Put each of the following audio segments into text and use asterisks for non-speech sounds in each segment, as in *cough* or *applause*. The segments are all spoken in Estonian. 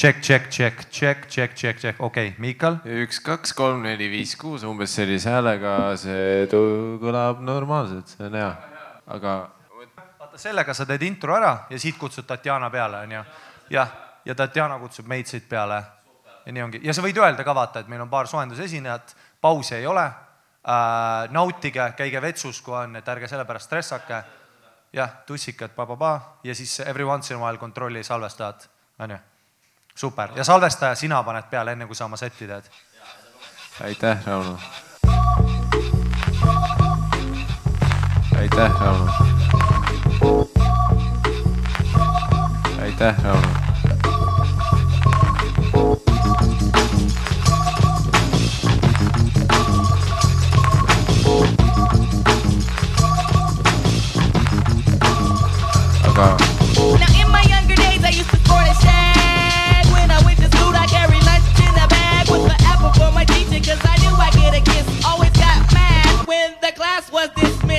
Check, check, check, check, check, check, check, okei okay., Miikal. üks, kaks, kolm, neli, viis, kuus, umbes sellise häälega, see kõlab normaalselt, see on hea, aga. vaata sellega sa teed intro ära ja siit kutsud Tatjana peale, onju. jah, ja Tatjana kutsub meid siit peale. ja nii ongi, ja sa võid öelda ka vaata, et meil on paar soojendusesinejat, pausi ei ole äh,. nautige, käige vetsus, kui on, et ärge selle pärast stressake. jah, tussikad, pa-pa-pa ja siis every once in a while kontrolli salvestajat, onju super ja salvestaja sina paned peale, enne kui sa oma setti teed. aitäh, Rauno. aitäh, Rauno. aitäh, Rauno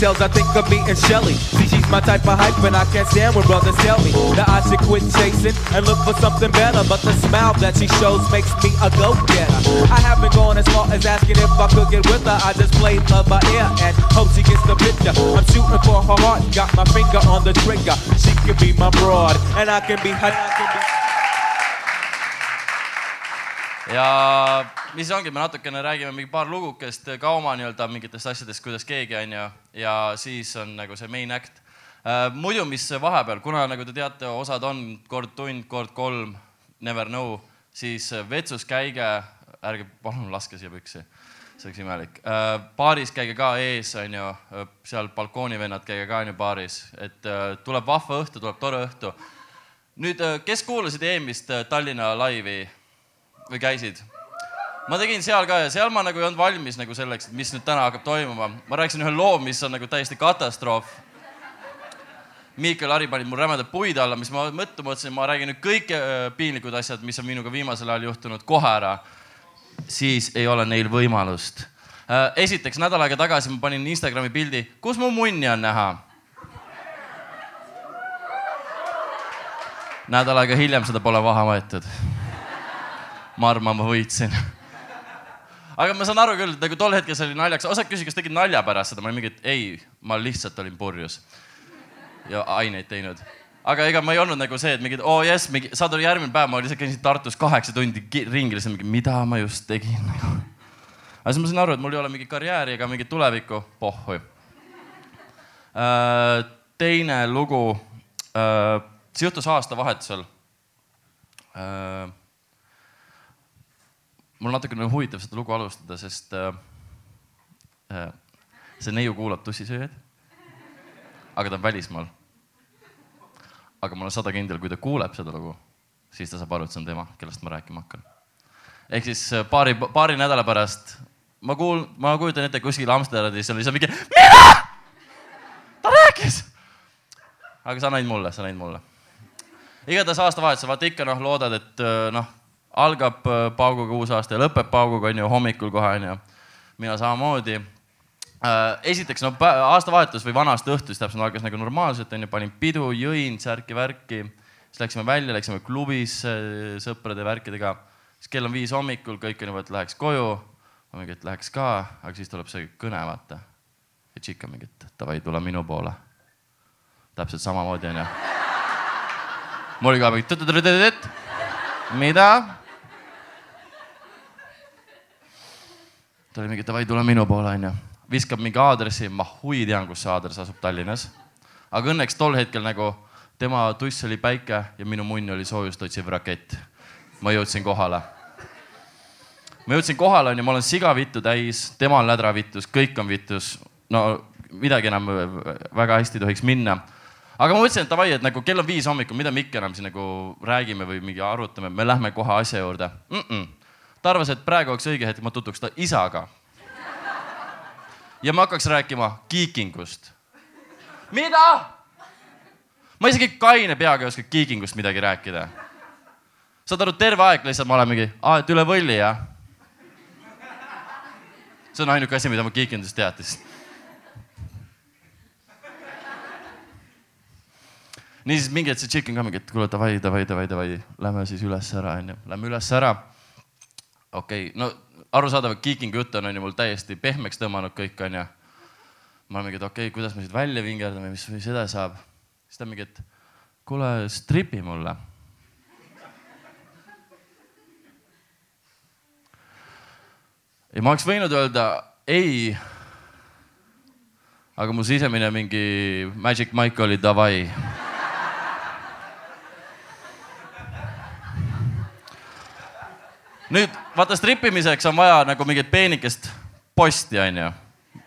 tales, I think of me and Shelly. See, she's my type of hype, and I can't stand when brothers tell me that I should quit chasing and look for something better. But the smile that she shows makes me a go-getter. I haven't gone as far as asking if I could get with her. I just played love by ear and hope she gets the picture. I'm shooting for her heart, got my finger on the trigger. She can be my broad, and I can be her. ja mis ongi, me natukene räägime mingi paar lugukest ka oma nii-öelda mingitest asjadest, kuidas keegi on ju, ja siis on nagu see main act äh,. muidu, mis vahepeal, kuna nagu te teate, osad on kord tund, kord kolm, never know, siis vetsus käige, ärge palun laske siia püksi, see oleks imelik äh,. baaris käige ka ees, on ju, seal balkoonivennad, käige ka on ju baaris, et äh, tuleb vahva õhtu, tuleb tore õhtu. nüüd, äh, kes kuulasid eelmist äh, Tallinna laivi? või käisid? Ma tegin seal ka ja seal ma nagu ei olnud valmis nagu selleks, et mis nüüd täna hakkab toimuma. ma rääkisin ühe loo, mis on nagu täiesti katastroof. Miikal Hari panid mul rämedad puid alla, mis ma mõtlema mõtlesin, ma räägin nüüd kõik äh, piinlikud asjad, mis on minuga viimasel ajal juhtunud kohe ära. siis ei ole neil võimalust. Äh, esiteks nädal aega tagasi ma panin Instagrami pildi, kus mu munni on näha. nädal aega hiljem seda pole maha võetud ma arvan, ma võitsin aga ma saan aru küll, nagu tol hetkel see oli naljaks, osad küsisid, kas tegid nalja pärast seda, ma olin mingi, et ei, ma lihtsalt olin purjus ja aineid teinud. aga ega ma ei olnud nagu see, et mingi, oo oh, jess, mingi, saad aru, järgmine päev ma lihtsalt käisin Tartus kaheksa tundi ringi, lihtsalt mingi, mida ma just tegin nagu. aga siis ma sain aru, et mul ei ole mingit karjääri ega mingit tulevikku, pohhui äh,. teine lugu äh,, see juhtus aastavahetusel äh, mul natukene huvitav seda lugu alustada, sest äh, äh, see neiu kuulab tussisööjaid. aga ta on välismaal. aga ma olen sada kindel, kui ta kuuleb seda lugu, siis ta saab aru, et see on tema, kellest ma rääkima hakkan. ehk siis äh, paari, paari nädala pärast ma kuul-, ma kujutan ette, kuskil Amsterdamis oli seal mingi, mida? ta rääkis. aga sa näid mulle, sa näid mulle. igatahes aastavahetusel, vaata ikka noh, loodad, et äh, noh algab äh, pauguga uus aasta ja lõpeb pauguga, on ju, hommikul kohe, on ju. mina samamoodi. Äh, esiteks, no aastavahetus või vana-aasta õhtu, siis täpselt algas nagu normaalselt, on ju, panin pidu, jõin särki-värki. siis läksime välja, läksime klubisse sõprade värkidega. siis kell on viis hommikul, kõik on juba, et läheks koju. ma mingi, et läheks ka, aga siis tuleb see kõne, vaata. ja tšikk on mingi, et davai, tule minu poole. täpselt samamoodi, on ju. mul oli ka mingi mida? Ta oli mingi davai, tule minu poole onju. viskab mingi aadressi, ma hui tean, kus see aadress asub Tallinnas. aga õnneks tol hetkel nagu tema tuss oli päike ja minu munn oli soojust otsiv rakett. ma jõudsin kohale ma jõudsin kohale onju, ma olen siga vittu täis, tema on lädra vittus, kõik on vittus. no midagi enam väga hästi ei tohiks minna. aga ma mõtlesin, et davai, et nagu kell on viis hommikul, mida me ikka enam siin nagu räägime või mingi arutame, me lähme kohe asja juurde mm. -mm. Ta arvas, et praegu oleks õige hetk, ma tutvuks ta isaga. ja ma hakkaks rääkima kiikingust. mida? ma isegi kaine peaga ei oska kiikingust midagi rääkida saad aru, terve aeg lihtsalt ma olen mingi, aa, et üle võlli jah. see on ainuke asi, mida ma Kiikindust teadis. niisiis mingi hetk see tšikk on ka mingi, et kuule davai, davai, davai, davai, lähme siis üles ära onju, lähme üles ära. Okei okay., no arusaadav, et Kiikingu jutt on onju mul täiesti pehmeks tõmmanud kõik onju. ma olen mingi, et okei okay,, kuidas me siit välja vingerdame, mis, mis edasi saab. siis ta on mingi, et kuule, stripi mulle ja ma oleks võinud öelda ei. aga mu sisemine mingi Magic Mike oli davai. Nüüd vaata stripimiseks on vaja nagu mingit peenikest posti onju,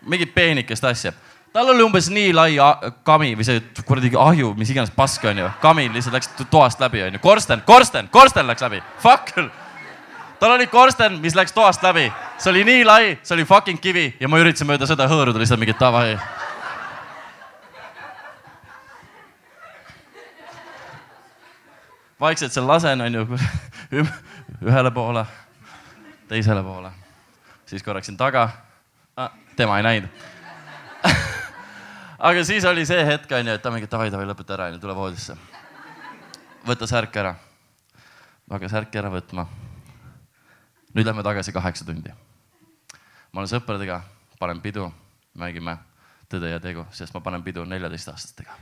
mingit peenikest asja. tal oli umbes nii lai kami või see kuradi ahju, mis iganes pask onju, kamin lihtsalt läks toast läbi onju, korsten, korsten, korsten läks läbi, fuck! Tal oli korsten, mis läks toast läbi, see oli nii lai, see oli fucking kivi ja ma üritasin mööda seda hõõruda lihtsalt mingit davai. vaikselt seal lasen, onju, *laughs* ühele poole, teisele poole, siis korraks siin taga ah,. tema ei näinud. *laughs* aga siis oli see hetk, onju, et ta mingi davai, davai, lõpeta ära, onju, tule voodisse. võta särk ära. ma hakkan särki ära võtma nüüd lähme tagasi kaheksa tundi. ma olen sõpradega, panen pidu, mängime Tõde ja tegu, sest ma panen pidu neljateistaastastega.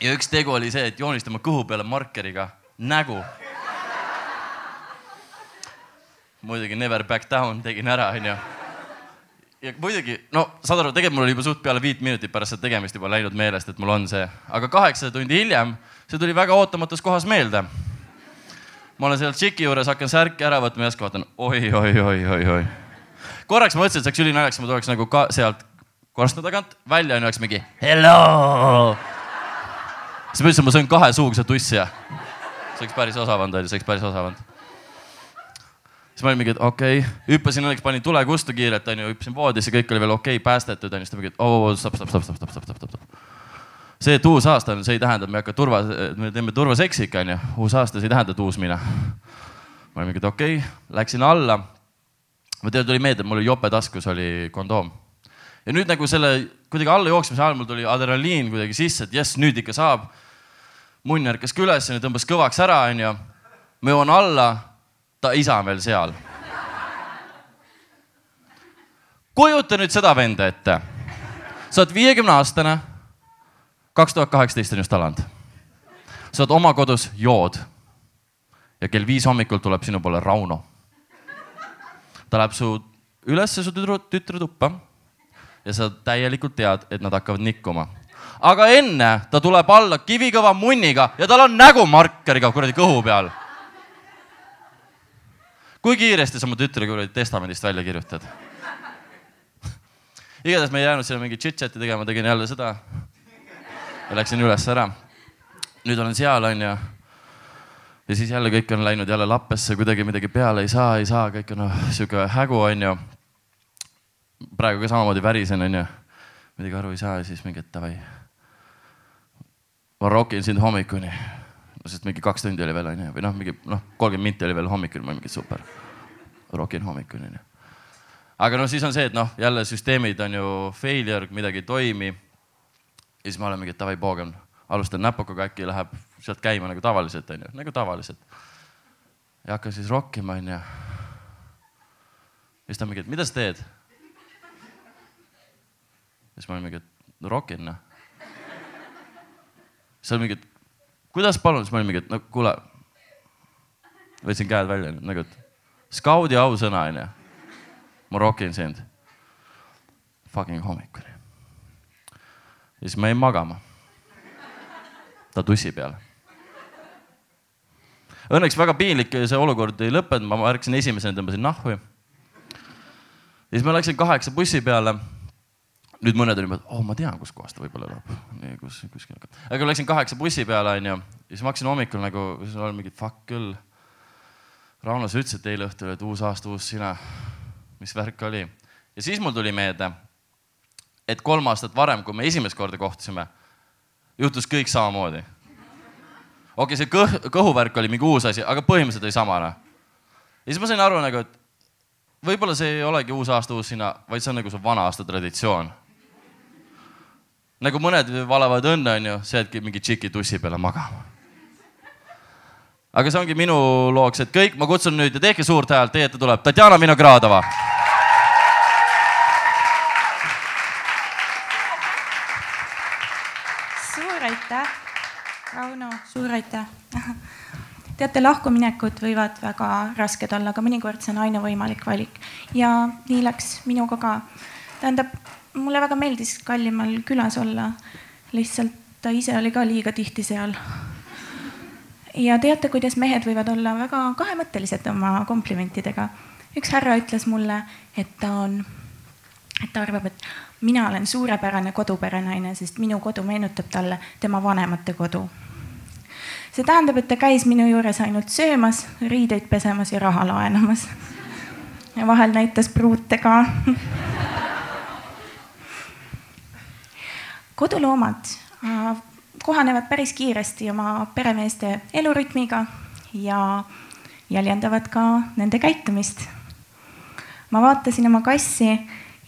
ja üks tegu oli see, et joonistame kõhu peale markeriga nägu. Muidugi never back down tegin ära, onju. ja muidugi, no saad aru, tegelikult mul oli juba suht peale viit minutit pärast seda tegemist juba läinud meelest, et mul on see, aga kaheksa tundi hiljem, see tuli väga ootamatus kohas meelde ma olen seal tšiki juures, hakkan särki ära võtma ja järsku vaatan oi, oi, oi, oi, oi. korraks mõtlesin, et see oleks ülinaljakas, ma tuleks nagu ka sealt korstna tagant välja ja oleks mingi hello. siis ma ütlesin, ma söön kahe suuga seda tussi ja see oleks päris osav olnud, onju, see oleks päris osav olnud. Siis ma olin mingi, et okei okay., hüppasin õnneks, panin tule kustu kiirelt, onju, hüppasin voodisse, kõik oli veel okei okay,, päästetud, onju, siis ta mingi, et oo, stopp, stopp, stopp, stopp, stopp, stopp, stopp, stopp, stopp see, et uus aasta on, see ei tähenda, et me ei hakka turva, me teeme turvaseksi ikka onju, uus aasta, see ei tähenda, et uus mina. ma olin mingi, et okei okay., läksin alla. ma tean, tuli meelde, mul oli jope taskus oli kondoom. ja nüüd nagu selle kuidagi alla jooksmise ajal mul tuli adrenaliin kuidagi sisse, et jess, nüüd ikka saab. munn ärkas ka üles, tõmbas kõvaks ära, onju. ma jõuan alla, ta isa on veel seal. kujuta nüüd seda venda ette. sa oled viiekümne aastane kaks tuhat kaheksateist on just alanud. sa oled oma kodus, jood. ja kell viis hommikul tuleb sinu poole Rauno. ta läheb su ülesse su tüdru, tütre tuppa ja sa täielikult tead, et nad hakkavad nikkuma. aga enne ta tuleb alla kivikõva munniga ja tal on nägu markeriga kuradi kõhu peal. Kui kiiresti sa oma tütre kuradi testamendist välja kirjutad? *laughs* igatahes me ei jäänud sinna mingit chit-chat'i tegema, tegin jälle seda ja läksin üles ära. nüüd olen seal, onju. ja siis jälle kõik on läinud jälle lappesse, kuidagi midagi peale ei saa, ei saa, kõik on noh, sihuke hägu, onju. praegu ka samamoodi värisen, onju. midagi aru ei saa ja siis mingi, et davai. ma rokin sind hommikuni. Sest mingi kaks tundi oli veel, onju, või noh, mingi noh, kolmkümmend minti oli veel hommikul, ma mingi super. rokin hommikuni, onju aga no siis on see, et noh, jälle süsteemid on ju failure, midagi ei toimi ja siis ma olen mingi, davai, poogen, alustan näpukaga, äkki läheb sealt käima nagu tavaliselt, onju, nagu tavaliselt. ja hakkan siis rokkima, onju. ja siis ta mingi, et mida sa teed? siis ma olin mingi, et no rokin noh. siis oli mingi, et kuidas palun, siis ma olin mingi, et no kuule. võtsin käed välja nagu, et skaudi ausõna onju ma rokin sind. Fucking hommikuni. ja siis ma jäin magama. ta tussi peal. Õnneks väga piinlik see olukord ei lõppenud, ma ärkasin esimesena, tõmbasin nahhu. ja siis ma läksin kaheksa bussi peale nüüd mõned olid, oh, ma tean, kuskohast ta võib-olla elab. kus, kuskil. aga läksin kaheksa bussi peale, onju, siis ma hakkasin hommikul nagu, siis olen mingi fuck küll. Rauno, sa ütlesid eile õhtul, et uus aasta, uus sina. mis värk oli? ja siis mul tuli meelde, et kolm aastat varem, kui me esimest korda kohtusime, juhtus kõik samamoodi. okei okay,, see kõh, kõhuvärk oli mingi uus asi, aga põhimõtteliselt oli sama, noh. ja siis ma sain aru nagu, et võib-olla see ei olegi uus aasta, uus sina, vaid see on nagu su vana aasta traditsioon nagu mõned valavad õnne, onju, sa jäädki mingi tšiki tussi peale magama. aga see ongi minu looks, et kõik, ma kutsun nüüd ja tehke suurt häält, teie ette tuleb Tatjana Vinogradova. suur aitäh, Rauno, suur aitäh. teate, lahkuminekud võivad väga rasked olla, aga mõnikord see on ainuvõimalik valik ja nii läks minuga ka. tähendab mulle väga meeldis Kallimaal külas olla. lihtsalt ta ise oli ka liiga tihti seal. ja teate, kuidas mehed võivad olla väga kahemõttelised oma komplimentidega. üks härra ütles mulle, et ta on, et ta arvab, et mina olen suurepärane koduperenaine, sest minu kodu meenutab talle tema vanemate kodu. see tähendab, et ta käis minu juures ainult söömas, riideid pesemas ja raha laenamas. ja vahel näitas pruute ka *laughs* koduloomad äh, kohanevad päris kiiresti oma peremeeste elurütmiga ja jäljendavad ka nende käitumist. ma vaatasin oma kassi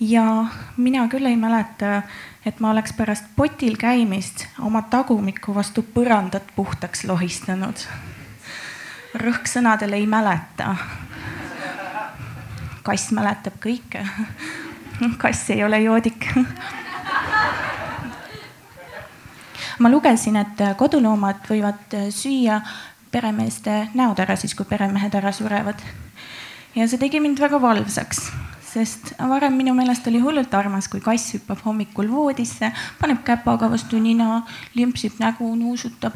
ja mina küll ei mäleta, et ma oleks pärast potil käimist oma tagumikku vastu põrandat puhtaks lohistanud. rõhk sõnadel ei mäleta. kass mäletab kõike. kass ei ole joodik ma lugesin, et koduloomad võivad süüa peremeeste näod ära siis, kui peremehed ära surevad. ja see tegi mind väga valvsaks, sest varem minu meelest oli hullult armas, kui kass hüppab hommikul voodisse, paneb käpaga vastu nina, limpsib nägu, nuusutab.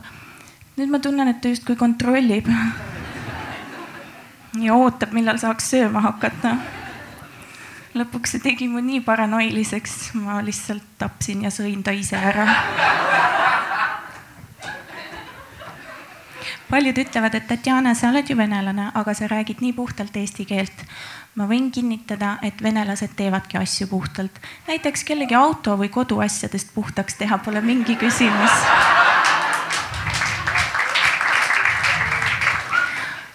nüüd ma tunnen, et ta justkui kontrollib. *laughs* ja ootab, millal saaks sööma hakata lõpuks see tegi mu nii paranoiliseks, ma lihtsalt tapsin ja sõin ta ise ära *laughs* paljud ütlevad, et Tatjana, sa oled ju venelane, aga sa räägid nii puhtalt eesti keelt. ma võin kinnitada, et venelased teevadki asju puhtalt. näiteks kellegi auto või koduasjadest puhtaks teha pole mingi küsimus.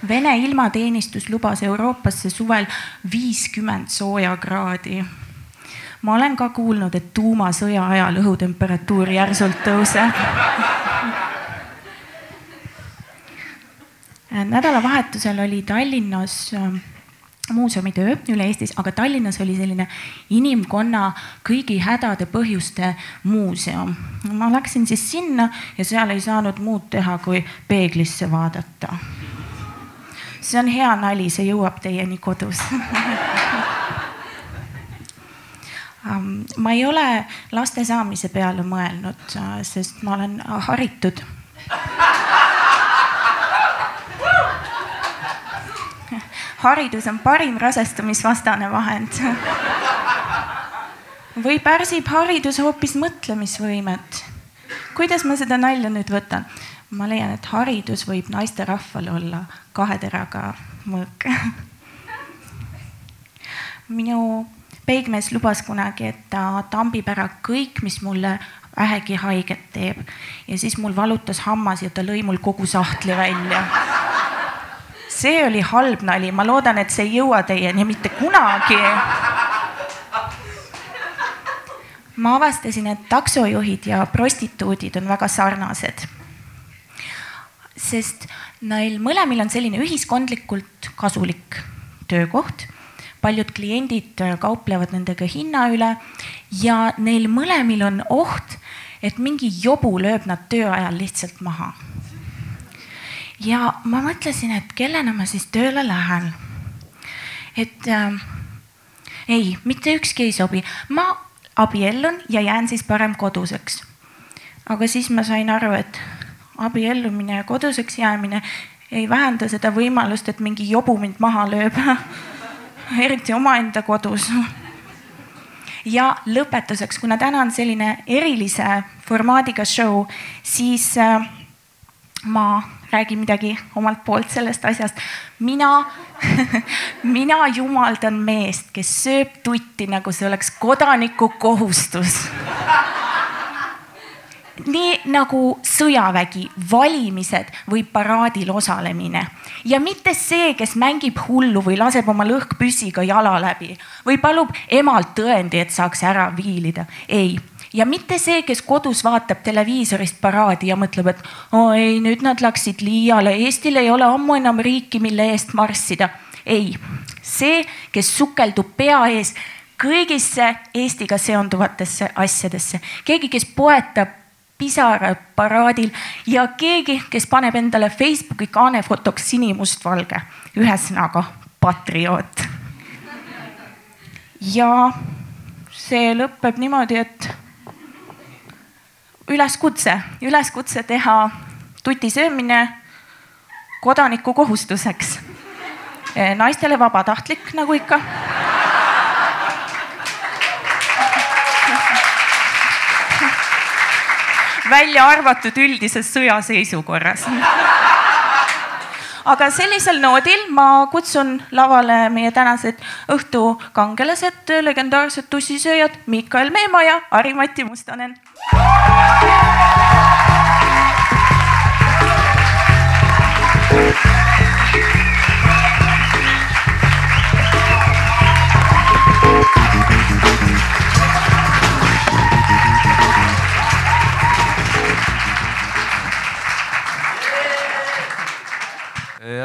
Vene ilmateenistus lubas Euroopasse suvel viiskümmend soojakraadi. ma olen ka kuulnud, et tuumasõja ajal õhutemperatuur järsult tõuseb Äh, nädalavahetusel oli Tallinnas ähm, muuseumitöö üle Eestis, aga Tallinnas oli selline inimkonna kõigi hädade põhjuste muuseum. ma läksin siis sinna ja seal ei saanud muud teha, kui peeglisse vaadata. see on hea nali, see jõuab teieni kodus *laughs* ähm, ma ei ole laste saamise peale mõelnud, äh, sest ma olen haritud *laughs* haridus on parim rasestumisvastane vahend. või pärsib haridus hoopis mõtlemisvõimet? kuidas ma seda nalja nüüd võtan? ma leian, et haridus võib naisterahvale olla kahe teraga mõõk. minu peigmees lubas kunagi, et ta tambib ära kõik, mis mulle vähegi haiget teeb ja siis mul valutas hammas ja ta lõi mul kogu sahtli välja see oli halb nali, ma loodan, et see ei jõua teieni mitte kunagi. ma avastasin, et taksojuhid ja prostituudid on väga sarnased. sest neil mõlemil on selline ühiskondlikult kasulik töökoht. paljud kliendid kauplevad nendega hinna üle ja neil mõlemil on oht, et mingi jobu lööb nad töö ajal lihtsalt maha ja ma mõtlesin, et kellena ma siis tööle lähen. et, ähm, ei, mitte ükski ei sobi, ma abiellun ja jään siis parem koduseks. aga siis ma sain aru, et abiellumine ja koduseks jäämine ei vähenda seda võimalust, et mingi jobu mind maha lööb. *laughs* eriti omaenda kodus. ja lõpetuseks, kuna täna on selline erilise formaadiga show, siis äh, ma räägin midagi omalt poolt sellest asjast. mina *laughs* mina jumaldan meest, kes sööb tutti, nagu see oleks kodaniku kohustus nii nagu sõjavägi, valimised või paraadil osalemine ja mitte see, kes mängib hullu või laseb oma lõhkpüssiga jala läbi või palub emalt tõendi, et saaks ära viilida. ei, ja mitte see, kes kodus vaatab televiisorist paraadi ja mõtleb, et oo ei, nüüd nad läksid liiale, Eestil ei ole ammu enam riiki, mille eest marssida. ei, see, kes sukeldub pea ees kõigisse Eestiga seonduvatesse asjadesse, keegi, kes poetab pisarad paraadil ja keegi, kes paneb endale Facebooki kaanefotoks sinimustvalge. ühesõnaga patrioot. ja see lõpeb niimoodi, et üleskutse, üleskutse teha tuti söömine kodaniku kohustuseks. naistele vabatahtlik, nagu ikka välja arvatud üldises sõjaseisukorras. Aga sellisel noodil ma kutsun lavale meie tänased õhtu kangelased, legendaarsed tussisööjad Mikael Meemaa ja Ari-Mati Mustonen.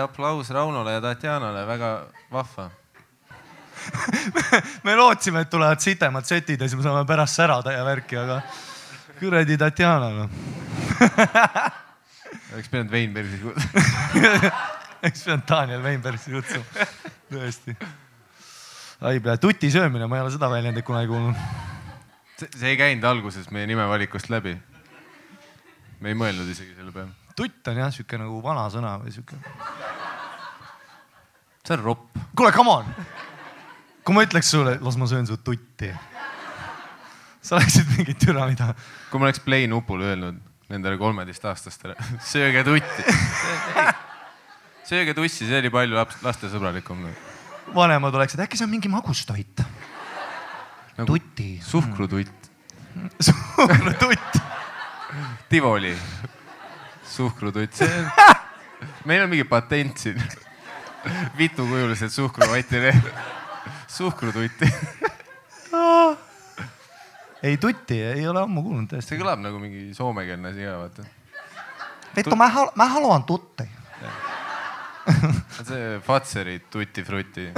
Aplaus Raunole ja Tatjanale, väga vahva. *laughs* me lootsime, et tulevad sitemad setid ja siis me saame pärast särada ja värki, aga kuradi Tatjana noh. *laughs* oleks pidanud Veinbergi kutsuma. *laughs* oleks pidanud Daniel Weinbergsi kutsuma, tõesti. ai pea, tuti söömine, ma ei ole seda väljendit kunagi kuulnud. see ei käinud alguses meie nimevalikust läbi. me ei mõelnud isegi selle peale. Tutt on jah sihuke nagu vanasõna või sihuke. see on ropp. kuule, come on. kui ma ütleks sulle, las ma söön su tutti. sa oleksid mingi türa mida. kui ma oleks play nupule öelnud nendele kolmeteistaastastele, sööge tutti. sööge tussi, see oli palju laps, lastesõbralikum. vanemad oleksid, äkki see on mingi magustoit nagu tuti. suhkrututt, *laughs* suhkrututt. Tivoli suhkrututt, see on, meil on mingi patent siin. vitukujulised suhkruvati, suhkrututti. ei tutti ei ole ammu kuulnud see tõesti. kõlab nagu mingi soomekeelne asi ka vaata. Vittu, mä, hal- mä haluan tutti. see Fatseri tutti frutti.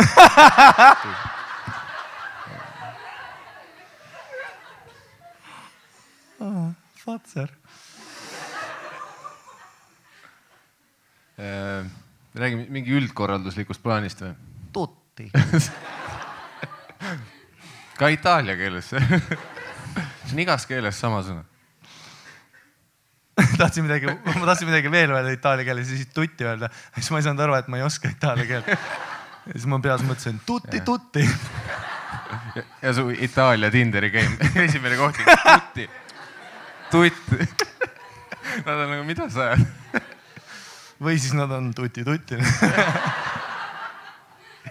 Fatser. Räägime mingi üldkorralduslikust plaanist või? Tutti. *laughs* ka itaalia keeles *laughs* see on igas keeles sama sõna. *laughs* tahtsin midagi, ma tahtsin midagi veel öelda itaalia keeles ja siis tutti öelda. siis ma ei saanud aru, et ma ei oska itaalia keelt. ja siis ma peas mõtlesin tutti, tutti. ja su Itaalia Tinderi game, esimene koht, tutti, tutt. Nad on nagu, mida sa ajad? Või siis nad on tuti-tuti.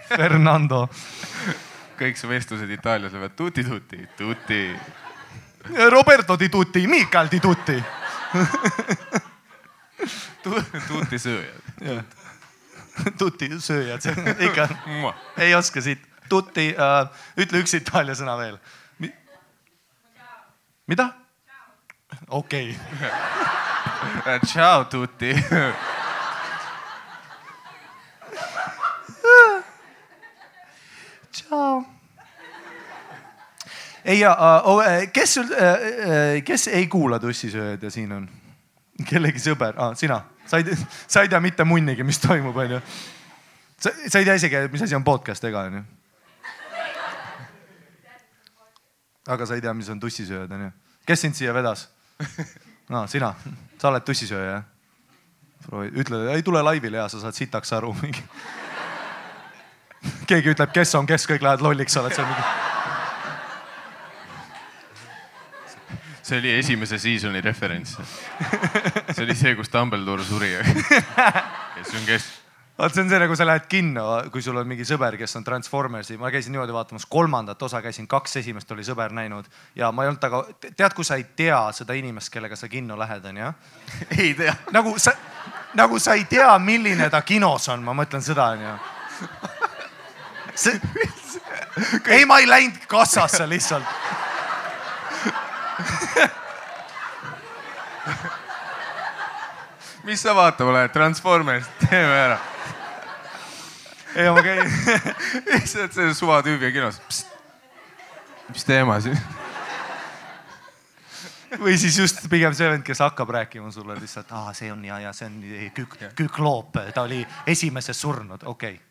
Fernando. kõik su vestlused Itaalias lähevad tuti-tuti, tuti. Roberto di tutti, Michael di tutti. tuti sööjad. tuti sööjad, ikka ei oska siit. Tutti äh,, ütle üks itaalia sõna veel Mi. mida? okei okay. Ciao tuti. Tšau. ei ja uh, kes sul uh,, kes ei kuula tussisööjad ja siin on? kellegi sõber ah,, sina, sa ei, sa ei tea mitte munnigi, mis toimub, onju. sa, sa ei tea isegi, mis asi on podcast ega onju? aga sa ei tea, mis on tussisööjad onju. kes sind siia vedas? no sina, sa oled tussisööja jah? proovi, ütle, ei tule laivile ja sa saad sitaks aru mingi. *laughs* keegi ütleb, kes on kes, kõik lähevad lolliks, oled seal mingi. see oli esimese season'i referents. see oli see, kus Dumbledore suri. kes on kes? vaat see on see nagu sa lähed kinno, kui sul on mingi sõber, kes on Transformersi, ma käisin niimoodi vaatamas kolmandat osa, käisin kaks esimest oli sõber näinud ja ma ei olnud taga, tead, kui sa ei tea seda inimest, kellega sa kinno lähed, onju. *laughs* ei tea. nagu sa, nagu sa ei tea, milline ta kinos on, ma mõtlen seda, onju. *laughs* see, ei, ma ei läinud kassasse lihtsalt. mis sa vaatama lähed, Transformers, teeme ära. ei, ma käin, lihtsalt see suvatüübi kinos. mis teema siin? või siis just pigem see vend, kes hakkab rääkima sulle lihtsalt, aa, see on ja, ja see on kük-, kükloop, ta oli esimeses surnud, okei okay..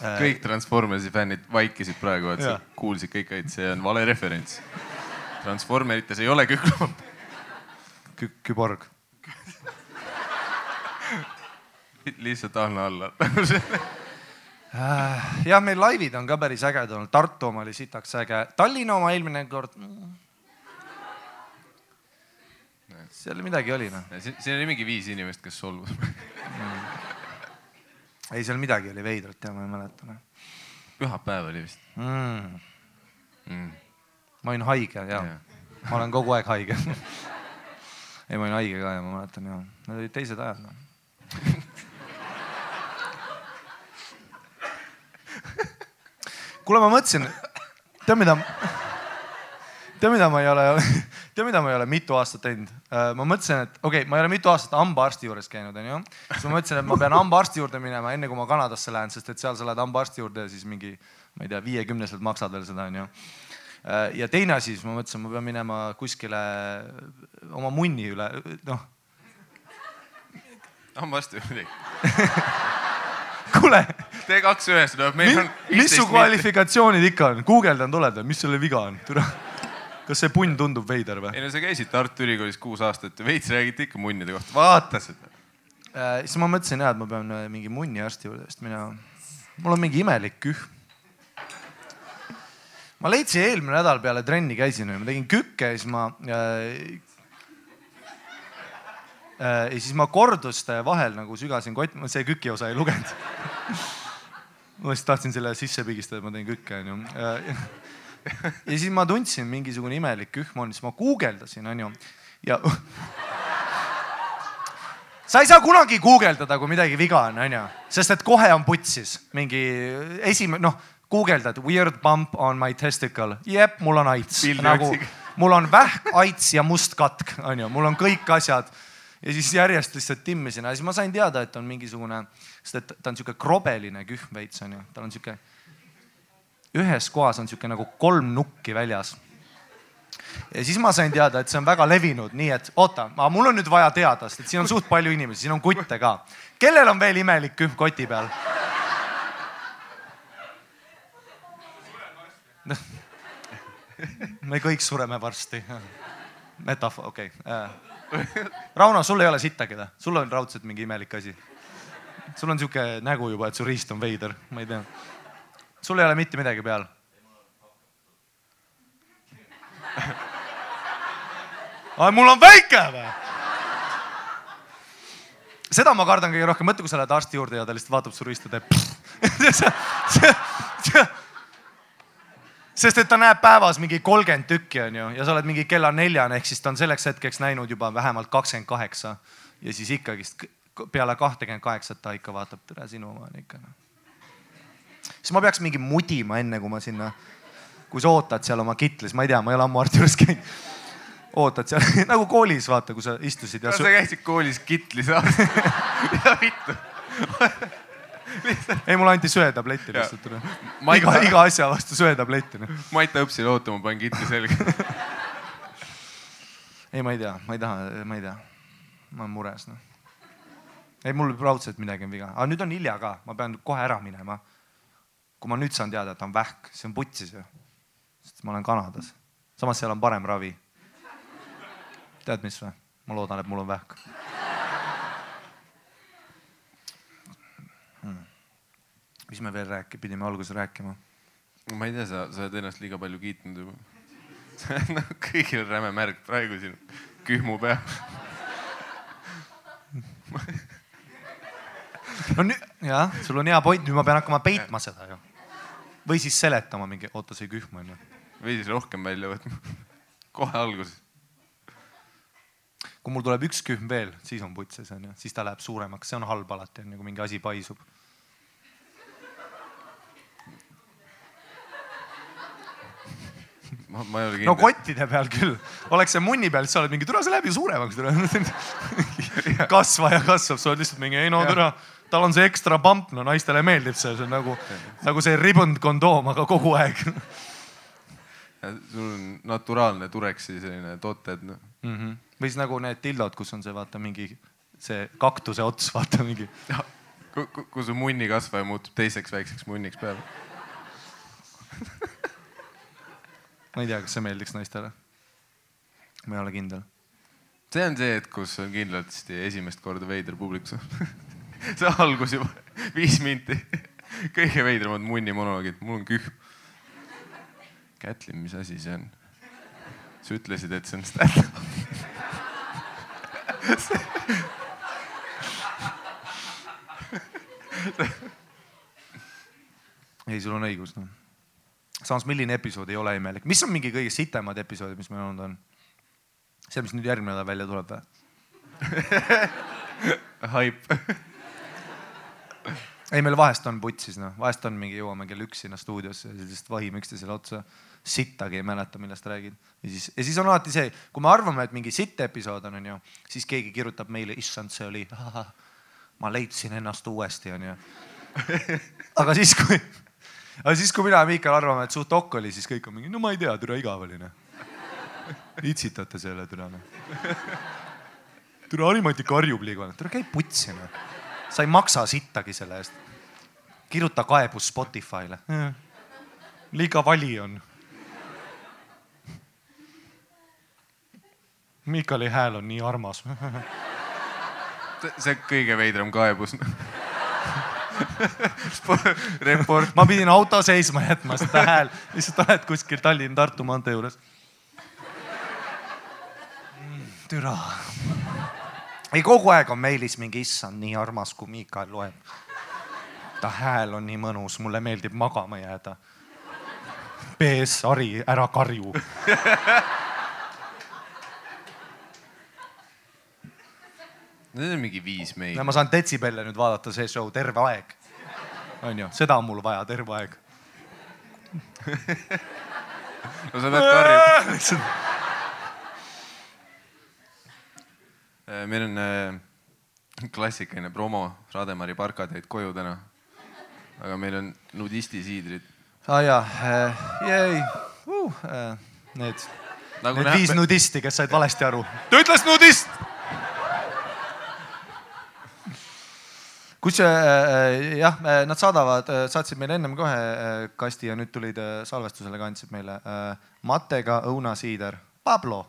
Kõik Transformersi fännid vaikisid praegu, et sa kuulsid kõik, et see on vale referents. Transformerites ei ole küklapp. Kü-, küborg. lihtsalt alla alla. jah, meil laivid on ka päris ägedad olnud, Tartu oma oli sitaks äge, Tallinna oma eelmine kord mm.. seal midagi oli noh, siin oli mingi viis inimest, kes solvus. Ei seal midagi oli veidrat ja ma ei mäleta noh pühapäev oli vist mm.. mm.. ma olin haige ja Jaa. ma olen kogu aeg haige *laughs* ei, ma olin haige ka ja ma mäletan ja, need olid teised ajad noh. *laughs* kuule, ma mõtlesin, tead mida, tead mida ma ei ole, *laughs* tead mida ma ei ole mitu aastat teinud? ma mõtlesin, et okei okay,, ma ei ole mitu aastat hambaarsti juures käinud, onju. siis ma mõtlesin, et ma pean hambaarsti juurde minema, enne kui ma Kanadasse lähen, sest et seal sa lähed hambaarsti juurde ja siis mingi, ma ei tea, viiekümneselt maksad veel seda, onju ja teine asi, siis ma mõtlesin, ma pean minema kuskile oma munni üle, noh, hambaarsti muidugi. *laughs* kuule, tee kaks ühes, no meil on. mis su? kvalifikatsioonid ikka on, guugeldan tuled või mis selle viga on? Kas see punn tundub veider või? ei no sa käisid Tartu Ülikoolis kuus aastat ja veits räägite ikka munnide kohta, vaata seda. Äh, siis ma mõtlesin jah, et ma pean äh, mingi munniarsti juurde vist minema. mul on mingi imelik kühm. ma leidsin eelmine nädal peale trenni käisin, ma tegin kükke ja siis ma äh,. Äh, ja siis ma korduste vahel nagu sügasin kott, ma see küki osa ei lugenud. *laughs* ma lihtsalt tahtsin selle sisse pigistada, et ma teen kükke onju. *laughs* *laughs* ja siis ma tundsin mingisugune imelik kühm on, siis ma guugeldasin onju. Ja *laughs* sa ei saa kunagi guugeldada, kui midagi viga on, onju, sest et kohe on putsis. Mingi esimene, noh, guugeldad weird bump on my testicle, jep, mul on aits, nagu mul on vähk, aits ja must katk, onju, mul on kõik asjad. Ja siis järjest lihtsalt timmisin. Ja siis ma sain teada, et on mingisugune, sest et ta on sihuke krobeline kühm veits onju, tal on sihuke, ühes kohas on sihuke nagu kolm nukki väljas ja siis ma sain teada, et see on väga levinud, nii et oota, mul on nüüd vaja teada, sest siin on suht palju inimesi, siin on kutte ka. kellel on veel imelik kühm koti peal? *laughs* me kõik sureme varsti. metafoor, okei okay.. Rauno, sul ei ole sittagi või? sul on raudselt mingi imelik asi? sul on sihuke nägu juba, et su riist on veider, ma ei tea. Sul ei ole mitte midagi peal? *laughs* aga mul on väike või? seda ma kardan kõige rohkem, mõtle, kui sa lähed arsti juurde ja ta lihtsalt vaatab su riista, teeb. *laughs* sest et ta näeb päevas mingi kolmkümmend tükki onju ja sa oled mingi kella neljani ehk siis ta on selleks hetkeks näinud juba vähemalt kakskümmend kaheksa ja siis ikkagist peale kahtekümmet kaheksat ta ikka vaatab, tere sinu oma on ikka noh. Siis ma peaks mingi mudima enne kui ma sinna, kui sa ootad seal oma kitlis, ma ei tea, ma ei ole ammu arsti juures käinud. ootad seal *laughs* nagu koolis vaata, kui sa istusid ja su... sa käisid koolis kitli saamas? *laughs* ja vittu. ei, mulle anti söetabletti Jaa. lihtsalt. Iga, iga asja vastu söetabletti noh. Mait õpsil ootama, panin kitli selga. *laughs* ei, ma ei tea, ma ei taha, ma ei tea. ma olen mures noh. ei, mul raudselt midagi on viga, aga nüüd on hilja ka, ma pean kohe ära minema. Kui ma nüüd saan teada, et on vähk, see on putsis ju. sest ma olen Kanadas. samas seal on parem ravi. tead, mis või? ma loodan, et mul on vähk hmm.. mis me veel rääki-, pidime alguses rääkima? ma ei tea, sa, sa oled ennast liiga palju kiitnud juba. *laughs* kõigil on räme märg praegu siin kühmu peal. *laughs* no nüüd, jah, sul on hea point, nüüd ma pean hakkama peitma seda ju. Või siis seletama mingi, oota, see kühm on ju. või siis rohkem välja võtma. *laughs* kohe alguses. kui mul tuleb üks kühm veel, siis on putsis on ju, siis ta läheb suuremaks, see on halb alati on ju, kui mingi asi paisub. ma, ma ei ole kindel. no kottide peal küll, oleks see munni peal, siis sa oled mingi, tule see läheb ju suuremaks, tule. *laughs* *laughs* kasva ja kasvab, sa oled lihtsalt mingi, ei no tere, tal on see ekstra pamp, no naistele meeldib see, see on nagu, nagu see ribbon kondoom, aga kogu aeg sul on naturaalne tureksi selline tooted no. mm. -hmm. või siis nagu need tildod, kus on see vaata mingi see kaktuse ots, vaata mingi. kui su munnikasvaja muutub teiseks väikseks munniks peale ma ei tea, kas see meeldiks naistele. ma ei ole kindel. see on see, et kus on kindlasti esimest korda veider publikus *laughs* *laughs* see algus juba *laughs* viis minti. kõige veidramad munnimonoloogid, mul on kühm. Kätlin, mis asi see on? sa ütlesid, et see on stand-up *laughs* ei, sul on õigus, noh samas, milline episood ei ole imelik, mis on mingi kõige sitemad episoodid, mis meil olnud on? see, mis nüüd järgmine nädal välja tuleb või? haip ei, meil vahest on putsis, noh, vahest on mingi, jõuame kell üks sinna stuudiosse ja siis lihtsalt vahime üksteisele otsa. sittagi ei mäleta, millest räägid. ja siis, ja siis on alati see, kui me arvame, et mingi sitt episood on, onju, siis keegi kirjutab meile, issand, see oli, ma leidsin ennast uuesti, onju. *laughs* aga siis, kui aga siis, kui mina ja Miikal arvame, et suht okk oli, siis kõik on mingi, no ma ei tea, türa igav oli noh. *laughs* itsitate selle türa noh. türa Harimati karjub liiga, türa käi putsi noh. Sa ei maksa sittagi selle eest. kirjuta kaebus Spotify'le. liiga vali on. Miikali hääl on nii armas see kõige veidram kaebus report. ma pidin auto seisma jätma, sest hääl, lihtsalt oled kuskil Tallinn-Tartu maantee juures. türa. Ei, kogu aeg on meilis mingi issand, nii armas, kui Miikael loeb. ta hääl on nii mõnus, mulle meeldib magama jääda. PS, Hari, ära karju *laughs* Need on mingi viis meili. ma saan detsibelle nüüd vaadata, see show terve aeg. on ju, seda on mul vaja terve aeg. *laughs* no sa pead karjuma. *laughs* Äh, meil on äh, klassikaline promo, Rademari parka teid koju täna. aga meil on nudistisiidrid. aa ah, jaa äh,, jäi uh, äh, need nagu need näeb, viis nudisti, kes said valesti aru. ta ütles nudist kus äh, jah, nad saadavad, saatsid meile ennem kohe äh, kasti ja nüüd tulid äh, salvestusele ka andsid meile äh, matega õunasiider, Pablo.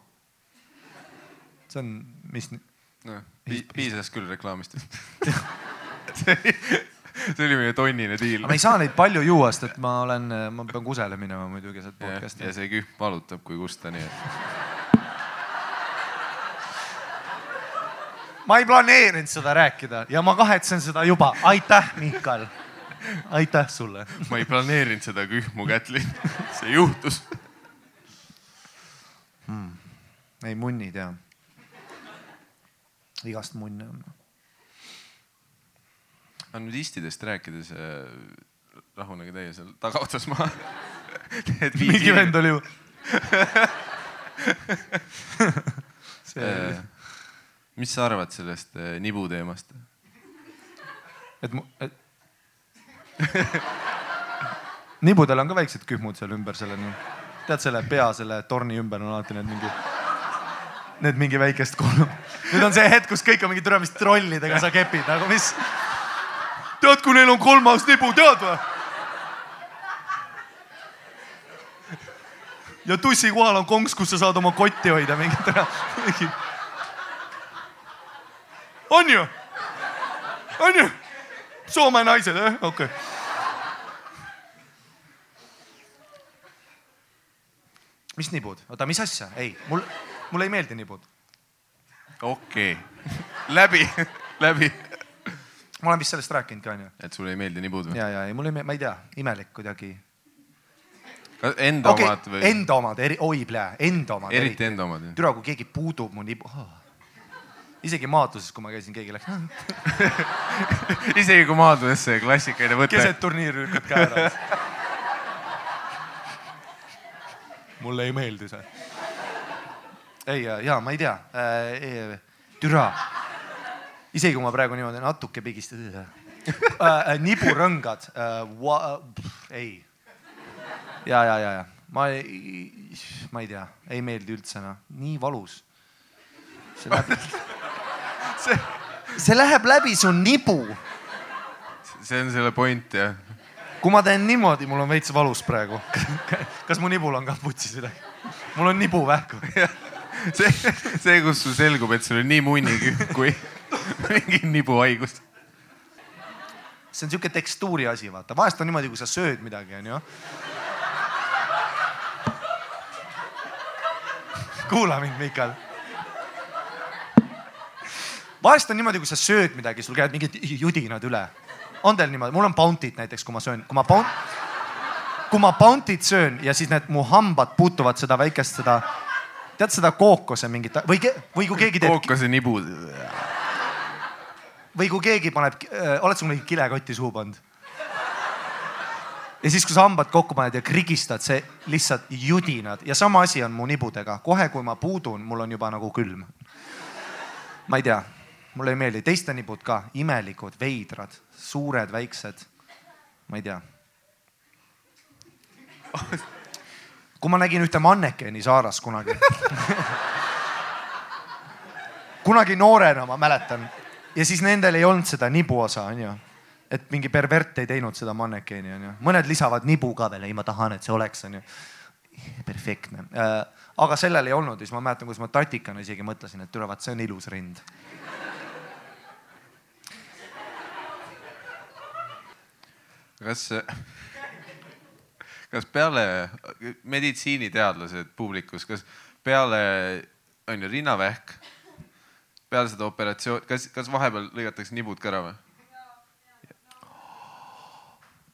See on, mis no, pi piisas küll reklaamist *laughs* see, oli meie tonnine diil. me ei saa neid palju juua, sest et ma olen, ma pean kusele minema muidu keset ja, podcast'i. ja see kühm valutab, kui kusta, nii et ma ei planeerinud seda rääkida ja ma kahetsen seda juba. aitäh, Miikal. aitäh sulle. ma ei planeerinud seda kühmu, Kätlin. see juhtus hmm.. ei, munnid ja. Igast munne on. aga nudistidest rääkides äh,, rahunege teie seal tagaotsas maha *laughs* mingi vend oli ju *laughs* see äh, mis sa arvad sellest äh, nibu teemast? et mu, et *laughs* nibudel on ka väiksed kühmud seal ümber selle, tead selle pea selle torni ümber on alati need mingi, need mingi väikest kolm. Nüüd on see hetk, kus kõik on mingi türa, mis trollidega sa kepid nagu mis. tead, kui neil on kolmas nibu, tead või? ja tussi kohal on konks, kus sa saad oma kotti hoida mingi.... on ju? on ju? Soome naised, jah, okei okay.. mis nibud, oota, mis asja, ei, mul, mulle ei meeldi nibud. Okei okay., läbi, *laughs* läbi. ma olen vist sellest rääkinud ka onju. et sulle ei meeldi nibud või? ja, ja ei, mulle ei meeldi, ma ei tea, imelik kuidagi. Enda okei omad või? enda omad, eri, oi plää, enda omad. eriti enda omad. türa, kui keegi puudub mu nibu oh.. isegi maatuses, kui ma käisin, keegi läks *laughs* isegi kui maandudes see klassikaline võte. keset turniiri lükkad käe ära. *laughs* mulle ei meeldi see. ei, ja ma ei tea äh,, türa. isegi kui ma praegu niimoodi natuke pigistan äh,. niburõngad äh,, ei. ja, ja, ja, ja ma ei, ma ei tea, ei meeldi üldse noh, nii valus. see läheb, see, see läheb läbi su nibu see on selle point jah. kui ma teen niimoodi, mul on veits valus praegu. kas mu nibul on ka putsis midagi? mul on nibuvähk. *laughs* see, see, kus sul selgub, et sul on nii munnikühm kui mingi nibuhaigus. see on siuke tekstuuri asi, vaata, vahest on niimoodi, kui sa sööd midagi, onju. kuula mind, Mikal. vahest on niimoodi, kui sa sööd midagi, sul käivad mingid judinad üle. on teil niimoodi, mul on Bounty't näiteks, kui ma söön, kui ma Bount-, kui ma Bounty't söön ja siis need mu hambad puutuvad seda väikest seda, tead seda kookose mingit või, või kui keegi teeb kookase nibud. või kui keegi paneb, oled sa kunagi kilekotti suhu pannud? ja siis, kui sa hambad kokku paned ja krigistad, see lihtsalt judinad ja sama asi on mu nibudega, kohe kui ma puudun, mul on juba nagu külm. ma ei tea, mulle ei meeldi, teiste nibud ka imelikud, veidrad, suured, väiksed. ma ei tea. *laughs* kui ma nägin ühte mannekeni Saaras kunagi. Kunagi noorena ma mäletan. Ja siis nendel ei olnud seda nibuosa onju. Et mingi pervert ei teinud seda mannekeeni onju. Mõned lisavad nibu ka veel ei ma tahan et see oleks onju. Perfektne. Äh, aga sellel ei olnud. Ja siis ma mäletan kuidas ma tatikana isegi mõtlesin et tule vaat see on ilus rind. Kas, kas peale meditsiiniteadlased publikus, kas peale on ju rinnavähk, peale seda operatsiooni, kas, kas vahepeal lõigatakse nibud ka ära või?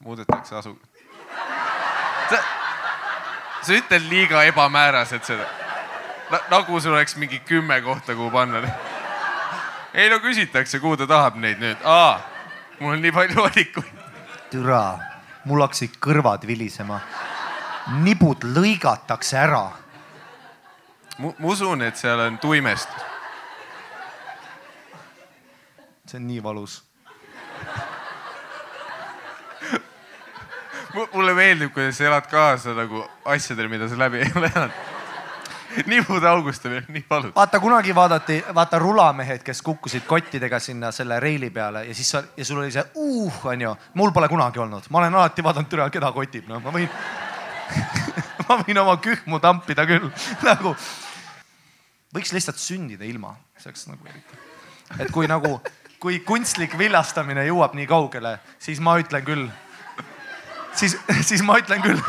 muudetakse asu. sa, sa ütled liiga ebamääraselt seda Na,. nagu sul oleks mingi kümme kohta, kuhu panna. ei no küsitakse, kuhu ta tahab neid nüüd. aa, mul on nii palju valikuid. türa mul hakkasid kõrvad vilisema nibud lõigatakse ära ma usun, et seal on tuimestus. see on nii valus mulle meeldib, kuidas sa elad kaasa nagu asjadele, mida sa läbi ei ole elanud. *laughs* nibude augustamine on nii valus. vaata kunagi vaadati, vaata rulamehed, kes kukkusid kottidega sinna selle reili peale ja siis sa ja sul oli see uh onju, mul pole kunagi olnud, ma olen alati vaadanud üle, keda kotib, noh, ma võin *laughs* ma võin oma kühmu tampida küll *laughs* nagu. võiks lihtsalt sündida ilma, see oleks nagu eriti. et kui nagu, kui kunstlik viljastamine jõuab nii kaugele, siis ma ütlen küll, siis, siis ma ütlen küll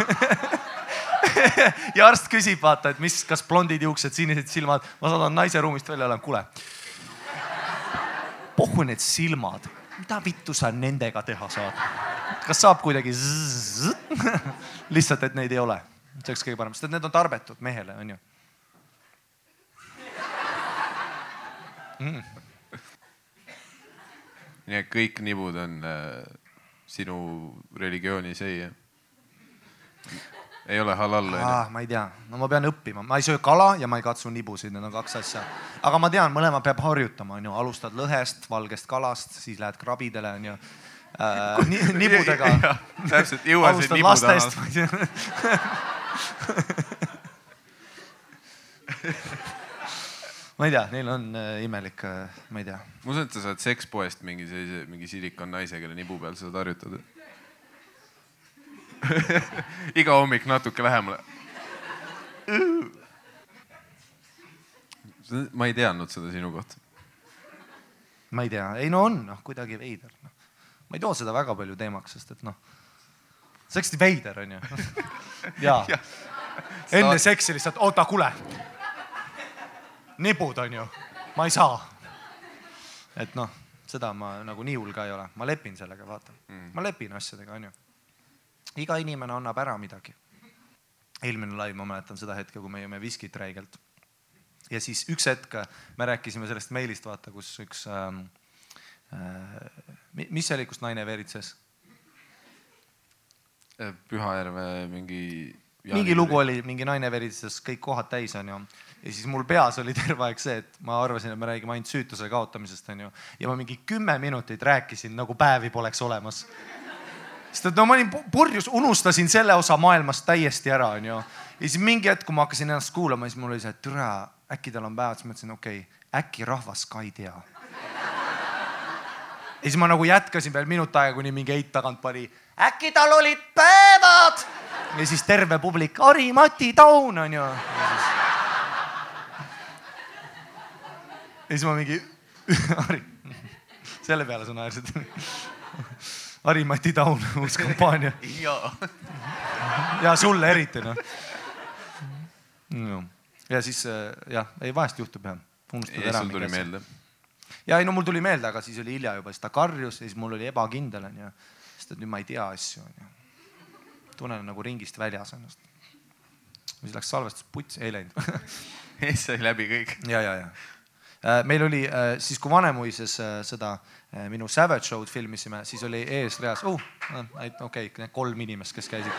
*laughs* ja arst küsib, vaata, et mis, kas blondid juuksed, sinised silmad, ma saadan naise ruumist välja, olen, kuule. pohhu need silmad, mida vittu sa nendega teha saad? kas saab kuidagi zzz, *laughs* lihtsalt, et neid ei ole, see oleks kõige parem, sest et need on tarbetud mehele, onju. nii et kõik nibud on äh, sinu religiooni seia. Ei ole halal onju. Ah, ma ei tea, no ma pean õppima, ma ei söö kala ja ma ei katsu nibusid, need on kaks asja. aga ma tean, mõlema peab harjutama, onju, alustad lõhest, valgest kalast, siis lähed krabidele, onju äh,. *laughs* nibudega. täpselt, jõua see alustad nibu taha ma ei tea, *laughs* neil on äh, imelik äh,, ma ei tea. ma usun, et sa saad sekspoest mingi sellise, mingi silikon naise, kelle nibu peal sa saad harjutada. *laughs* iga hommik natuke lähemale. ma ei teadnud seda sinu kohta. ma ei tea, ei no on noh, kuidagi veider noh. ma ei too seda väga palju teemaks, sest et noh, see hästi veider onju. *laughs* jaa, enne seksi lihtsalt, oota, kuule. nibud onju, ma ei saa. et noh, seda ma nagu nii hull ka ei ole, ma lepin sellega, vaata mm., ma lepin asjadega onju. Iga inimene annab ära midagi. eelmine live, ma mäletan seda hetke, kui me jõime viskit räigelt ja siis üks hetk me rääkisime sellest meilist, vaata, kus üks ähm,, äh, mi- mis see oli, kus naine veeritses? Pühajärve mingi. mingi lugu. oli, mingi naine veritses kõik kohad täis, onju. ja siis mul peas oli *laughs* terve aeg see, et ma arvasin, et me räägime ainult süütuse kaotamisest, onju. ja ma mingi kümme minutit rääkisin, nagu päevi poleks olemas. Sest et no ma olin pu- purjus, unustasin selle osa maailmast täiesti ära, onju. ja siis mingi hetk, kui ma hakkasin ennast kuulama, siis mul oli see, et türa, äkki tal on päevad, siis mõtlesin, okei okay,, äkki rahvas ka ei tea. ja siis ma nagu jätkasin veel minut aega, kuni mingi eit tagant pani, äkki tal olid päevad. ja siis terve publik, Harri-Mati Taun onju. ja siis ma mingi, Harri, selle peale sa naersid. Harri-Mati Taun, *laughs* uus kampaania ja sulle eriti noh no.. ja siis äh, jah, ei vahest juhtub jah, unustad ära. sul tuli meelde. ja ei no mul tuli meelde, aga siis oli hilja juba, siis ta karjus ja siis mul oli ebakindel onju, sest et nüüd ma ei tea asju onju. tunnen nagu ringist väljas ennast. siis läks salvestus putsi, ei läinud *laughs* sai läbi kõik. ja, ja, ja Äh, meil oli äh, siis, kui Vanemuises seda minu Savage Show'd filmisime, siis oli eesreas uh,, okei okay,, kolm inimest, kes käisid.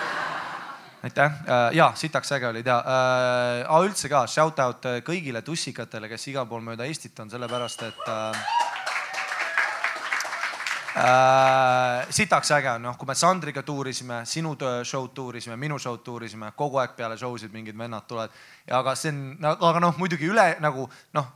aitäh, ja sitaks äge oli teha äh,. üldse ka shout out kõigile tussikatele, kes igal pool mööda Eestit on, sellepärast et äh, äh, sitaks äge on, noh, kui me Sandriga tuurisime, sinu show'd tuurisime, minu show'd tuurisime, kogu aeg peale show sid mingid vennad tulevad. aga see on, aga noh, muidugi üle nagu noh,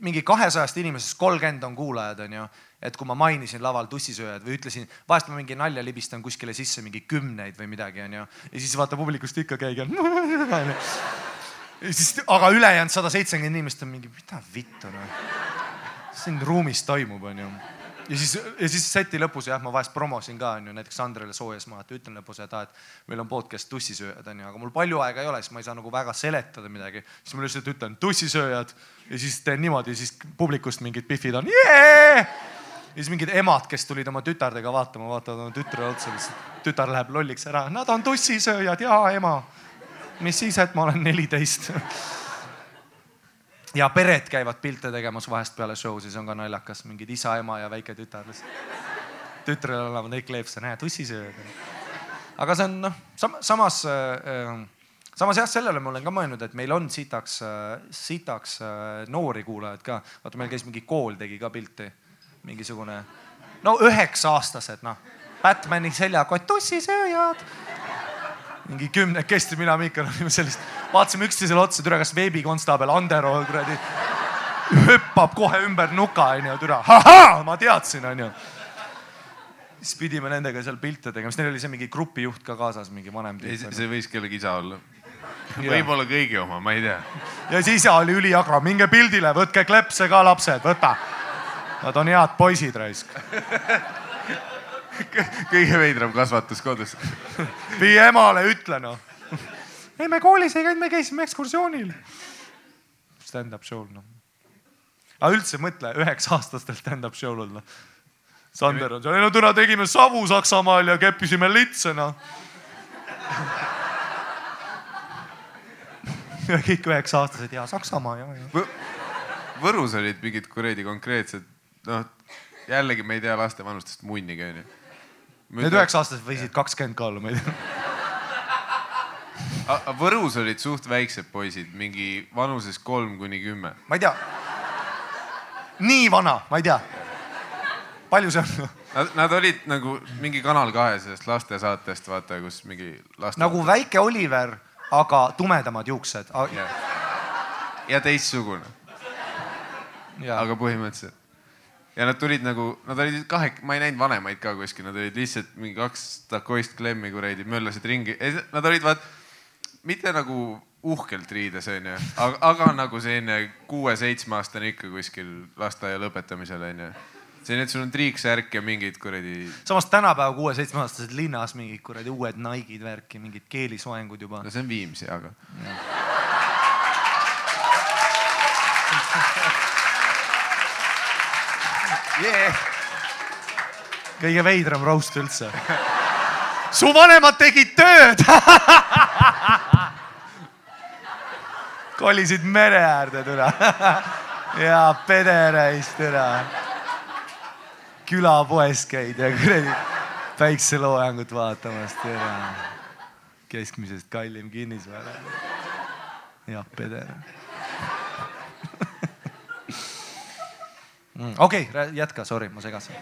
mingi kahesajast inimesest kolmkümmend on kuulajad, onju. Et kui ma mainisin laval tussisööjad või ütlesin, vahest ma mingi nalja libistan kuskile sisse mingi kümneid või midagi, onju. ja siis vaata publikust ikka keegi on. *laughs* ja siis, aga ülejäänud sada seitsekümmend inimest on mingi, mida vittu noh. siin ruumis toimub, onju ja siis, ja siis seti lõpus jah, ma vahest promosin ka onju, näiteks Andrele Soojasmaa, et ütlen lõpus, et aa, et meil on podcast tussisööjad onju, aga mul palju aega ei ole, siis ma ei saa nagu väga seletada midagi. siis ma lihtsalt ütlen tussisööjad ja siis teen niimoodi, siis publikust mingid pihvid on jee. Ja siis mingid emad, kes tulid oma tütardega vaatama, vaatavad oma tütre otsa, tütar läheb lolliks ära, nad on tussisööjad ja ema. mis siis, et ma olen neliteist ja pered käivad pilte tegemas vahest peale show, siis on ka naljakas, mingid isa, ema ja väike tütar lihtsalt. tütrel annavad neid kleepse, näe tussisööjad. aga see on noh sam, samas äh,, samas jah, sellele ma olen ka mõelnud, et meil on sitaks äh,, sitaks äh, noori kuulajaid ka. vaata, meil käis mingi kool tegi ka pilti, mingisugune no üheksa-aastased noh, Batman'i seljakott, tussisööjad mingi kümnekesti, mina, Miikal olime sellist, vaatasime üksteisele otsa, türa, kas veebikonstaabel Andero kuradi hüppab kohe ümber nuka, onju, türa, ahaa, ma teadsin, onju. siis pidime nendega seal pilte tegema, siis neil oli see mingi grupijuht ka kaasas, mingi vanem tüüp. see võis kellegi isa olla. võib-olla kõigi oma, ma ei tea. ja siis isa oli üliagra, minge pildile, võtke klepse ka lapsed, võta. Nad on head poisid raisk. kõige veidram kasvatus kodus. vii emale, ütle noh. ei, me koolis ei käinud, me käisime ekskursioonil. Stand-up show'l noh. aga üldse mõtle üheksa-aastastel stand-up show'l olla. Sander on seal, ei no täna tegime savu Saksamaal ja keppisime litse noh. *laughs* kõik üheksa-aastased ja Saksamaa ja, ja. Võrus olid mingid kuradi konkreetsed, noh, jällegi me ei tea laste vanustest munnigi onju. Need üheksa-aastased võisid kakskümmend ka olla, ma ei tea. Võrus olid suht väiksed poisid, mingi vanuses kolm kuni kümme. ma ei tea. nii vana, ma ei tea. palju see on? Nad, nad olid nagu mingi Kanal kahe sellest lastesaatest, vaata, kus mingi laste. nagu väike Oliver, aga tumedamad juuksed. ja teistsugune, aga põhimõtteliselt. Ja nad tulid nagu, nad olid kahe, ma ei näinud vanemaid ka kuskil, nad olid lihtsalt mingi kaks takoist klemmi kuradi, möllasid ringi, nad olid vaat mitte nagu uhkelt riides onju, aga, aga nagu selline kuue-seitsmeaastane ikka kuskil lasteaia lõpetamisel onju. selline, et sul on triiksärk ja mingid kuradi, samas tänapäeva kuue-seitsmeaastased linnas mingid kuradi uued Nike'id värki, mingid keelisoengud juba. No see on Viimsi, aga yeah.. kõige veidram roast üldse. su vanemad tegid tööd. kolisid mere äärde türa. ja pederäis türa. külapoes käid ja kuradi päikseloojangut vaatamas türa. keskmisest kallim kinnisvara. jah, peder Mm, okei okay,, jätka, sorry, ma segasin.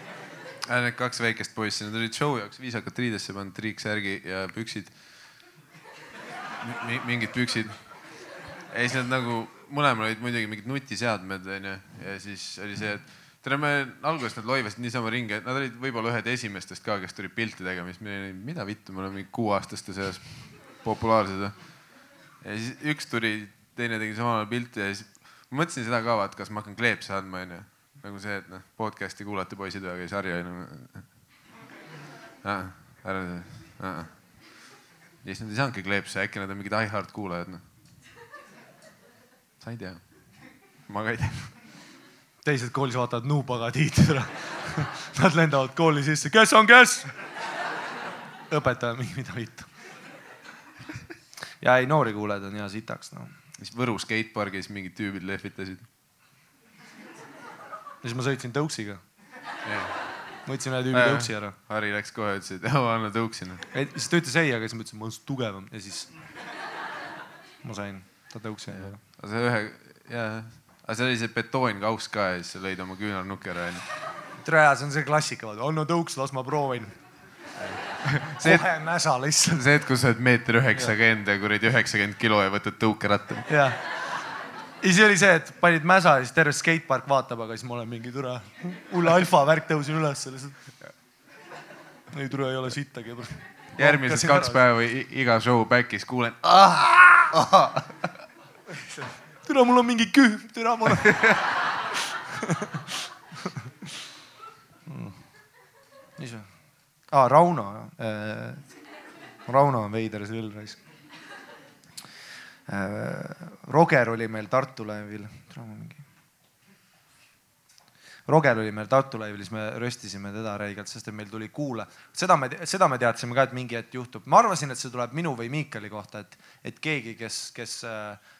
äh, need kaks väikest poissi, nad olid show jaoks viisakalt riidesse pannud triiksärgi ja püksid Mi. mingid püksid. ja siis nad nagu, mõlemal olid muidugi mingid nutiseadmed onju ja siis oli see, et tere, me alguses nad loivasid niisama ringi, et nad olid võib-olla ühed esimestest ka, kes tulid pilti tegema, siis me olime, mida vittu, me oleme mingi kuueaastaste seas populaarsed või. ja siis üks tuli, teine tegi samal ajal pilti ja siis mõtlesin seda ka, vaat kas ma hakkan kleepse andma onju. Nagu see, et noh, podcast'i kuulate poisid, aga ei sarja onju. ära, ja siis nad ei saanudki kleepse, äkki nad on mingid iHeart kuulajad noh. sa ei tea. ma ka ei tea. teised koolis vaatavad nuupagatiiti ära. Nad lendavad kooli sisse, kes on kes? õpetaja mingi, mida vittu. ja ei, noori kuulajaid on hea sitaks noh. siis Võru skatepargis mingid tüübid lehvitasid. Siis ma sõitsin tõuksiga, võtsin ühe tüübi Jaa. tõuksi ära. Harri läks kohe, ütles, et joo, anna tõuksi noh. siis ta ütles ei, aga siis ma ütlesin, ma olen tugevam ja siis ma sain ta tõuksi endale. aga see ühe, jaa, aga see oli see betoonkauss ka ja siis sa lõid oma küünarnuki ära onju. tere, see on see klassika, anna tõuks, las ma proovin. *laughs* See- kohe mäsa lihtsalt. see, et kui sa oled meeter üheksakümmend ja kuradi üheksakümmend kilo ja võtad tõukeratta. jah. Ja siis oli see, et panid mäsa ja siis terve skatepark vaatab, aga siis ma olen mingi türa, hull alfa värk tõusin üles lihtsalt. ei türa ei ole sittagi. järgmised kaks. päeva iga show back'is kuulen, *laughs* türa, mul on mingi kühm, türa mul on. *laughs* mis see? aa, Rauno äh,. Rauno on veider sõll raisk. Roger oli meil Tartu laevil, mingi. Roger oli meil Tartu laevil, siis me röstisime teda räigelt, sest et meil tuli kuule. seda me, seda me teadsime ka, et mingi hetk juhtub. ma arvasin, et see tuleb minu või Miikali kohta, et, et keegi, kes, kes,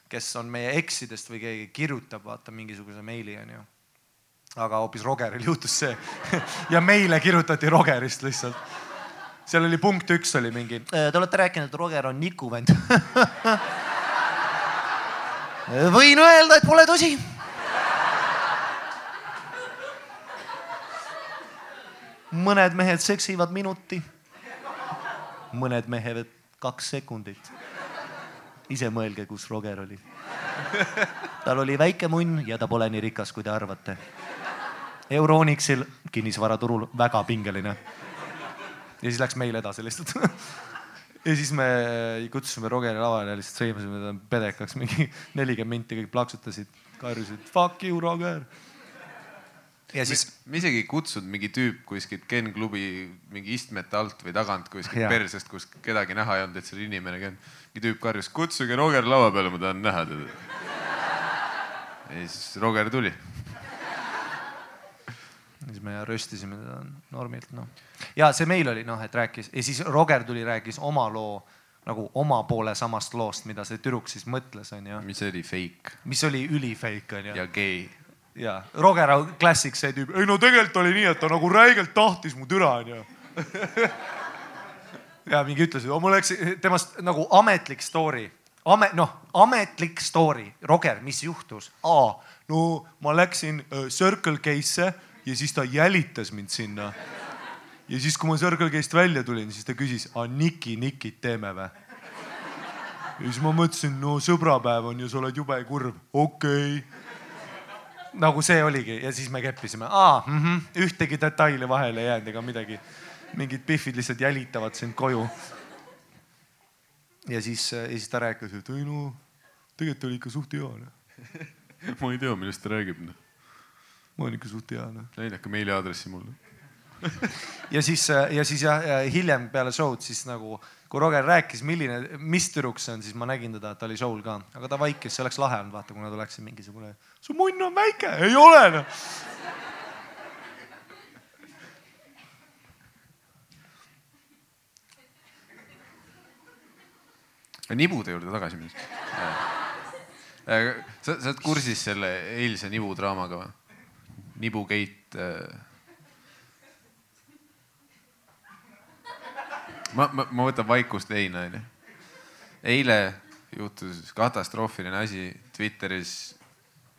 kes on meie eksidest või keegi kirjutab, vaata mingisuguse meili onju. aga hoopis Rogeril juhtus see *laughs* ja meile kirjutati Rogerist lihtsalt. seal oli punkt üks oli mingi. Te olete rääkinud, et Roger on Niku vend. *laughs* võin öelda, et pole tõsi mõned mehed seksivad minuti, mõned mehed kaks sekundit. ise mõelge, kus Roger oli. tal oli väike munn ja ta pole nii rikas, kui te arvate. Euronixil kinnisvaraturul väga pingeline. ja siis läks meil edasi lihtsalt. Ja siis me kutsusime Rogeri lavale ja lihtsalt sõimasime ta pedekaks mingi *laughs* nelikümmend minti, kõik plaksutasid, karjusid fuck you, Roger. ja siis me isegi ei kutsunud mingi tüüp kuskilt Ken klubi mingi istmete alt või tagant kuskilt Jaa. persest, kus kedagi näha ei olnud, et seal inimene käinud. mingi tüüp karjus, kutsuge Roger laua peale, ma tahan näha teda. ja siis Roger tuli. Siis me röstisime teda normilt noh. ja see meil oli noh, et rääkis ja siis Roger tuli, rääkis oma loo nagu oma poole samast loost, mida see tüdruk siis mõtles, onju. mis oli fake mis oli ülifake onju. ja gei. ja Roger on klassik see tüüp, ei no tegelikult oli nii, et ta nagu räigelt tahtis mu türa onju. *laughs* ja mingi ütles, mul läks temast nagu ametlik story, amet, noh, ametlik story, Roger, mis juhtus? A, no ma läksin äh, Circle K-sse ja siis ta jälitas mind sinna. ja siis, kui ma K-st välja tulin, siis ta küsis, Niki, Nikit teeme vä? ja siis ma mõtlesin, no sõbrapäev on ju, sa oled jube kurb, okei okay nagu see oligi ja siis me keppisime, aa mm, -hmm. ühtegi detaili vahele ei jäänud ega midagi. mingid pihvid lihtsalt jälitavad sind koju. ja siis, ja siis ta rääkis, et ei no tegelikult oli ikka suht hea noh. *laughs* ma ei tea, millest ta räägib. noh. Ma olen ikka suht hea noh. näidake meiliaadressi mulle. *laughs* ja siis, ja siis jah, hiljem peale show'd siis nagu, kui Roger rääkis, milline, mis tüdruk see on, siis ma nägin teda, et ta oli show'l ka, aga ta vaikis, see oleks lahe olnud, vaata, kui nad oleksid mingisugune, su munn on väike, ei ole noh. nibude juurde tagasi minnes. sa, sa oled kursis selle eilse nibu draamaga või? Nibukeit äh.... ma, ma, ma võtan vaikust leina, onju. eile juhtus katastroofiline asi Twitteris.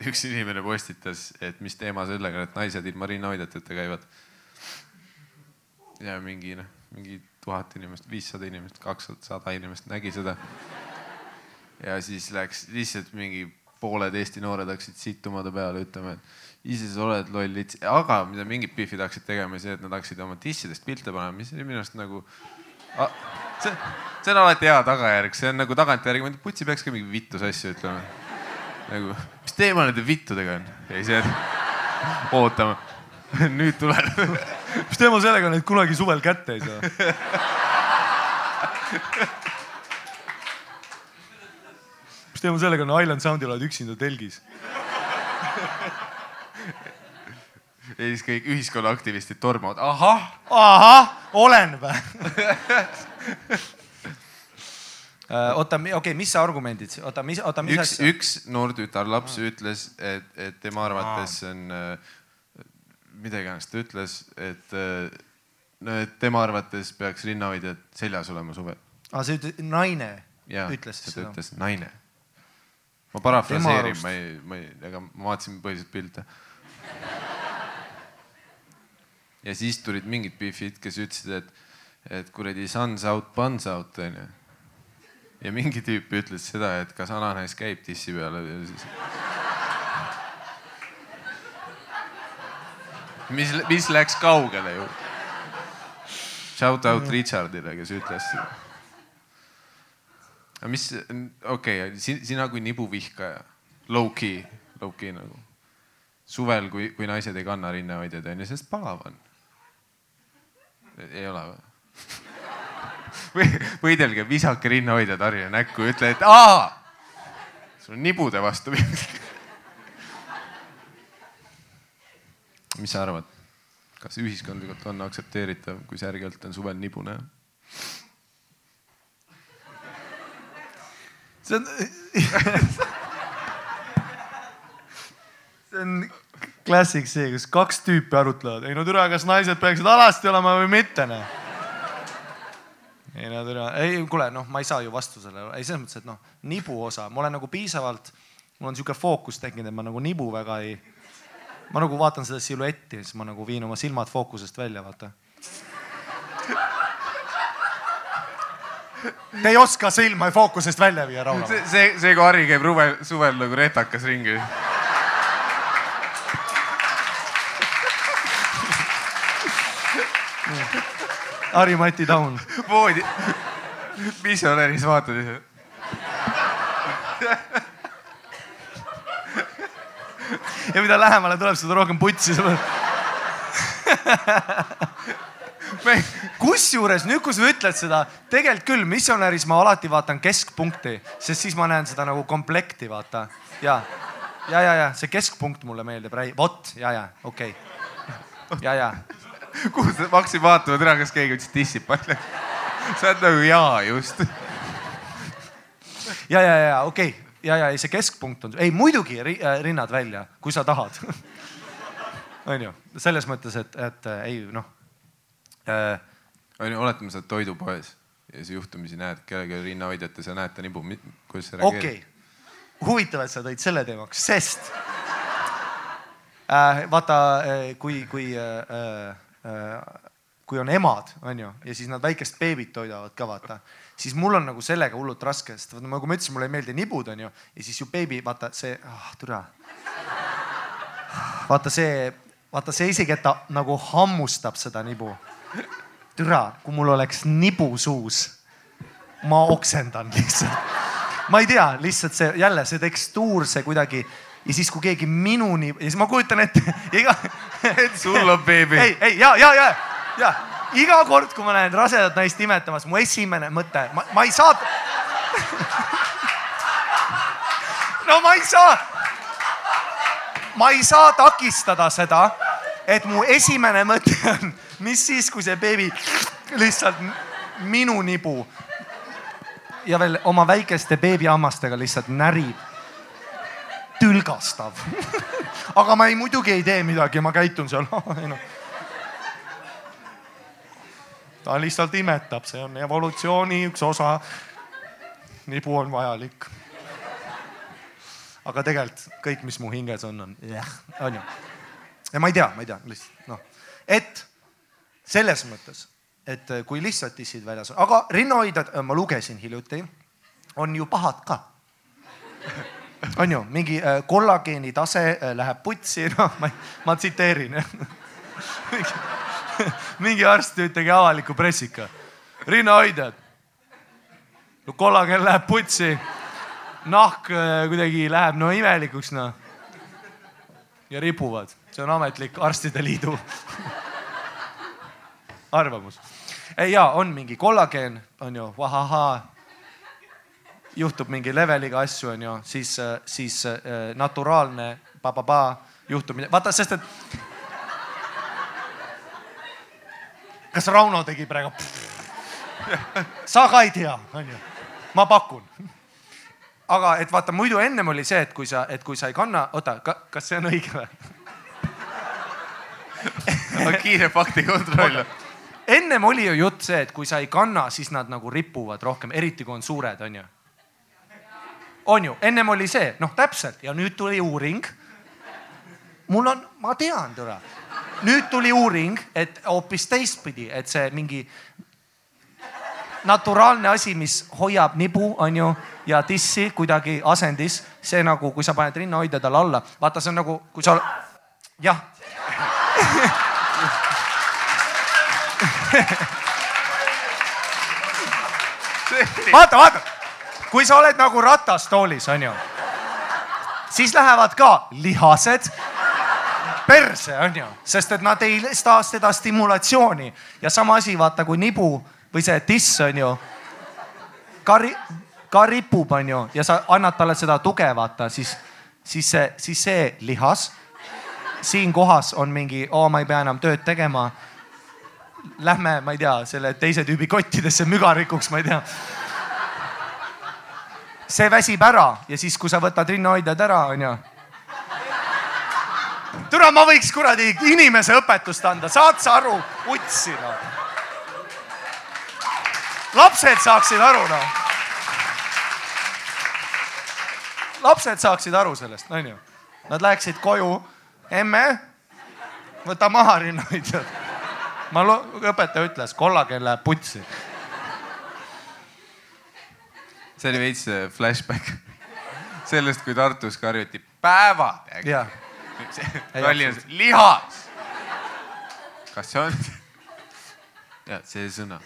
üks inimene postitas, et mis teema sellega, et naised ilma rinnahoidjateta käivad. ja mingi noh, mingi tuhat inimest, viissada inimest, kakssada inimest nägi seda. ja siis läks lihtsalt mingi pooled Eesti noored hakkasid sittuma ta peale ütlema, et ise sa oled loll lits, aga mida mingid Biffid hakkasid tegema, see, et nad hakkasid oma dissidest pilte panema, mis oli minu arust nagu. see, see on alati hea tagajärg, see on nagu tagantjärgi, putsi peaks ka mingi vittu asju ütlema. nagu, mis teema nende vittudega on? ei, see on, ootame, nüüd tuleb mis teema sellega on, et kunagi suvel kätte ei saa? *laughs* mis teema sellega on, Island Soundil oled üksinda telgis? ja siis kõik ühiskonnaaktivistid tormavad, ahah, ahah, olen või? oota, okei okay,, mis argumendid, oota, mis, oota, mis üks, asja? üks noor tütarlaps ütles, et, et tema arvates see on, mida iganes ta ütles, et äh, no et tema arvates peaks rinnahoidjad seljas olema suvel. aa, see ütles, naine ja ütles siis seda? ütles naine. Ma parafraseerin, ma ei, ma ei, ega ma vaatasin põhiliselt pilte. ja siis tulid mingid Biffid, kes ütlesid, et, et kuradi sun's out, buns out onju. ja mingi tüüp ütles seda, et kas Ananas käib tissi peale ja siis. mis, mis läks kaugele ju. Shout out Richardile, kes ütles seda mis, okei okay,, sina kui nibuvihkaja, low-key, low-key nagu. suvel, kui, kui naised ei kanna rinnahoidjaid onju, sest palav on. ei ole või? *laughs* või võidelge, visake rinnahoidjad Harjule näkku ütle, et aa, sul on nibude vastu *laughs* mis sa arvad, kas ühiskondlikult on aktsepteeritav, kui särgelt on suvel nibu näha? See on, *laughs* see on klassik see, kus kaks tüüpi arutlevad, ei no türa, kas naised peaksid alasti olema või mitte, noh. ei no türa, ei kuule, noh, ma ei saa ju vastu sellele, ei selles mõttes, et noh, nibu osa, ma olen nagu piisavalt, mul on sihuke fookus tekkinud, et ma nagu nibu väga ei, ma nagu vaatan seda siluetti siis ma nagu viin oma silmad fookusest välja, vaata Te ei oska silma fookusest välja viia, Rauno. see, see, see, kui Harri käib ruvel, suvel nagu retakas ringi. Harri-Mati Town. voodi, missionäris vaatad ise. ja mida lähemale tuleb, seda rohkem putsi sa pead. Kusjuures nüüd, kui sa ütled seda, tegelikult küll missionäris ma alati vaatan keskpunkti, sest siis ma näen seda nagu komplekti, vaata. ja, ja, ja, ja see keskpunkt mulle meeldib, vot ja, ja okei okay.. ja, ja kuhu sa, ma hakkasin vaatama, tere, kas keegi ütles dissib palju. sa oled nagu jaa, just. ja, ja, ja okei okay., ja, ja ei see keskpunkt on, ei muidugi ri, äh, rinnad välja, kui sa tahad. *laughs* onju, selles mõttes, et, et äh, ei noh äh,. onju, oletame, sa oled toidupoes ja siis juhtumisi näed kellegi rinnahoidjat ja sa näed ta nibu, kuidas sa reageerid okay., huvitav, et sa tõid selle teemaks, sest äh, vaata, kui, kui äh,, äh, kui on emad, onju, ja siis nad väikest beebit toidavad ka vaata, siis mul on nagu sellega hullult raske, sest vaata nagu ma ütlesin, mulle ei meeldi nibud, onju, ja siis ju beebi, vaata see ah,, türa. vaata see, vaata see isegi, et ta nagu hammustab seda nibu. türa, kui mul oleks nibu suus, ma oksendan lihtsalt ma ei tea, lihtsalt see jälle see tekstuur, see kuidagi ja siis, kui keegi minuni ja siis ma kujutan ette *laughs* iga. sul on beebi. ei, ei ja, ja, ja, ja iga kord, kui ma näen rasedat naist imetamas, mu esimene mõte, ma, ma ei saa. *laughs* no ma ei saa, ma ei saa takistada seda, et mu esimene mõte on, mis siis, kui see beebi lihtsalt minu nibu ja veel oma väikeste beebihammastega lihtsalt närib. tülgastav *laughs* aga ma ei, muidugi ei tee midagi, ma käitun seal *laughs* no. ta lihtsalt imetab, see on evolutsiooni üks osa. nibu on vajalik. aga tegelikult kõik, mis mu hinges on, on jah, on ju. ja ma ei tea, ma ei tea, lihtsalt noh, et selles mõttes et äh, kui lihtsalt dissid väljas aga rinnahoidjad, äh, ma lugesin hiljuti, on ju pahad ka *laughs* on ju, mingi äh, kollageeni tase läheb putsi, noh, ma, ma tsiteerin mingi, *laughs* mingi arst tegi avaliku pressika. rinnahoidjad. kollageen läheb putsi, nahk kuidagi läheb no imelikuks noh. ja ripuvad, see on ametlik arstide liidu *laughs* arvamus. jaa, on mingi kollageen, on ju, vahahaa. juhtub mingi leveliga asju, on ju, siis, siis äh, naturaalne ba-ba-ba juhtub, vaata, sest et. kas Rauno tegi praegu? sa ka ei tea, on ju, ma pakun aga et vaata, muidu ennem oli see, et kui sa, et kui sa ei kanna, oota ka,, kas see on õige või? kiire faktikontroll ennem oli ju jutt see, et kui sa ei kanna, siis nad nagu ripuvad rohkem, eriti kui on suured, onju. on ju, ennem oli see, noh, täpselt ja nüüd tuli uuring. mul on, ma tean, tule. nüüd tuli uuring, et hoopis teistpidi, et see mingi naturaalne asi, mis hoiab nibu, onju, ja tissi kuidagi asendis, see nagu, kui sa paned rinnahoidja talle alla, vaata, see on nagu, kui sa, jah *laughs* *laughs* vaata, vaata, kui sa oled nagu ratastoolis, onju, siis lähevad ka lihased perse, onju, sest et nad ei taha seda stimulatsiooni. Ja sama asi, vaata, kui nibu või see tiss onju, ka, ka ripub, onju, ja sa annad talle seda tuge, vaata, siis, siis see, siis see lihas siin kohas on mingi, oo, ma ei pea enam tööd tegema lähme, ma ei tea, selle teise tüübi kottidesse mügarikuks, ma ei tea. see väsib ära ja siis, kui sa võtad rinnahoidjad ära, onju. türa, ma võiks kuradi inimese õpetust anda, saad sa aru, utsi noh. lapsed saaksid aru noh. lapsed saaksid aru sellest, onju. Nad läheksid koju, emme, võta maha rinnahoidjad ma õpetaja ütles, kollageen läheb putsi. see oli veits äh, flashback *laughs* sellest, kui Tartus karjuti päevad. Tallinnas lihas. kas see on? *laughs* ja see sõna.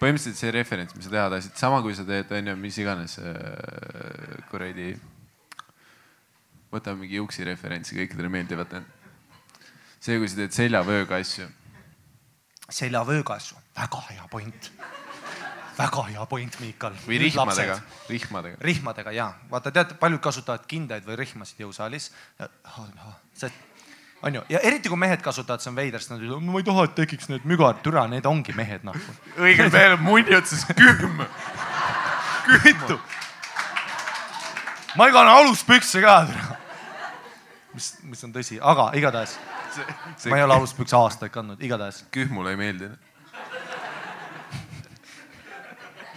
põhimõtteliselt see referents, mis sa teha tahtsid, sama kui sa teed, onju, mis iganes äh, kuradi. võtame mingi juuksi referentsi, kõikidele meeldivad need see, kui sa teed seljavööga asju. seljavööga asju, väga hea point. väga hea point, Miikal. või rihmadega, rihmadega. rihmadega ja vaata, tead, paljud kasutavad kindaid või rihmasid jõusaalis. see on ju, ja eriti kui mehed kasutavad, see on veider, sest nad ütlevad, ma ei taha, et tekiks need mügad, türa, need ongi mehed noh. õigel mehel on munni otsas kühm. kühitu. ma ei kanna aluspükse ka, mis, mis on tõsi, aga igatahes ma ei ole aluspükse aastaid kandnud, igatahes. kühm mulle ei meeldi.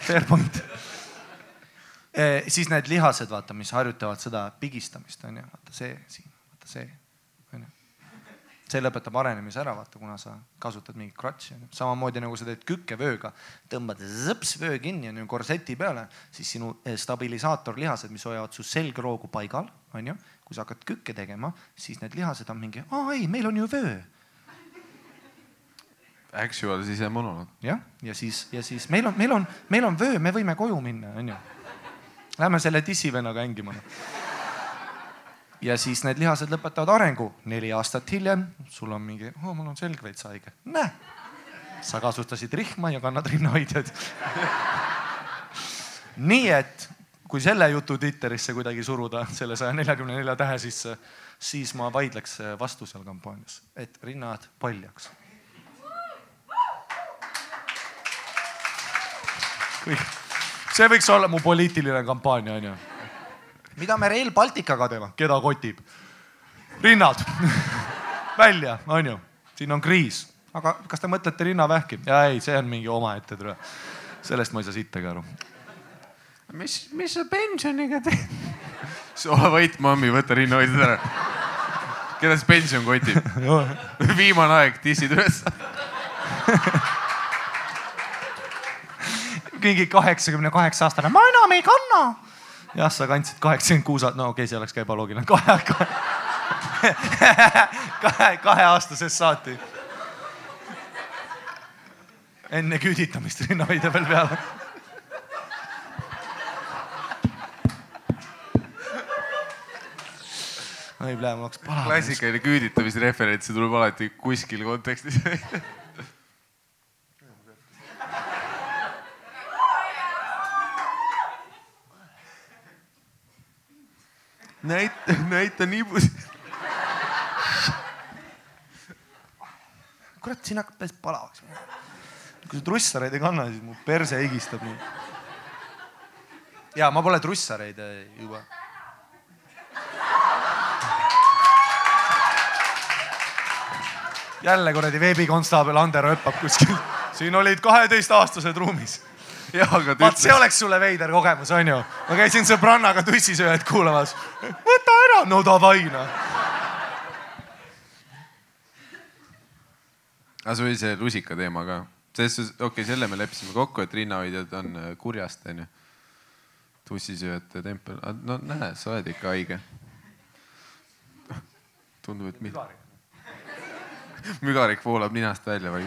Fair point e,. siis need lihased, vaata, mis harjutavad seda pigistamist, onju, vaata see siin, vaata see. See lõpetab arenemise ära, vaata, kuna sa kasutad mingit kratši, samamoodi nagu sa teed kükkevööga, tõmbad zõps vöö kinni, onju, korseti peale, siis sinu eh, stabilisaatorlihased, mis hoiavad su selgroogu paigal, onju kui sa hakkad kükke tegema, siis need lihased on mingi, aa ei, meil on ju vöö. Actual sisemonoloog. jah, ja siis, ja siis meil on, meil on, meil on vöö, me võime koju minna, onju. Lähme selle dissivennaga hängima. Ja siis need lihased lõpetavad arengu, neli aastat hiljem sul on mingi oh,, mul on selg veits haige. näe, sa kasutasid rihma ja kannad rinnahoidjaid. *laughs* nii et kui selle jutu Twitterisse kuidagi suruda selle saja neljakümne nelja tähe sisse, siis ma vaidleks vastu seal kampaanias, et rinnad paljaks. see võiks olla mu poliitiline kampaania onju. Mida me Rail Balticaga teeme, keda kotib? rinnad *laughs* välja, onju, siin on kriis, aga kas te mõtlete rinnavähki? ja ei, see on mingi omaette tule. sellest ma ei saa sittagi aru. mis, mis sa pensioniga teed? *laughs* ole vait, mammi, võta rinnahoidjad ära. keda see pension kotib? *laughs* viimane aeg, dissid üles. mingi kaheksakümne kaheksa aastane, ma enam ei kanna. jah, sa kandsid kaheksakümmend kuus, no okei okay,, see oleks ka ebaloogiline, kahe, *laughs* kahe, kahe, kaheaastasest saati. enne küüditamist rinnahoidja peal peale. ei, mul hakkas palav. klassikaline küüditamise referents, see tuleb alati kuskil kontekstis. *laughs* näita, *laughs* näita nibus. kurat, siin hakkab päris palavaks minema. kui sa trussareid ei kanna, siis mu perse higistab nii. ja ma pole trussareid juba. jälle kuradi veebikonstaabel Ander hüppab kuskil. siin olid kaheteistaastased ruumis. Vaat see oleks sulle veider kogemus, onju. ma käisin sõbrannaga tussisööjat kuulamas. võta ära, no davai noh. aga sul oli see lusika teema ka, selles suhtes, okei okay,, selle me leppisime kokku, et rinnahoidjad on äh, kurjast, onju. tussisööjate tempel, no näe, sa oled ikka haige. tundub, et mitte. mügarik voolab ninast välja või?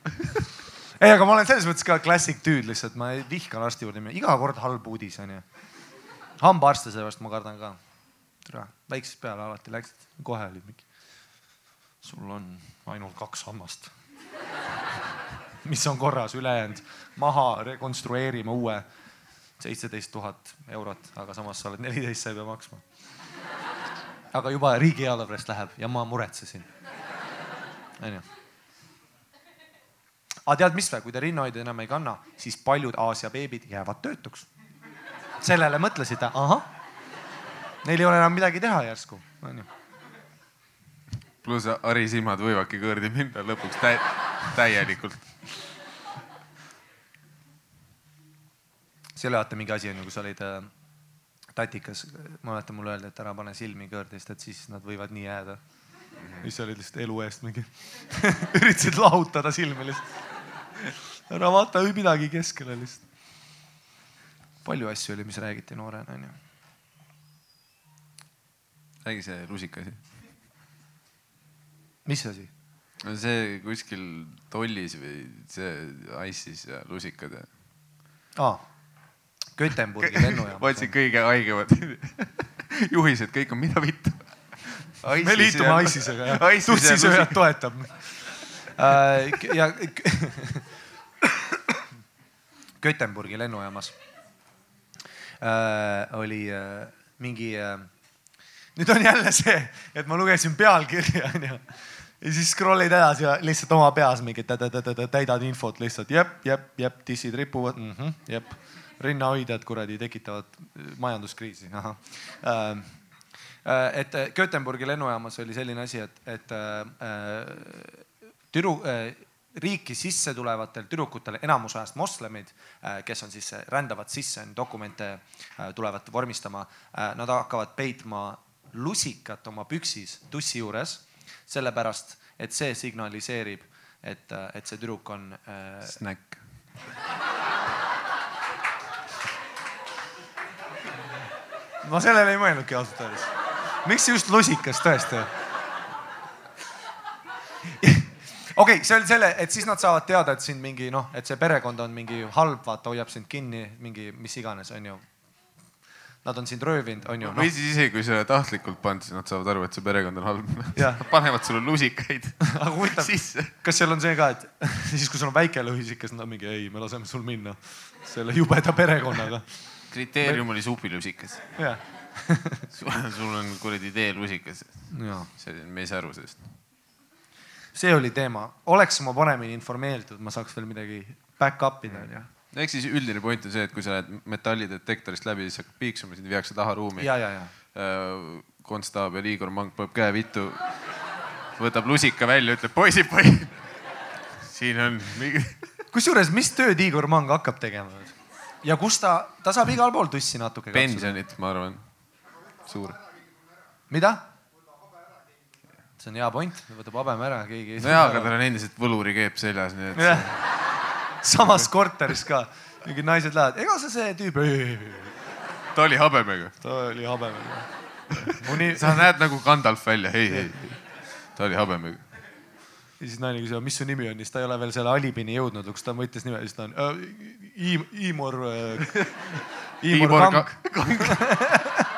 *laughs* ei, aga ma olen selles mõttes ka classic dude lihtsalt, ma vihkan arsti juurde minna, iga kord halb uudis onju. hambaarste seepärast ma kardan ka. tere, väiksest peale alati läksid, kohe olid mingi. sul on ainult kaks hammast. *laughs* mis on korras, ülejäänud maha, rekonstrueerime uue. seitseteist tuhat eurot, aga samas sa oled neliteist, sa ei pea maksma. aga juba riigieelarvest läheb ja ma muretsesin. onju aga tead mis või, kui te rinnahoidjaid enam ei kanna, siis paljud Aasia beebid jäävad töötuks. sellele mõtlesite, ahah. Neil ei ole enam midagi teha järsku, onju. pluss harisilmad võivadki kõrdi minna lõpuks tä täielikult. see oli vaata mingi asi onju, kui sa olid äh, tatikas, ma mäletan, mulle öeldi, et ära pane silmi kõrdi, sest et siis nad võivad nii jääda. siis sa olid lihtsalt elu eest mingi, *laughs* üritasid lahutada silmi lihtsalt. Ära vaata midagi keskele lihtsalt. palju asju oli, mis räägiti noorena onju. räägi see lusika asi. mis asi? no see kuskil tollis või see Ice'is ja lusikad ja. aa, Göteborgi lennujaam. *laughs* ma otsin kõige haigemad *laughs* juhised, kõik on mida vittu. me liitume ISISega jah, tussisööjad toetab. Ja *coughs* Göteborgi lennujaamas äh, oli äh, mingi äh,, nüüd on jälle see, et ma lugesin pealkirja onju ja siis scroll'id edasi ja lihtsalt oma peas mingi täidad infot lihtsalt. Jep, jep, jep, dissid ripuvad mm, -hmm, jep, rinnahoidjad kuradi tekitavad äh, majanduskriisi, ahah. Äh, Äh, et äh, Göteborgi lennujaamas oli selline asi, et, et äh, tüdru-, riiki sisse tulevatel tüdrukutel enamus ajast moslemid, kes on siis, rändavad sisse, dokumente äh, tulevad vormistama, nad hakkavad peitma lusikat oma püksis tussi juures, sellepärast et see signaliseerib, et, et see tüdruk on äh, snäkk. ma sellele ei mõelnudki ausalt öeldes. miks just lusikas tõesti? Okei okay,, see oli selle, et siis nad saavad teada, et sind mingi noh, et see perekond on mingi halb, vaata, hoiab sind kinni, mingi mis iganes, onju. Nad on sind röövinud, onju. või siis isegi, kui sa oled tahtlikult pannud, siis nad saavad aru, et see perekond on halb Jah. *laughs* panevad sulle lusikaid *laughs* aga huvitav, kas seal on see ka, et *laughs* siis kui sul on väike lõhisikas, nad on mingi ei, me laseme sul minna selle jubeda perekonnaga. kriteerium oli supilusikas. sul on kuradi teelusikas. me ei saa aru sellest. See oli teema, oleks ma paremini informeeritud, ma saaks veel midagi back up ida, onju. ehk siis üldine point on see, et kui sa lähed metallidetektorist läbi, siis hakkab piiksuma, sind viiakse taha ruumi. ja. konstaabel Igor Mang paneb käe vittu, võtab lusika välja, ütleb poisid, poisid. siin on mingi, kusjuures, mis tööd Igor Mang hakkab tegema? ja kus ta, ta saab igal pool tussi natuke. pensionit, ma arvan, suur. mida? See on hea point, võtab habeme ära, keegi ei nojaa, aga tal on endiselt võlurikeep seljas, nii et jah, samas korteris ka, mingid naised lähevad, ega sa see tüüp, ta oli habemega. ta oli habemega. Muni, sa näed nagu Gandalf välja, ei, ei, ta oli habemega. ja siis naine küsib, mis su nimi on, siis ta ei ole veel selle Alipini jõudnud, kus ta võttis nime, siis ta on äh, Iim-, Iimor äh,, Iimor Kang. *laughs*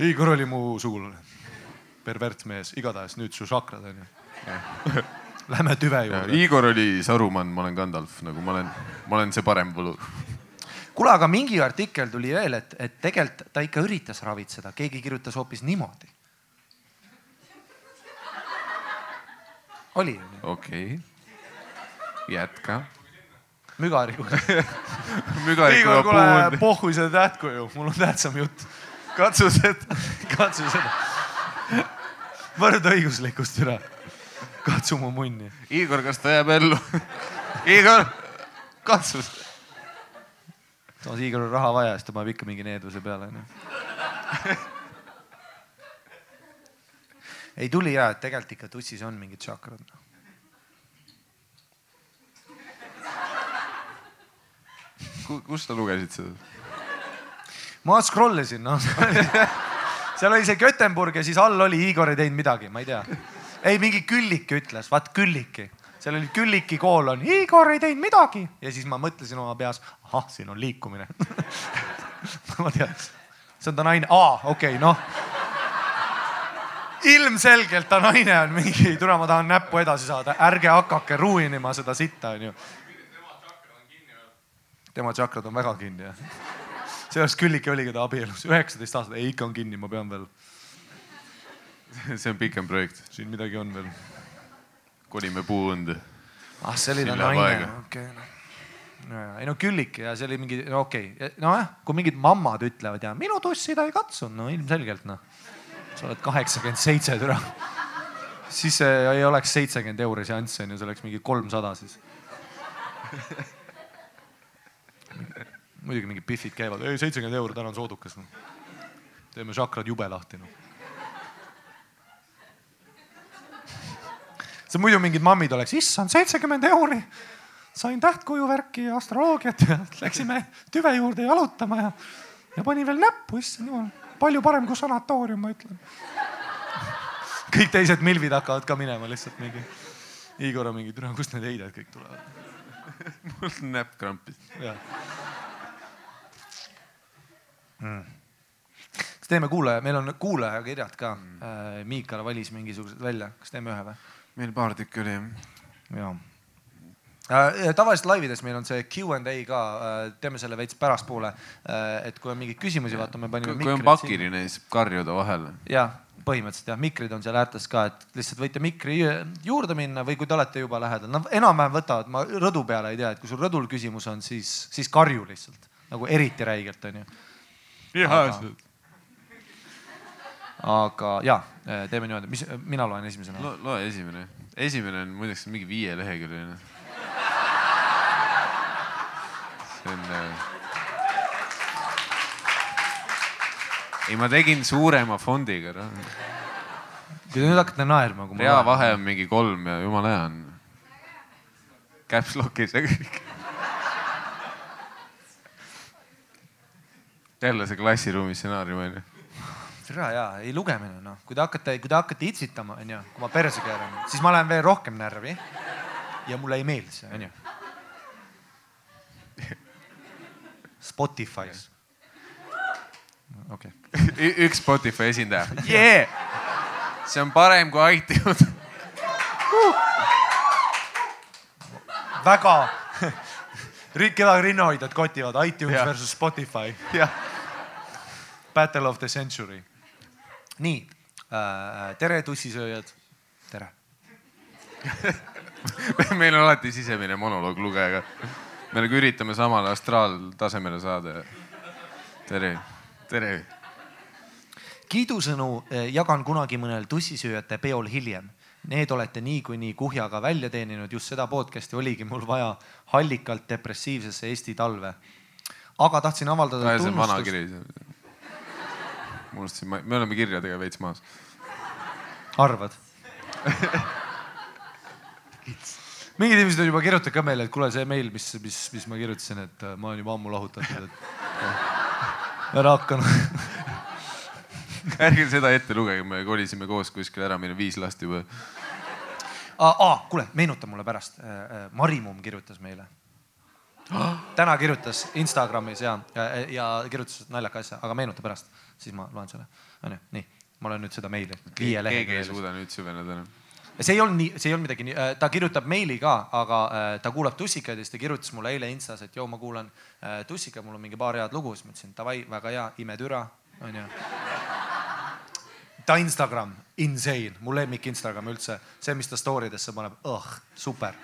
Igor oli mu sugulane, pervertmees, igatahes nüüd su šakrad onju. *laughs* Lähme tüve juurde. Igor oli Saruman, ma olen Gandalf, nagu ma olen, ma olen see parem võlur. *laughs* kuule, aga mingi artikkel tuli veel, et, et tegelikult ta ikka üritas ravitseda, keegi kirjutas hoopis niimoodi. oli ju nii? okei okay., jätka. *laughs* mügarikuga Igor, kuule, puund. pohhui seda tähtkuju, mul on tähtsam jutt. katsu seda, katsu seda. Võrdõiguslikkust üle. katsu mu munni. Igor, kas ta jääb ellu? Igor, katsu. samas Igoril on raha vaja, siis ta paneb ikka mingi needuse peale onju. ei tuli ja, et tegelikult ikka tussis on mingid tšakrad. kus sa lugesid seda? ma scroll isin, noh. *laughs* seal oli see Göteborg ja siis all oli Igor ei teinud midagi, ma ei tea. ei, mingi Külliki ütles, vaat Külliki, seal oli Külliki koolon, Igor ei teinud midagi ja siis ma mõtlesin oma peas, ahah, siin on liikumine. *laughs* ma tean, see on ta naine, aa, okei okay,, noh. ilmselgelt ta naine on mingi, tule, ma tahan näppu edasi saada, ärge hakake ruinima seda sitta, onju. tema tšakrad on väga kinni, jah seepärast Külliki oligi ta abielus, üheksateist aastat, ei ikka on kinni, ma pean veel, see on pikem projekt. siin midagi on veel. kolime puuõnde. ah, see oli ta naine okei okay,. ei no Külliki ja see oli mingi, no okei okay., nojah, kui mingid mammad ütlevad ja minu tussi ta ei katsunud, no ilmselgelt noh. sa oled kaheksakümmend seitse türa. siis see ei oleks seitsekümmend euri seanss on ju, see oleks mingi kolmsada siis. *laughs* muidugi mingid pihvid käivad, ei seitsekümmend euri, täna on soodukas no.. teeme šakrad jube lahti noh. see muidu mingid mammid oleks, issand, seitsekümmend euri. sain tähtkujuvärki ja astroloogiat ja läksime tüve juurde jalutama ja, ja panin veel näppu, issand jumal, palju parem kui sanatoorium, ma ütlen. kõik teised milvid hakkavad ka minema lihtsalt mingi. Igor on mingi, türa, kust need heided kõik tulevad? mul näpp krampis. jah mm.. kas teeme kuulaja, meil on kuulajakirjad ka mm.. Miikal valis mingisugused välja, kas teeme ühe või? meil paar tükki oli jah. jaa. tavaliselt laivides meil on see Q and A ka, teeme selle veits pärastpoole. et kui on mingeid küsimusi, vaata me panime. kui on pakiline, siis saab karjuda vahele. jah, põhimõtteliselt jah, mikrid on seal äärtes ka, et lihtsalt võite mikri juurde minna või kui te olete juba lähedal, nad enam-vähem võtavad, ma rõdu peale ei tea, et kui sul rõdul küsimus on, siis, siis karju lihtsalt nagu eriti räigelt onju. Aga- aga ja teeme niimoodi, mis mina loen esimesena loe, loe esimene. esimene on muideks mingi viieleheküljeline. see on äh.... ei, ma tegin suurema fondiga. kui te nüüd hakkate naerma, kui ma reavahe on mingi kolm ja jumala hea on. Caps lock'is ja kõik. Jälle see klassiruumi stsenaarium onju. türa jaa, ei lugemine noh, kui te hakkate, kui te hakkate itsitama, onju, kui ma perse keeran, siis ma lähen veel rohkem närvi. ja mulle ei meeldi see, onju. Spotify's. okei *laughs* okay. üks Spotify esindaja yeah!. see on parem kui iTunes väga *laughs* keda rinnahoidjad kotivad, iTunes Jah. versus Spotify. jah, Battle of the century. nii äh,, tere tussisööjad, tere. *laughs* meil on alati sisemine monoloog lugejaga. me nagu üritame samale astraaltasemele saada. tere, tere. kiidusõnu eh, jagan kunagi mõnel tussisööjate peol hiljem. Need olete niikuinii kuhjaga välja teeninud, just seda podcast'i oligi mul vaja hallikalt depressiivsesse Eesti talve. aga tahtsin avaldada tunnustust. Ma unustasin, me oleme kirjadega veits maas. arvad? mingid inimesed on juba kirjutanud ka meile, et kuule, see meil, mis, mis, mis ma kirjutasin, et äh, ma olen juba ammu lahutatud, et *laughs* ära hakka. ärge seda ette lugege, me kolisime koos kuskile ära, meil on viis last juba. aa, kuule, meenuta mulle pärast. Marimum kirjutas meile. *gasps* täna kirjutas Instagramis ja, ja, ja kirjutas naljaka asja, aga meenuta pärast, siis ma loen selle. onju, nii, ma olen nüüd seda meili. keegi ei suuda nüüd süveneda enam. see ei olnud nii, see ei olnud midagi nii, ta kirjutab meili ka, aga äh, ta kuulab tussikaid ja siis ta kirjutas mulle eile Instas, et joo, ma kuulan äh, tussikaid, mul on mingi paar head lugu, siis ma ütlesin davai, väga hea, imetüra, onju. ta Instagram, insane, mu lemmik Instagram üldse, see, mis ta story desse paneb, õh, super.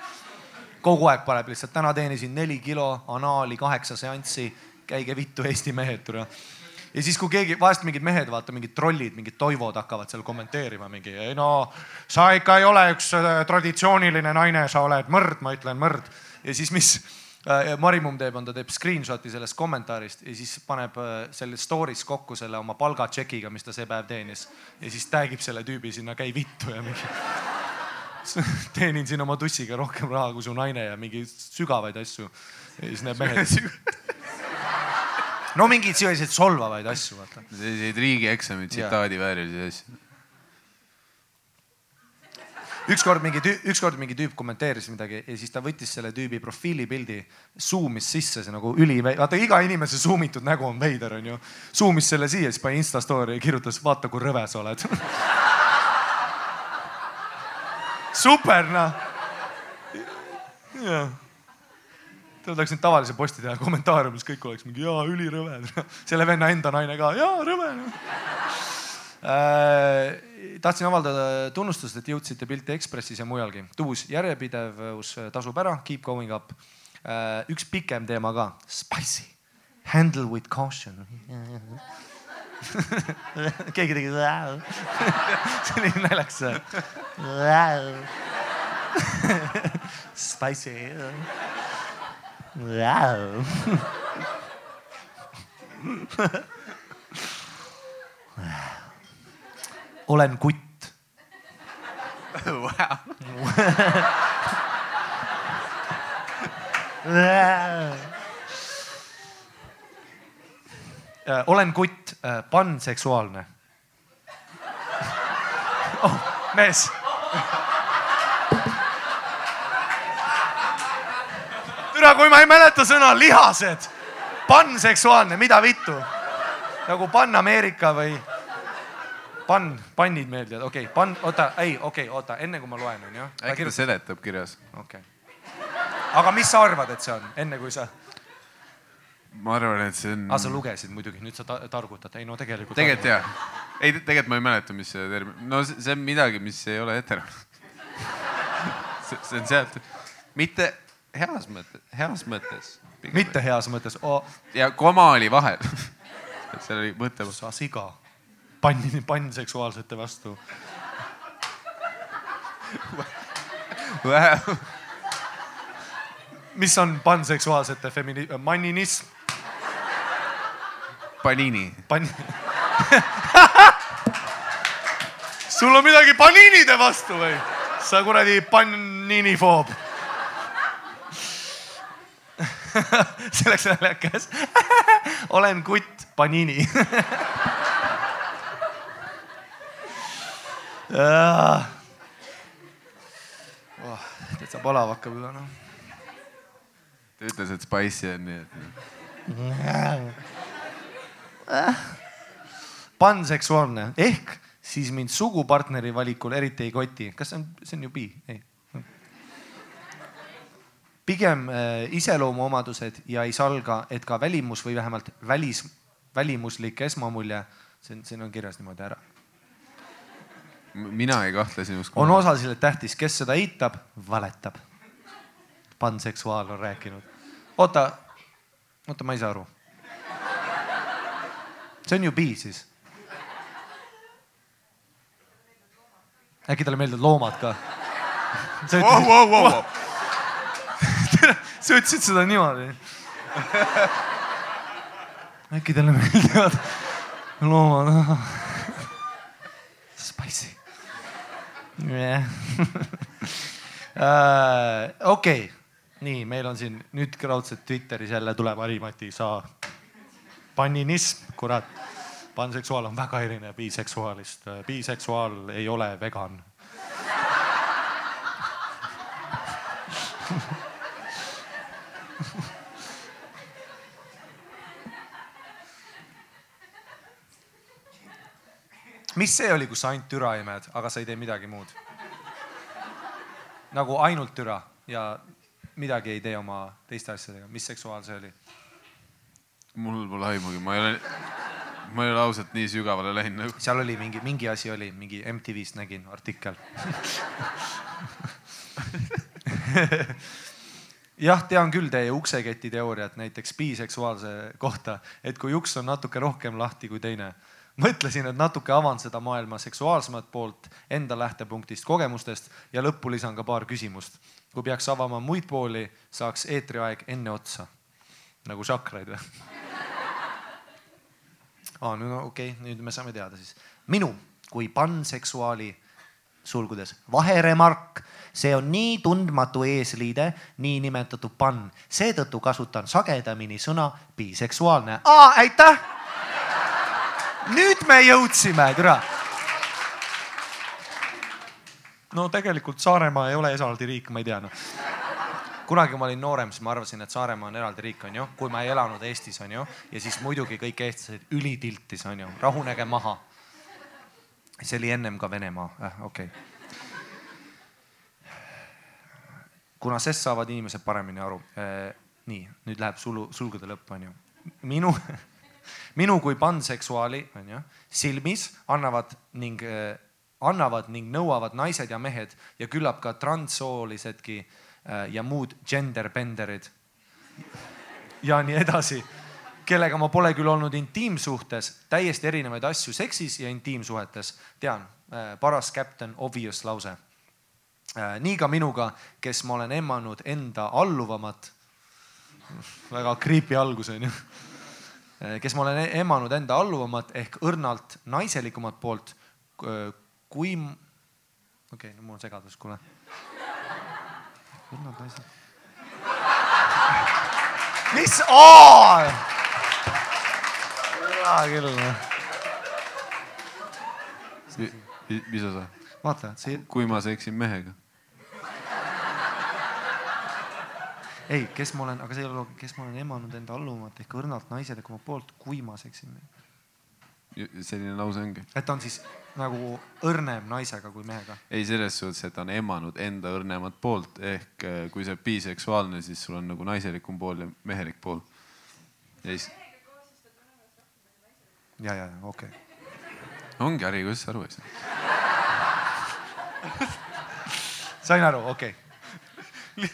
Kogu aeg paneb lihtsalt, täna teenisin neli kilo anaali, kaheksa seanssi, käige vittu, Eesti mehed, türa ja siis, kui keegi, vahest mingid mehed, vaata mingid trollid, mingid toivod hakkavad seal kommenteerima mingi, ei no sa ikka ei ole üks äh, traditsiooniline naine, sa oled mõrd, ma ütlen mõrd. ja siis, mis äh, Marimum teeb, on ta teeb screenshot'i sellest kommentaarist ja siis paneb äh, selle story's kokku selle oma palgatšekiga, mis ta see päev teenis. Ja siis tag ib selle tüübi sinna, käi vittu ja mingi *laughs* teenin siin oma tussiga rohkem raha kui su naine ja mingi sügavaid asju. ja siis need mehed, *laughs* no mingeid selliseid solvavaid asju, vaata. selliseid riigieksami tsitaadi väärilisi asju. ükskord mingi tüü-, ükskord mingi tüüp kommenteeris midagi ja siis ta võttis selle tüübi profiilipildi, zoom'is sisse, see nagu üli, vaata iga inimese zoom itud nägu on veider, onju. Zoom'is selle siia, siis pani Insta story ja kirjutas, vaata kui rõve sa oled. *laughs* super noh. ta tahaks nüüd tavalise posti teha kommentaariumis, kõik oleks mingi jaa, ülirõve. *laughs* selle venna enda naine ka, jaa, rõve noh Äh, tahtsin avaldada tunnustust, et jõudsite pilti Ekspressis ja mujalgi. tuus järjepidevus tasub ära, keep going up. üks pikem teema ka, spicy, handle with caution. *laughs* *laughs* keegi tegi, *laughs* see oli naljakas. *laughs* Spicy. olen kutt. Äh, olen kutt, panseksuaalne *laughs* oh,. mees. türa, kui ma ei mäleta sõna lihased, panseksuaalne, mida vittu? nagu Pan-Ameerika või pann, pannid meeldivad, okei okay,, pann, oota, ei, okei okay,, oota, enne kui ma loen, onju. äkki ta seletab kirjas? okei okay.. aga mis sa arvad, et see on, enne kui sa, ma arvan, et see on. aa, sa lugesid muidugi, nüüd sa ta- targutad, ei no tegelikult. tegelikult jah. ei, tegelikult ma ei mäleta, mis see termin, no see see on midagi, mis ei ole hetero. *laughs* see on sealt, mitte heas mõttes, heas mõttes. mitte heas mõttes oh,, ja koma oli vahel. *laughs* seal oli mõte. sa siga, pann, pannseksuaalsete vastu. mis on panseksuaalsete femini-, manninism, Panini. pann. sul on midagi paninide vastu või? sa kuradi panninifoob. *laughs* see läks naljakas. *laughs* olen kutt, panini. oh, täitsa palav hakkab juba noh. ta ütles, et spicy on nii, et. *laughs* panseksuaalne ehk siis mind sugupartneri valikul eriti ei koti. kas see on, see on ju bi? ei. pigem äh, iseloomuomadused ja ei salga, et ka välimus või vähemalt välis, välimuslik esmamulje, see on, siin on kirjas niimoodi ära. mina ei kahtle sinus. on osalisele tähtis, kes seda eitab, valetab. panseksuaal on rääkinud. oota, oota, ma ei saa aru. See on ju bi siis äkki talle meeldivad loomad ka? *laughs* wow, wow, wow, wow. *laughs* sa ütlesid seda niimoodi. äkki talle meeldivad loomad? *laughs* Spicy. jah. okei, nii, meil on siin nüüd raudselt Twitteris jälle tuleb Harimati saa. Panninism, kurat panseksuaal on väga erinev biseksuaalist. biseksuaal ei ole vegan. mis see oli, kus sa ainult türa imed, aga sa ei tee midagi muud? nagu ainult türa ja midagi ei tee oma teiste asjadega, mis seksuaal see oli? Mul pole aimugi, ma ei ole ma ei ole ausalt nii sügavale läinud nagu. seal oli mingi, mingi asi oli, mingi MTV-st nägin artikkel jah, tean küll teie ukseketi teooriat näiteks biseksuaalse kohta, et kui uks on natuke rohkem lahti kui teine. mõtlesin, et natuke avan seda maailma seksuaalsemat poolt enda lähtepunktist, kogemustest ja lõppu lisan ka paar küsimust. kui peaks avama muid pooli, saaks eetriaeg enne otsa. Nagu šakraid või? aa, no okei okay,, nüüd me saame teada siis. minu kui panseksuaali sulgudes vaheremark, see on nii tundmatu eesliide, niinimetatud pann, seetõttu kasutan sagedamini sõna biseksuaalne. aa, aitäh. nüüd me jõudsime, türa. no tegelikult Saaremaa ei ole eraldi riik, ma ei tea noh kunagi, ma olin noorem, siis ma arvasin, et Saaremaa on eraldi riik, onju, kui ma ei elanud Eestis, onju. ja siis muidugi kõik eestlased ülitiltis, onju, rahunege maha. see oli ennem ka Venemaa äh,, okei okay. kuna sest saavad inimesed paremini aru eh,. nii, nüüd läheb sulu, sulgude lõpp, onju. minu, *laughs* minu kui panseksuaali, onju, silmis annavad ning eh, annavad ning nõuavad naised ja mehed ja küllap ka transsoolisedki Äh, ja muud gender benderid ja nii edasi, kellega ma pole küll olnud intiimsuhtes, täiesti erinevaid asju seksis ja intiimsuhetes. tean, äh, paras captain obvious lause. Äh, nii ka minuga, kes ma olen emmanud enda alluvamat, väga creepy algus onju, kes ma olen emmanud enda alluvamat ehk õrnalt naiselikumat poolt kui, okei okay,, mul on segadus, kuule kunnad naised. mis? hea küll. Mis osa? vaata, see. kui ma seksin mehega. ei, kes ma olen, aga see ei ole, kes ma olen emanud enda allumat ehk õrnalt naiselikumat poolt, kui ma seksin mehega selline lause ongi. et ta on siis nagu õrnem naisega kui mehega? ei, selles suhtes, et ta on emanud enda õrnemat poolt ehk äh, kui sa oled biseksuaalne, siis sul on nagu naiselikum pool ja mehelik pool. ja siis. ja, ja, okei okay.. ongi, Harri, kuidas sa aru ei saa? sain aru, okei okay.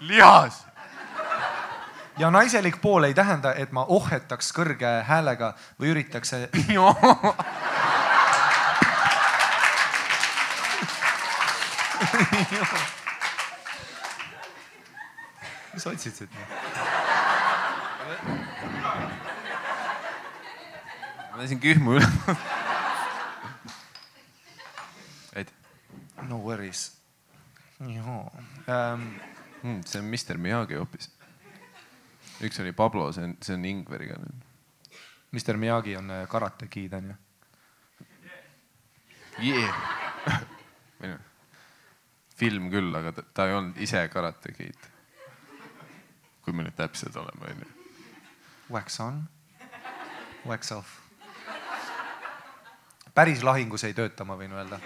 lihas ja naiselik pool ei tähenda, et ma ohhetaks kõrge häälega või üritaks *laughs* *laughs* mis sa otsisid? ma lasin kühmu üle no worries. joo ähm,. Hmm, see on Mr Miyagi hoopis üks oli Pablo, see on, see on Ingveriga. Mr Miyagi on äh, Karate Kid onju. yeah.. film küll, aga ta, ta ei olnud ise Karate Kid. kui me nüüd täpsed oleme, onju. Wax on, wax off. päris lahingus ei tööta, ma võin öelda.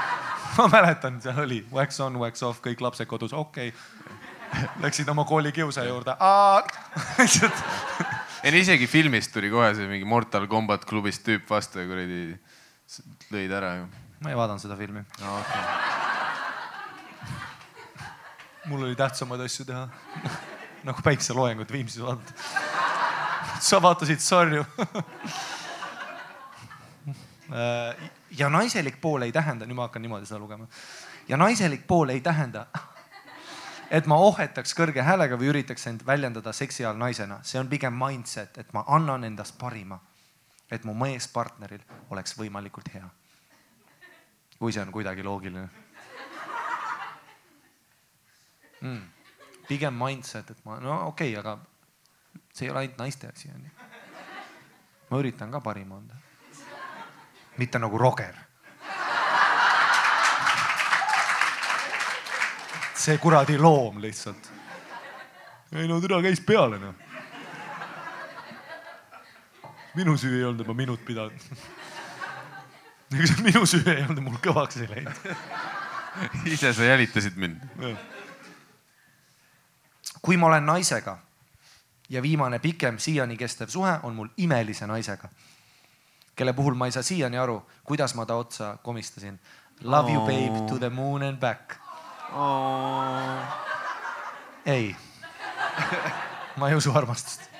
*laughs* ma mäletan, seal oli wax on, wax off, kõik lapsed kodus, okei okay.. *laughs* Läksid oma kooli kiusa juurde, *laughs* ei no isegi filmist tuli kohe see mingi Mortal Combat klubist tüüp vastu ja kuradi lõid ära ju ma ei vaadanud seda filmi, no,. Okay. *laughs* mul oli tähtsamaid asju teha. nagu päikseloojangut Viimsis vaadata. sa vaatasid sarju. ja naiselik pool ei tähenda, nüüd ma hakkan niimoodi seda lugema. ja naiselik pool ei tähenda, et ma ohhetaks kõrge häälega või üritaks end väljendada seksi all naisena, see on pigem mindset, et ma annan endast parima. et mu meespartneril oleks võimalikult hea. kui see on kuidagi loogiline mm.. pigem mindset, et ma, no okei okay,, aga see ei ole ainult naiste asi, onju. ma üritan ka parim anda. mitte nagu Roger. See kuradi loom lihtsalt. ei no türa käis peale noh. minu süü ei olnud, et ma minut pidanud. *laughs* ega see minu süü ei olnud, mul kõvaks ei läinud *laughs* ise sa jälitasid mind. kui ma olen naisega ja viimane pikem siiani kestev suhe on mul imelise naisega, kelle puhul ma ei saa siiani aru, kuidas ma ta otsa komistasin. Love you babe to the moon and back. Ei, *laughs* ma ei usu armastust.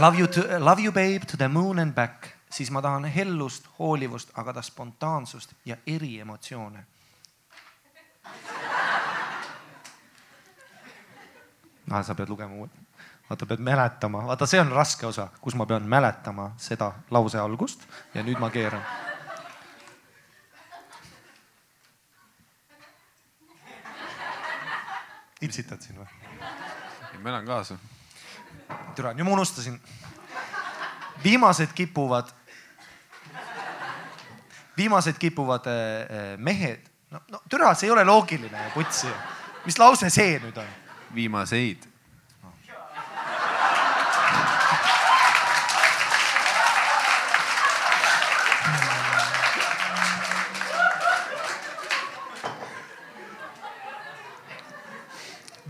Love you to, love you babe to the moon and back, siis ma tahan hellust, hoolivust, aga ka spontaansust ja eriemotsioone. ah,. sa pead lugema uuesti, vaata pead mäletama, vaata, see on raske osa, kus ma pean mäletama seda lause algust ja nüüd ma keeran. iltsitad siin või? ma elan kaasa. türa, nüüd ma unustasin. viimased kipuvad, viimased kipuvad äh, mehed, no, no türa, see ei ole loogiline, putsi. mis lause see nüüd on? viimaseid.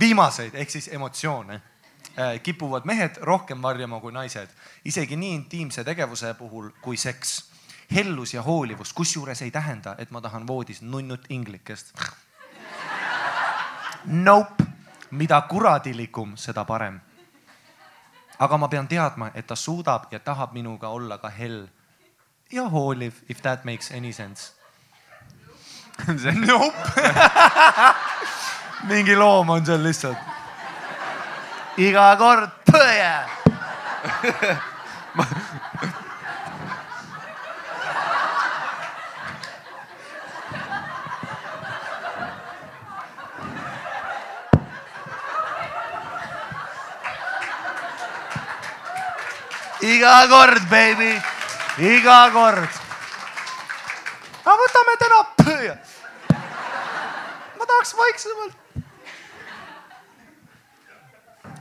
viimaseid ehk siis emotsioone kipuvad mehed rohkem varjama kui naised, isegi nii intiimse tegevuse puhul kui seks. hellus ja hoolivus, kusjuures ei tähenda, et ma tahan voodis nunnut inglikest. Nope, mida kuradilikum, seda parem. aga ma pean teadma, et ta suudab ja tahab minuga olla ka hell ja hooliv, if that makes any sense. *laughs* Nope. *laughs* mingi loom on seal lihtsalt. iga kord põe. *laughs* iga kord, baby, iga kord. aga võtame täna ma tahaks vaiksemalt.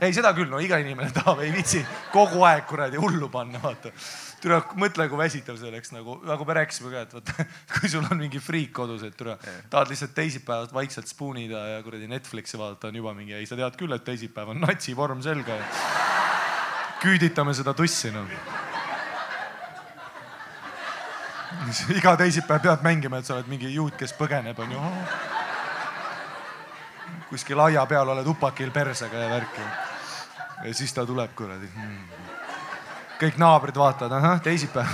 ei, seda küll, no iga inimene tahab, ei viitsi kogu aeg kuradi hullu panna, vaata. türa, mõtle, kui väsitav see oleks nagu, nagu me rääkisime ka, et vaata, *laughs* kui sul on mingi friik kodus, et türa, tahad lihtsalt teisipäevast vaikselt spoonida ja kuradi Netflixi vaadata, on juba mingi, ei sa tead küll, et teisipäev on natsivorm selga ja küüditame seda tussi noh. iga teisipäev pead mängima, et sa oled mingi juut, kes põgeneb, onju. kuskil aia peal oled upakil persega ja värki. ja siis ta tuleb kuradi kõik naabrid vaatavad, ahah, teisipäev.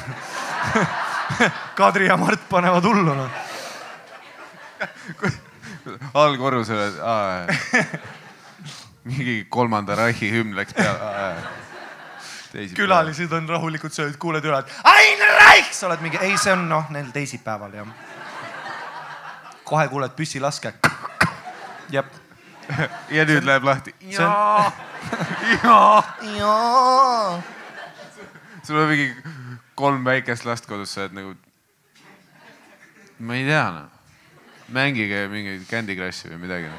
Kadri ja Mart panevad hullu noh. allkorrusel, mingi kolmanda Reichi hümn läks peale. Külalised on rahulikult söönud, kuuled üle, et Ain Raik, sa oled mingi, ei, see on noh, neil teisipäeval jah. kohe kuuled püssilaske. jep. ja nüüd läheb lahti. see on- jaa, jaa. jaa. sul on mingi kolm väikest last kodus, sa oled nagu. ma ei tea noh. mängige mingit Candy Crushi või midagi no..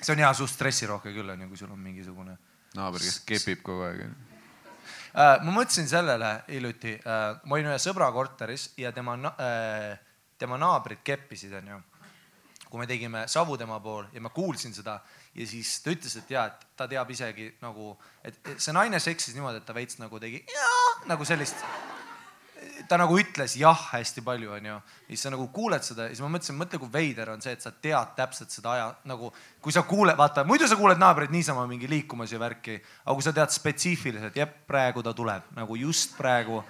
see on hea suht stressirohke küll onju, kui sul on mingisugune. Naaber, kes kepib kogu aeg. Äh, ma mõtlesin sellele hiljuti, ma olin ühe sõbra korteris ja tema, tema naabrid keppisid onju. kui me tegime savu tema pool ja ma kuulsin seda ja siis ta ütles, et ja, et ta teab isegi nagu, et see naine seksis niimoodi, et ta veits nagu tegi jaa, nagu sellist ta nagu ütles jah hästi palju, onju. ja siis sa nagu kuuled seda ja siis ma mõtlesin, mõtle, kui veider on see, et sa tead täpselt seda aja nagu, kui sa kuuled, vaata muidu sa kuuled naabreid niisama mingi liikumas ja värki, aga kui sa tead spetsiifiliselt, jep, praegu ta tuleb nagu just praegu.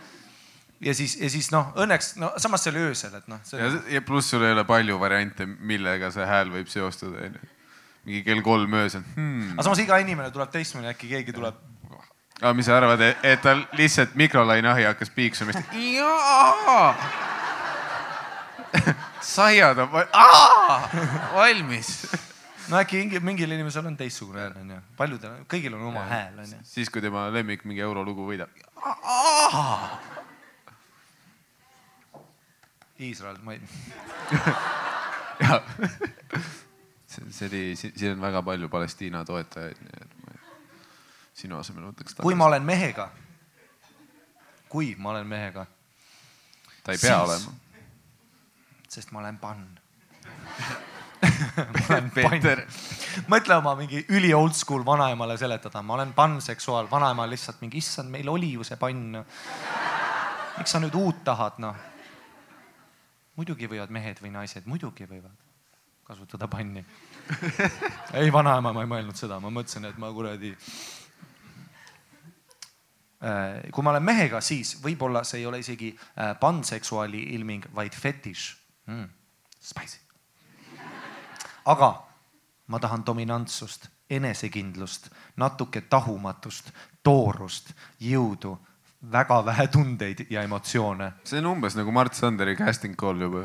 ja siis, ja siis noh, õnneks no samas see oli öösel, et noh. ja, ja pluss sul ei ole palju variante, millega see hääl võib seostuda, onju. mingi kell kolm öösel hmm.. aga samas iga inimene tuleb teistmoodi, äkki keegi tuleb aga mis sa arvad, et tal lihtsalt mikrolaineahi hakkas piiksuma, siis ta jaa. *laughs* saiad on valmis. no äkki mingi, mingil inimesel on teistsugune hääl onju, paljudel, kõigil on oma hääl onju. siis, kui tema lemmik mingi eurolugu võidab. Iisrael, ma ei. *laughs* see, oli, siin on väga palju Palestiina toetajaid, nii et sinu asemel võtaks. kui ma olen mehega, kui ma olen mehega. ta ei pea siis, olema. sest ma olen pann *laughs* Peeter. mõtle oma mingi üli old school vanaemale seletada, ma olen panseksuaal, vanaema lihtsalt mingi, issand, meil oli ju see pann. miks sa nüüd uut tahad, noh? muidugi võivad mehed või naised, muidugi võivad kasutada panni. *laughs* ei, vanaema, ma ei mõelnud seda, ma mõtlesin, et ma kuradi kui ma olen mehega, siis võib-olla see ei ole isegi panseksuaali ilming, vaid fetiš mm,. Spicy. aga ma tahan dominantsust, enesekindlust, natuke tahumatust, toorust, jõudu, väga vähe tundeid ja emotsioone. see on umbes nagu Mart Sanderi casting call juba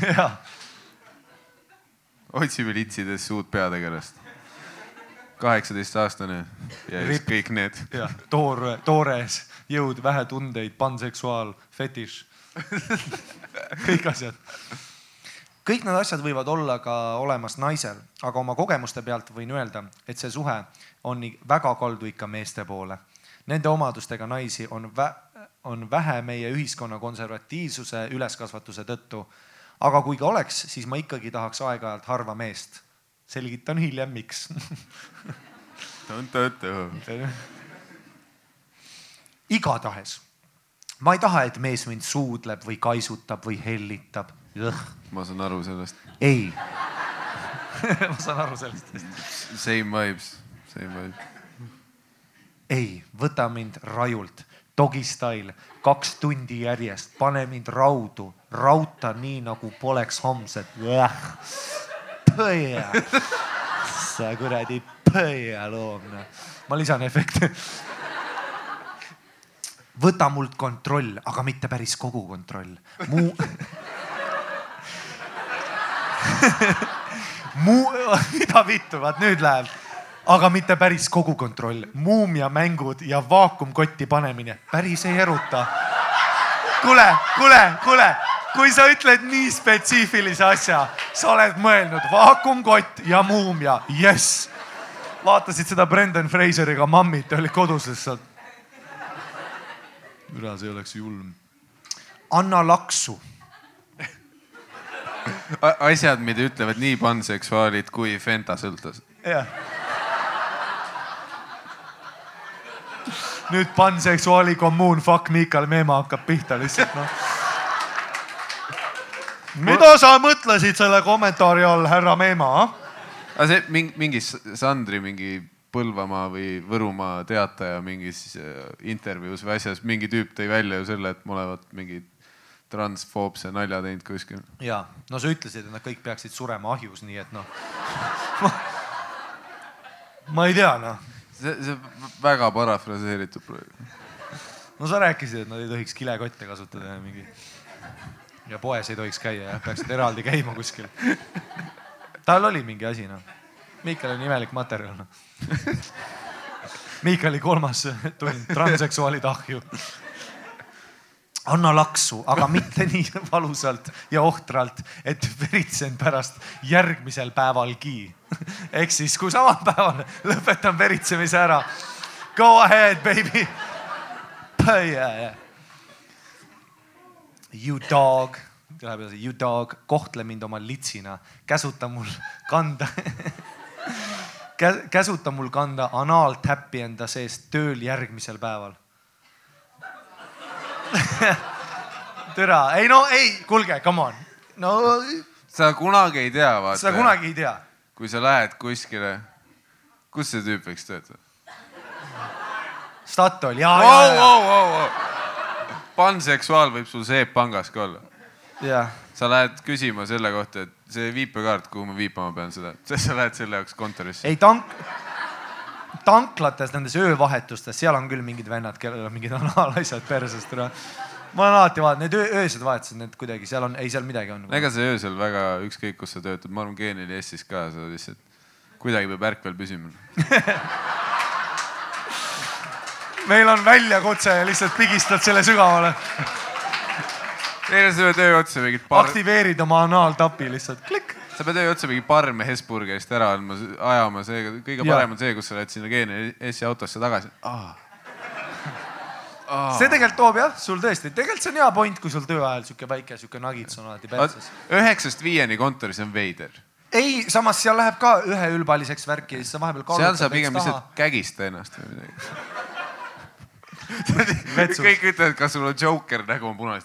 jah. *laughs* otsime litsides uut peategelast kaheksateistaastane ja siis kõik need. *laughs* toor, toores, jõud, vähe tundeid, panseksuaal, fetiš *laughs* kõik asjad. kõik need asjad võivad olla ka olemas naisel, aga oma kogemuste pealt võin öelda, et see suhe on väga kaldu ikka meeste poole. Nende omadustega naisi on vä-, on vähe meie ühiskonna konservatiivsuse üleskasvatuse tõttu. aga kui ka oleks, siis ma ikkagi tahaks aeg-ajalt harva meest selgitan hiljem, miks. *laughs* Igatahes, ma ei taha, et mees mind suudleb või kaisutab või hellitab. ma saan aru sellest. ei. *laughs* Ma saan aru sellest. Same vibes, same vibes. ei, võta mind rajult, dogi style, kaks tundi järjest, pane mind raudu, rauta nii nagu poleks homset pöia. sa kuradi pöialoom, noh. ma lisan efekte. võta mult kontroll, aga mitte päris kogu kontroll. muu muu, mida vittu, vaat nüüd läheb. aga mitte päris kogu kontroll. muumiamängud ja vaakumkotti panemine päris ei eruta. kuule, kuule, kuule kui sa ütled nii spetsiifilise asja, sa oled mõelnud vaakumkott ja muumia, jess. vaatasid seda Brendan Fraseriga Mammit, olid kodus lihtsalt. üle, see oleks julm. anna laksu asjad, mida ütlevad nii panseksuaalid kui Fenta sõltlased. jah. nüüd panseksuaali kommuun, fuck Miikal Meemaa hakkab pihta lihtsalt noh mida sa mõtlesid selle kommentaari all, härra Meemaa? aga see mingi, mingi Sandri mingi Põlvamaa või Võrumaa teataja mingis äh, intervjuus või asjas, mingi tüüp tõi välja ju selle, et me olevat mingi transfoobse nalja teinud kuskil. ja, no sa ütlesid, et nad kõik peaksid surema ahjus, nii et noh *laughs* ma ei tea, noh. see, see väga parafraseeritud praegu. no sa rääkisid, et nad ei tohiks kilekotte kasutada ja mingi ja poes ei tohiks käia jah, peaksid eraldi käima kuskil. tal oli mingi asi noh. Miikal on imelik materjal noh. Miikali kolmas tund transseksuaalid ahju. anna laksu, aga mitte nii valusalt ja ohtralt, et veritsen pärast järgmisel päevalgi. ehk siis, kui samal päeval lõpetan veritsemise ära. Go ahead, baby. Yeah, yeah. You dog, läheb edasi, you dog, kohtle mind oma litsina, käsuta mul kanda *laughs* Kä-, käsuta mul kanda anaaltäppi enda seest tööl järgmisel päeval *laughs* türa, ei no ei, kuulge, come on, no sa kunagi ei tea, vaata. sa kunagi ei tea. kui sa lähed kuskile, kus see tüüp võiks töötada? Statoil, jaa, jaa, wow. Panseksuaal võib sul Seep pangas ka olla. jaa. sa lähed küsima selle kohta, et see viipekaart, kuhu ma viipama pean seda, *laughs* sa lähed selle jaoks kontorisse. ei tank, tanklates, nendes öövahetustes, seal on küll mingid vennad, kellel on mingid *laughs* anaalasjad persest ära. ma olen alati vaadanud, need öö, öösed vahetused, need kuidagi seal on, ei seal midagi on. ega see öösel väga ükskõik, kus sa töötad, ma arvan, Geenil Eestis ka, sa lihtsalt kuidagi peab ärkvel püsima *laughs* meil on väljakutse ja lihtsalt pigistad selle sügavale. On selle töö otsa mingit par-. aktiveerid oma anaaltapi lihtsalt, klikk. sa pead öö otsa mingi parme Hesburgerist ära andma, ajama, seega kõige Ja. parem on see, kus sa lähed sinna GNS-i autosse tagasi ah.. see tegelikult toob jah, sul tõesti, tegelikult see on hea point, kui sul töö ajal sihuke väike sihuke nagits on alati perses. üheksast viieni kontoris on veider. ei, samas seal läheb ka üheülbaliseks värki ja siis sa vahepeal seal sa pigem lihtsalt kägista ennast või midagi. Kõik ütlevad, kas sul on Joker nägu on punane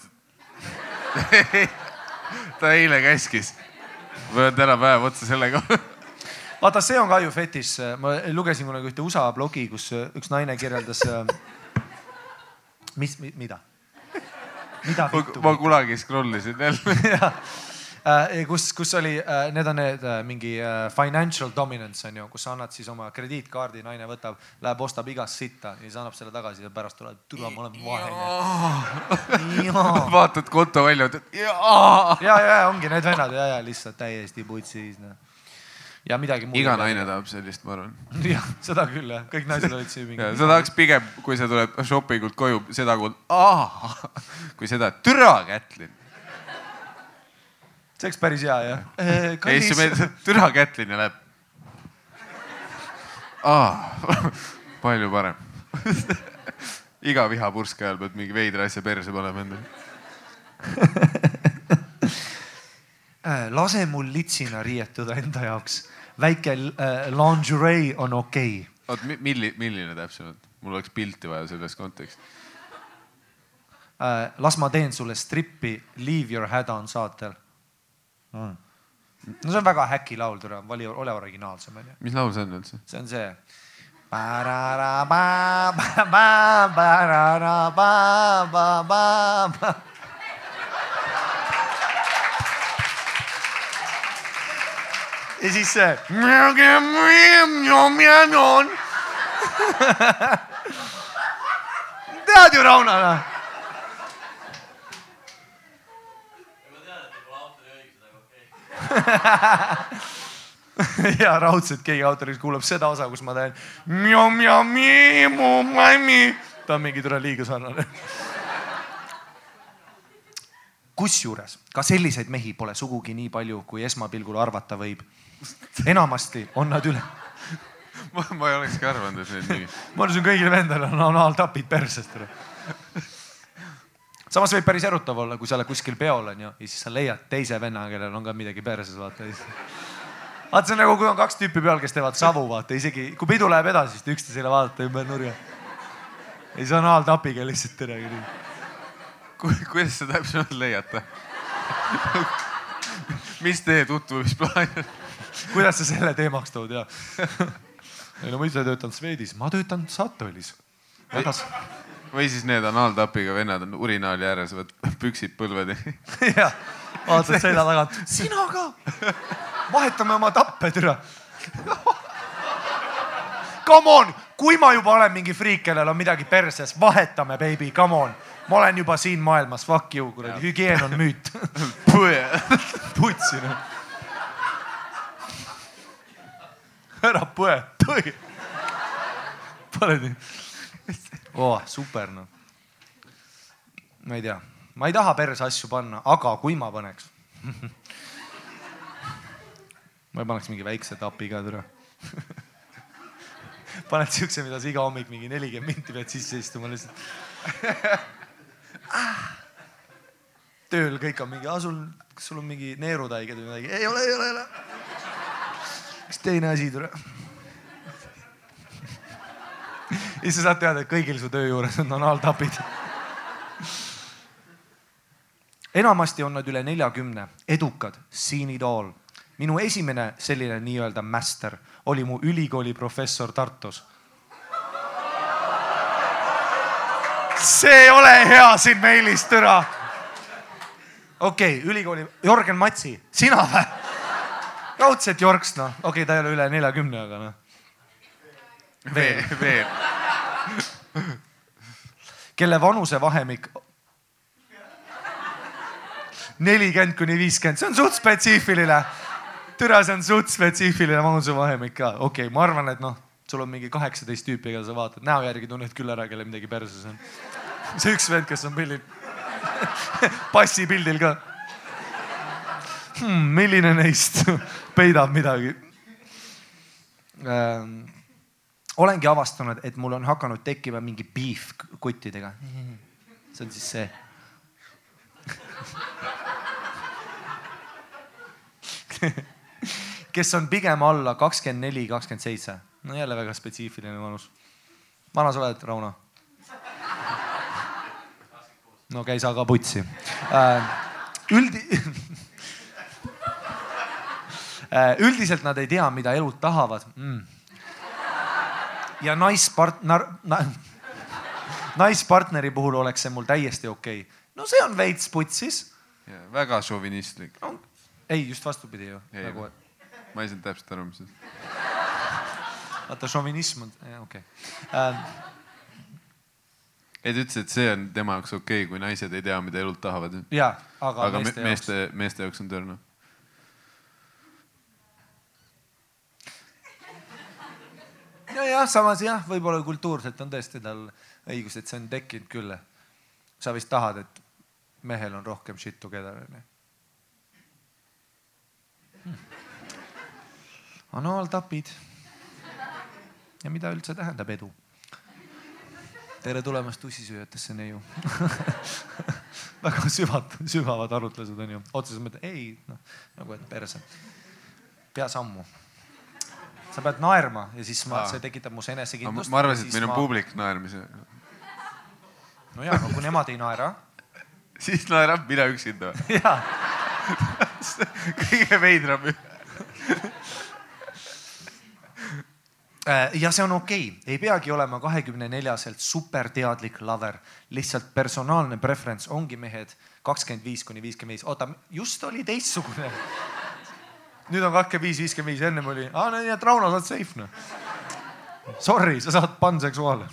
*laughs* ta eile käskis. ma pean täna päev otsa sellega vaata, see on ka ju fetiš, ma lugesin kunagi ühte USA blogi, kus üks naine kirjeldas. mis, mida? mida ma kunagi scroll isin jälle *laughs* kus, kus oli, need on need äh, mingi äh, financial dominance on ju, kus sa annad siis oma krediitkaardi, naine võtab, läheb, ostab igast sitta ja siis annab selle tagasi ja pärast tuleb, tule, ma olen vaene. *laughs* vaatad konto välja, ütled jaa. ja, ja ongi need vennad ja, ja lihtsalt täiesti putsis noh. ja midagi muud. iga naine tahab sellist, ma arvan. *laughs* jah, seda küll jah, kõik naised olid siin mingi. sa tahaks pigem, kui sa tuled shopping ult koju, seda kuulda, *laughs* kui seda, türa Kätlin. See oleks päris hea jah. ja siis meil türa Kätlin läheb. *laughs* palju parem *laughs* iga vihapurska ajal pead mingi veidra asja perse panema endale. *laughs* lase mul litsina riietuda enda jaoks. väike äh, lingerie on okei okay. oot, milli-, milline täpsemalt? mul oleks pilti vaja selles kontekstis. äh,. las ma teen sulle strippi Leave your head on saatel mm.. no see on väga häki laul, tule, vali, ole originaalsem onju. mis laul see on üldse? see on see. ja siis see. tead ju, Rauno *laughs* ja raudselt keegi autoriks kuulab seda osa, kus ma teen. ta on mingi tore liiga sarnane. kusjuures ka selliseid mehi pole sugugi nii palju, kui esmapilgul arvata võib. enamasti on nad üle. *laughs* ma, ma ei olekski arvanud, et need nii. ma arvan, kõigil vendel on anaaltapid persest. Samas võib päris erutav olla, kui sa oled kuskil peol onju ja siis sa leiad teise venna, kellel on ka midagi perses, vaata. vaata, see on nagu, kui on kaks tüüpi peal, kes teevad savu, vaata isegi kui pidu läheb edasi, siis te üksteisele vaatate ümber nurga. ja siis anaaltapiga lihtsalt midagi nii. kuidas sa täpsemalt leiate mis teie tutvumisplaan on? kuidas sa selle teemaks tood ja? ei no ma ise töötan Swedis, ma töötan Satolis. väga või siis need anaaltapiga vennad on urinaali ääres, võtavad püksid põlved *laughs* jah, vaatad selja tagant, sina ka. vahetame oma tappe, türa. *laughs* come on, kui ma juba olen mingi friik, kellel on midagi perses, vahetame, baby, come on. ma olen juba siin maailmas, fuck you, kuradi, hügieen on müüt. *laughs* putsi noh. ära põe, tõi. paned nii. oh, super noh. ma ei tea, ma ei taha perse asju panna, aga kui ma paneks. *laughs* ma paneks mingi väikse tapi ka türa. *laughs* paned siukse, mida sa iga hommik mingi nelikümmend minti pead sisse istuma lihtsalt. *laughs* tööl kõik on mingi, sul, kas sul on mingi neerutäiged või midagi? ei ole, ei ole, ei ole. üks teine asi tule. *laughs* siis sa saad teada, et kõigil su töö juures on anaaltapid. enamasti on nad üle neljakümne, edukad, seen it all. minu esimene selline nii-öelda master oli mu ülikooli professor Tartus. see ei ole hea siin meilis, türa okei okay,, ülikooli, Jörgen Matsi, sina või? raudselt Jorks noh, okei okay,, ta ei ole üle neljakümne, aga noh. veel, veel. kelle vanusevahemik nelikümmend kuni viiskümmend, see on suht spetsiifiline. türa, see on suht spetsiifiline vanusevahemik ka, okei okay,, ma arvan, et noh, sul on mingi kaheksateist tüüpi, keda sa vaatad, näo järgi tunned küll ära, kellel midagi perses on. see üks vend, kes on pildil, passipildil ka hmm,. milline neist peidab midagi ähm,? Olengi avastanud, et mul on hakanud tekkima mingi beef kuttidega. see on siis see. *laughs* kes on pigem alla kakskümmend neli, kakskümmend seitse. no jälle väga spetsiifiline vanus. vana sa oled, Rauno? no käi sa ka putsi äh,. üldi- *laughs* äh,. üldiselt nad ei tea, mida elult tahavad mm ja naispart-, na, naispartneri puhul oleks see mul täiesti okei okay.. no see on veits putsis. väga šovinistlik. No, ei, just vastupidi ju. Nagu, ma ei saanud täpselt aru, mis see. vaata šovinism on, okei okay. äh,. ei, ta ütles, et see on tema jaoks okei okay,, kui naised ei tea, mida elult tahavad. ja, aga, aga meeste, me- meeste, meeste jaoks on törn. nojah, samas jah, võib-olla kultuurselt on tõesti tal õigus, et see on tekkinud küll. sa vist tahad, et mehel on rohkem shit together onju. anaaltapid. ja mida üldse tähendab edu? tere tulemast tussisööjatesse, neiu. *laughs* väga süvad, sügavad arutlused on ju, otseses mõttes ei noh, nagu et perse, pea sammu. Sa pead naerma ja siis ma, see tekitab mus ma, enesekindlust. ma arvasin, et meil on publik naermise. no ja, no kui nemad ei naera, *laughs* siis naerab mina üksinda või? ja kõige veidram. *laughs* Äh, ja see on okei okay., ei peagi olema kahekümne neljaselt superteadlik lover, lihtsalt personaalne preference ongi mehed kakskümmend viis kuni viiskümmend viis, oota, just oli teistsugune. *laughs* nüüd on kakskümmend viis, viiskümmend viis, ennem oli, aa no nii et Rauno, sa oled safe noh. Sorry, sa saad panseksuaal.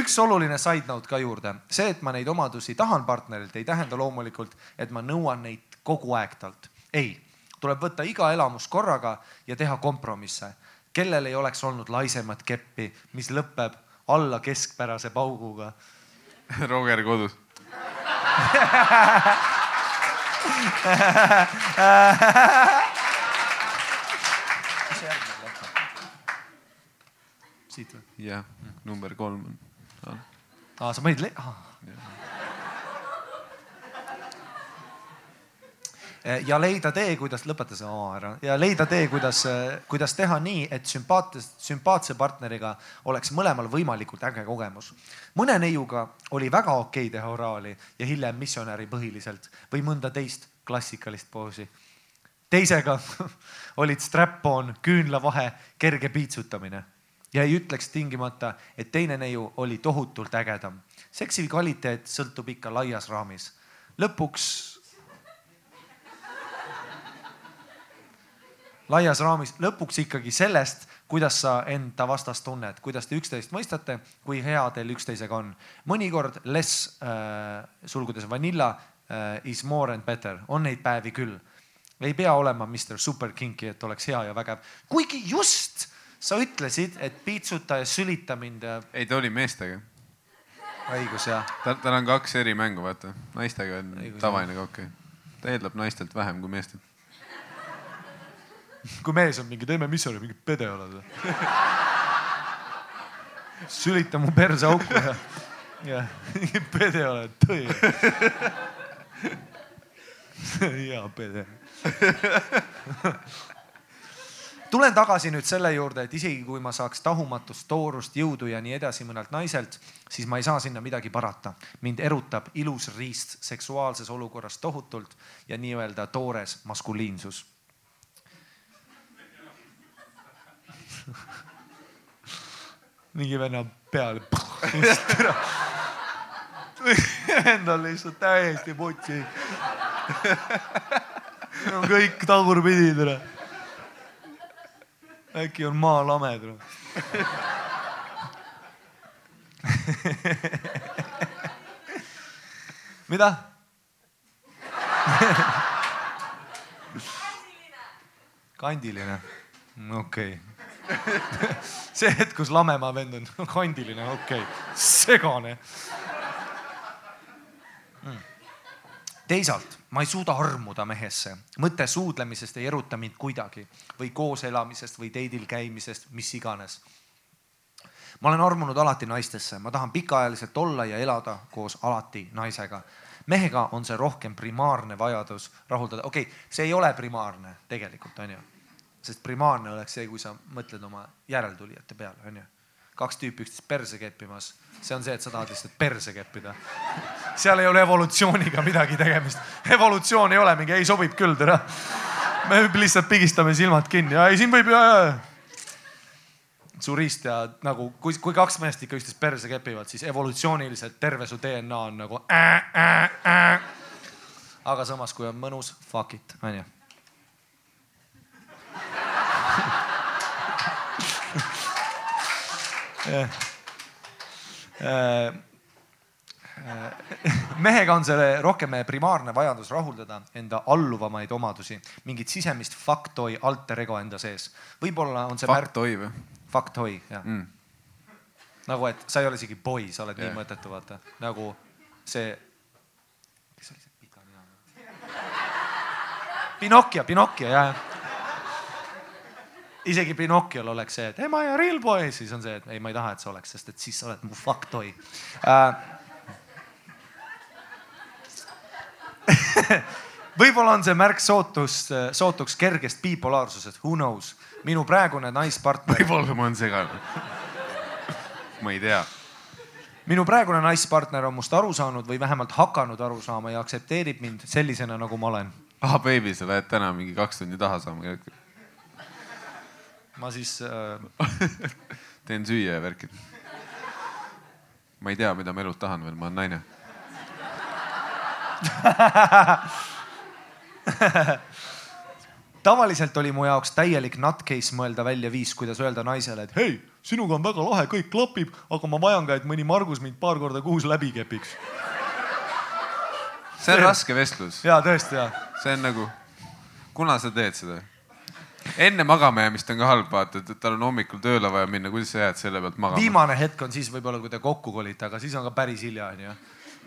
üks oluline side note ka juurde, see, et ma neid omadusi tahan partnerilt, ei tähenda loomulikult, et ma nõuan neid kogu aeg talt. ei, tuleb võtta iga elamus korraga ja teha kompromisse. kellel ei oleks olnud laisemat keppi, mis lõpeb alla keskpärase pauguga. Roger kodus. *laughs* siit või? jah, number kolm on. aa, sa panid le- ah.. Ja leida tee, kuidas, lõpeta see oma ära, ja leida tee, kuidas, kuidas teha nii, et sümpaatse, sümpaatse partneriga oleks mõlemal võimalikult äge kogemus. mõne neiuga oli väga okei teha oraali ja hiljem missionäri põhiliselt või mõnda teist klassikalist poosi. teisega *laughs* olid strap-on, küünlavahe, kerge piitsutamine ja ei ütleks tingimata, et teine neiu oli tohutult ägedam. seksi kvaliteet sõltub ikka laias raamis. lõpuks laias raamis lõpuks ikkagi sellest, kuidas sa enda vastast tunned, kuidas te üksteist mõistate, kui hea teil üksteisega on. mõnikord less äh, sulgudes vanilla äh, is more and better, on neid päevi küll. ei pea olema Mr Super Kinky, et oleks hea ja vägev, kuigi just sa ütlesid, et piitsuta ja sülita mind ja ei, ta oli meestega. õigus ja tal, tal on kaks eri mängu, vaata. naistega on Õigus, tavaline okay.. ta eeldab naistelt vähem kui meestelt. *laughs* kui mees on mingi, teeme, mis sa oled, mingi pede oled või? *laughs* sülita mu perse auku ja, ja mingi pede oled, tõi. *laughs* hea pede. tulen tagasi nüüd selle juurde, et isegi kui ma saaks tahumatust, toorust, jõudu ja nii edasi mõnelt naiselt, siis ma ei saa sinna midagi parata. mind erutab ilus riist seksuaalses olukorras tohutult ja nii-öelda toores maskuliinsus *laughs* mingi venna peale. vend on lihtsalt täiesti putsi. *laughs* on kõik tagurpidi tere. äkki on maa lame tere. *laughs* mida? kandiline, okei okay. *laughs* see hetk, kus lamemaa vend on *laughs* kandiline, okei okay., segane mm.. teisalt ma ei suuda armuda mehesse, mõte suudlemisest ei eruta mind kuidagi või koos elamisest või teidil käimisest, mis iganes. ma olen armunud alati naistesse, ma tahan pikaajaliselt olla ja elada koos alati naisega. mehega on see rohkem primaarne vajadus rahuldada, okei okay,, see ei ole primaarne tegelikult onju sest primaarne oleks see, kui sa mõtled oma järeltulijate peale, onju. kaks tüüpi üksteist perse keppimas, see on see, et sa tahad lihtsalt perse keppida. seal ei ole evolutsiooniga midagi tegemist. evolutsioon ei ole mingi, ei sobib küll, tere. me lihtsalt pigistame silmad kinni ei, siin võib ja, ja. su riist ja nagu, kui, kui kaks meest ikka üksteist perse kepivad, siis evolutsiooniliselt terve su DNA on nagu äh,. Äh, äh. aga samas, kui on mõnus, fuck it, onju mehega on see rohkem primaarne vajadus rahuldada enda alluvamaid omadusi, mingit sisemist faktoi alter ego enda sees. võib-olla on see märk, fakt oi või faktoi jah mm.? nagu, et sa ei ole isegi boi, sa oled Jah. nii mõttetu, vaata nagu see. kes oli see pika nina? Pinocchio, Pinocchio jah. Isegi Pinocchiol oleks see, et ema ja real boy, siis on see, et ei, ma ei taha, et sa oleks, sest et siis sa oled mu faktoi äh. *laughs* võib-olla on see märk sootus, sootuks kergest bipolaarsusest, who knows. minu praegune naispartner. võib-olla ma olen segane. ma ei tea. minu praegune naispartner on must aru saanud või vähemalt hakanud aru saama ja aktsepteerib mind sellisena, nagu ma olen. ah beebi, sa lähed täna mingi kaks tundi taha saama, ma siis äh, *laughs* teen süüa ja värki. ma ei tea, mida ma elult tahan veel, ma olen naine. *laughs* tavaliselt oli mu jaoks täielik nutcase mõelda välja viis, kuidas öelda naisele, et hei, sinuga on väga lahe, kõik klapib, aga ma vajan ka, et mõni Margus mind paar korda kuus läbi kepiks. see on raske vestlus, ja tõesti ja, see on nagu, kuna sa teed seda? Enne magama jäämist on ka halb, vaata, et tal on hommikul tööle vaja minna, kuidas sa jääd selle pealt magama? viimane hetk on siis võib-olla, kui te kokku kolite, aga siis on ka päris hilja onju.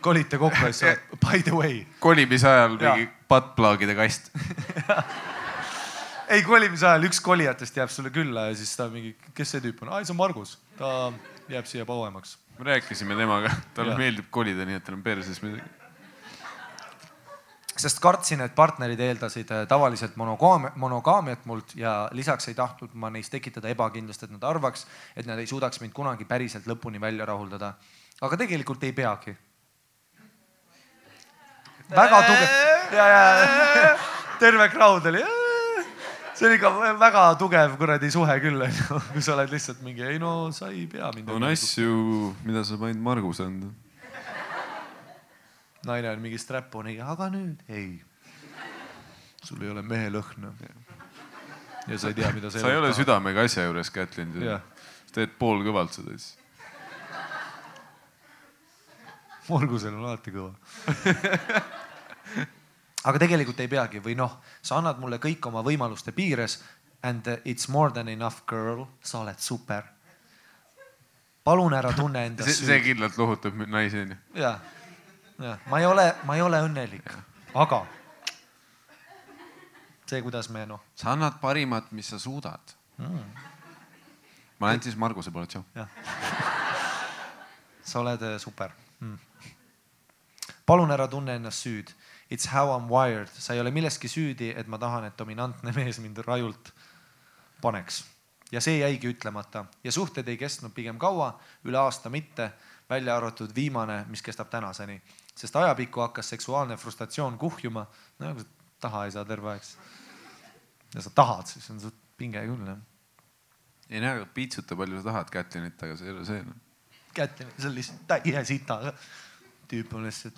kolite kokku ja siis oled by the way. kolimise ajal mingi buttplug'ide kast. *laughs* ei, kolimise ajal üks kolijatest jääb sulle külla ja siis ta mingi, kes see tüüp on, aa see on Margus, ta jääb siia pauemaks. me rääkisime temaga, talle meeldib kolida, nii et tal on perses midagi. Sest kartsin, et partnerid eeldasid äh, tavaliselt monogaam-, monogaamiat mult ja lisaks ei tahtnud ma neis tekitada ebakindlust, et nad arvaks, et nad ei suudaks mind kunagi päriselt lõpuni välja rahuldada. aga tegelikult ei peagi. väga tugev ja, ja terve crowd oli. see on ikka väga tugev kuradi suhe küll, onju, *laughs* kui sa oled lihtsalt mingi, ei no sa ei pea mind. on asju, mida saab ainult Margus anda. Naine on mingi strap-on'iga, aga nüüd ei. sul ei ole mehe lõhna. ja sa ei tea, mida sa ei ole südamega asja juures, Kätlin. sa teed poolkõvalt seda siis. Margusel on alati kõva *laughs* aga tegelikult ei peagi või noh, sa annad mulle kõik oma võimaluste piires and it's more than enough girl, sa oled super. palun ära tunne endas *laughs* süüd. see kindlalt lohutab naisi onju. ja, ja ma ei ole, ma ei ole õnnelik, aga see, kuidas me noh. sa annad parimat, mis sa suudad. Mm.. ma lähen siis Marguse poole, tšau. sa oled äh, super. Mm.. palun ära tunne ennast süüd. It's how I m wired, sa ei ole milleski süüdi, et ma tahan, et dominantne *laughs* mees mind rajult paneks. ja see jäigi ütlemata. Ja suhted ei kestnud pigem kaua, üle aasta mitte, välja arvatud viimane, mis kestab tänaseni. Sest ajapikku hakkas seksuaalne frustratsioon kuhjuma, no kui sa taha ei saa terve aeg, ja sa tahad, siis on suht pinge küll jah. ei no aga piitsuta palju sa tahad Kätlinit, aga see ei ole see noh. Kätlin, see on lihtsalt täie sita tüüp on lihtsalt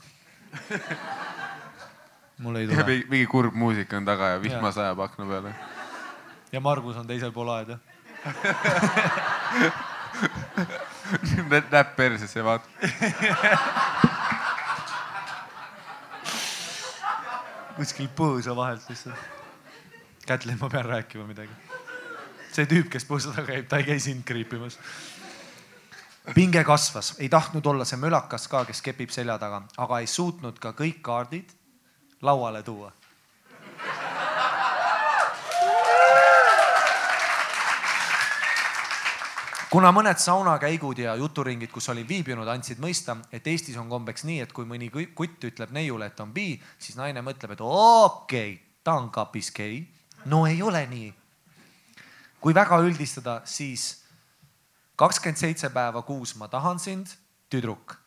mul ei *laughs* tule. mingi kurb muusika on taga ja vihma sajab akna peale. ja Margus on teisel pool aeda *laughs* näpp persesse ja *laughs* kuskil põõsa vahelt lihtsalt. Kätlin, ma pean rääkima midagi. see tüüp, kes põõsa taga käib, ta ei käi sind kriipimas. pinge kasvas, ei tahtnud olla see mölakas ka, kes kepib selja taga, aga ei suutnud ka kõik kaardid lauale tuua. Kuna mõned saunakäigud ja juturingid, kus olin viibinud, andsid mõista, et Eestis on kombeks nii, et kui mõni kutt ütleb neiule, et on bi, siis naine mõtleb, et okei okay,, ta on kapis gei. no ei ole nii. kui väga üldistada, siis kakskümmend seitse päeva kuus ma tahan sind, tüdruk.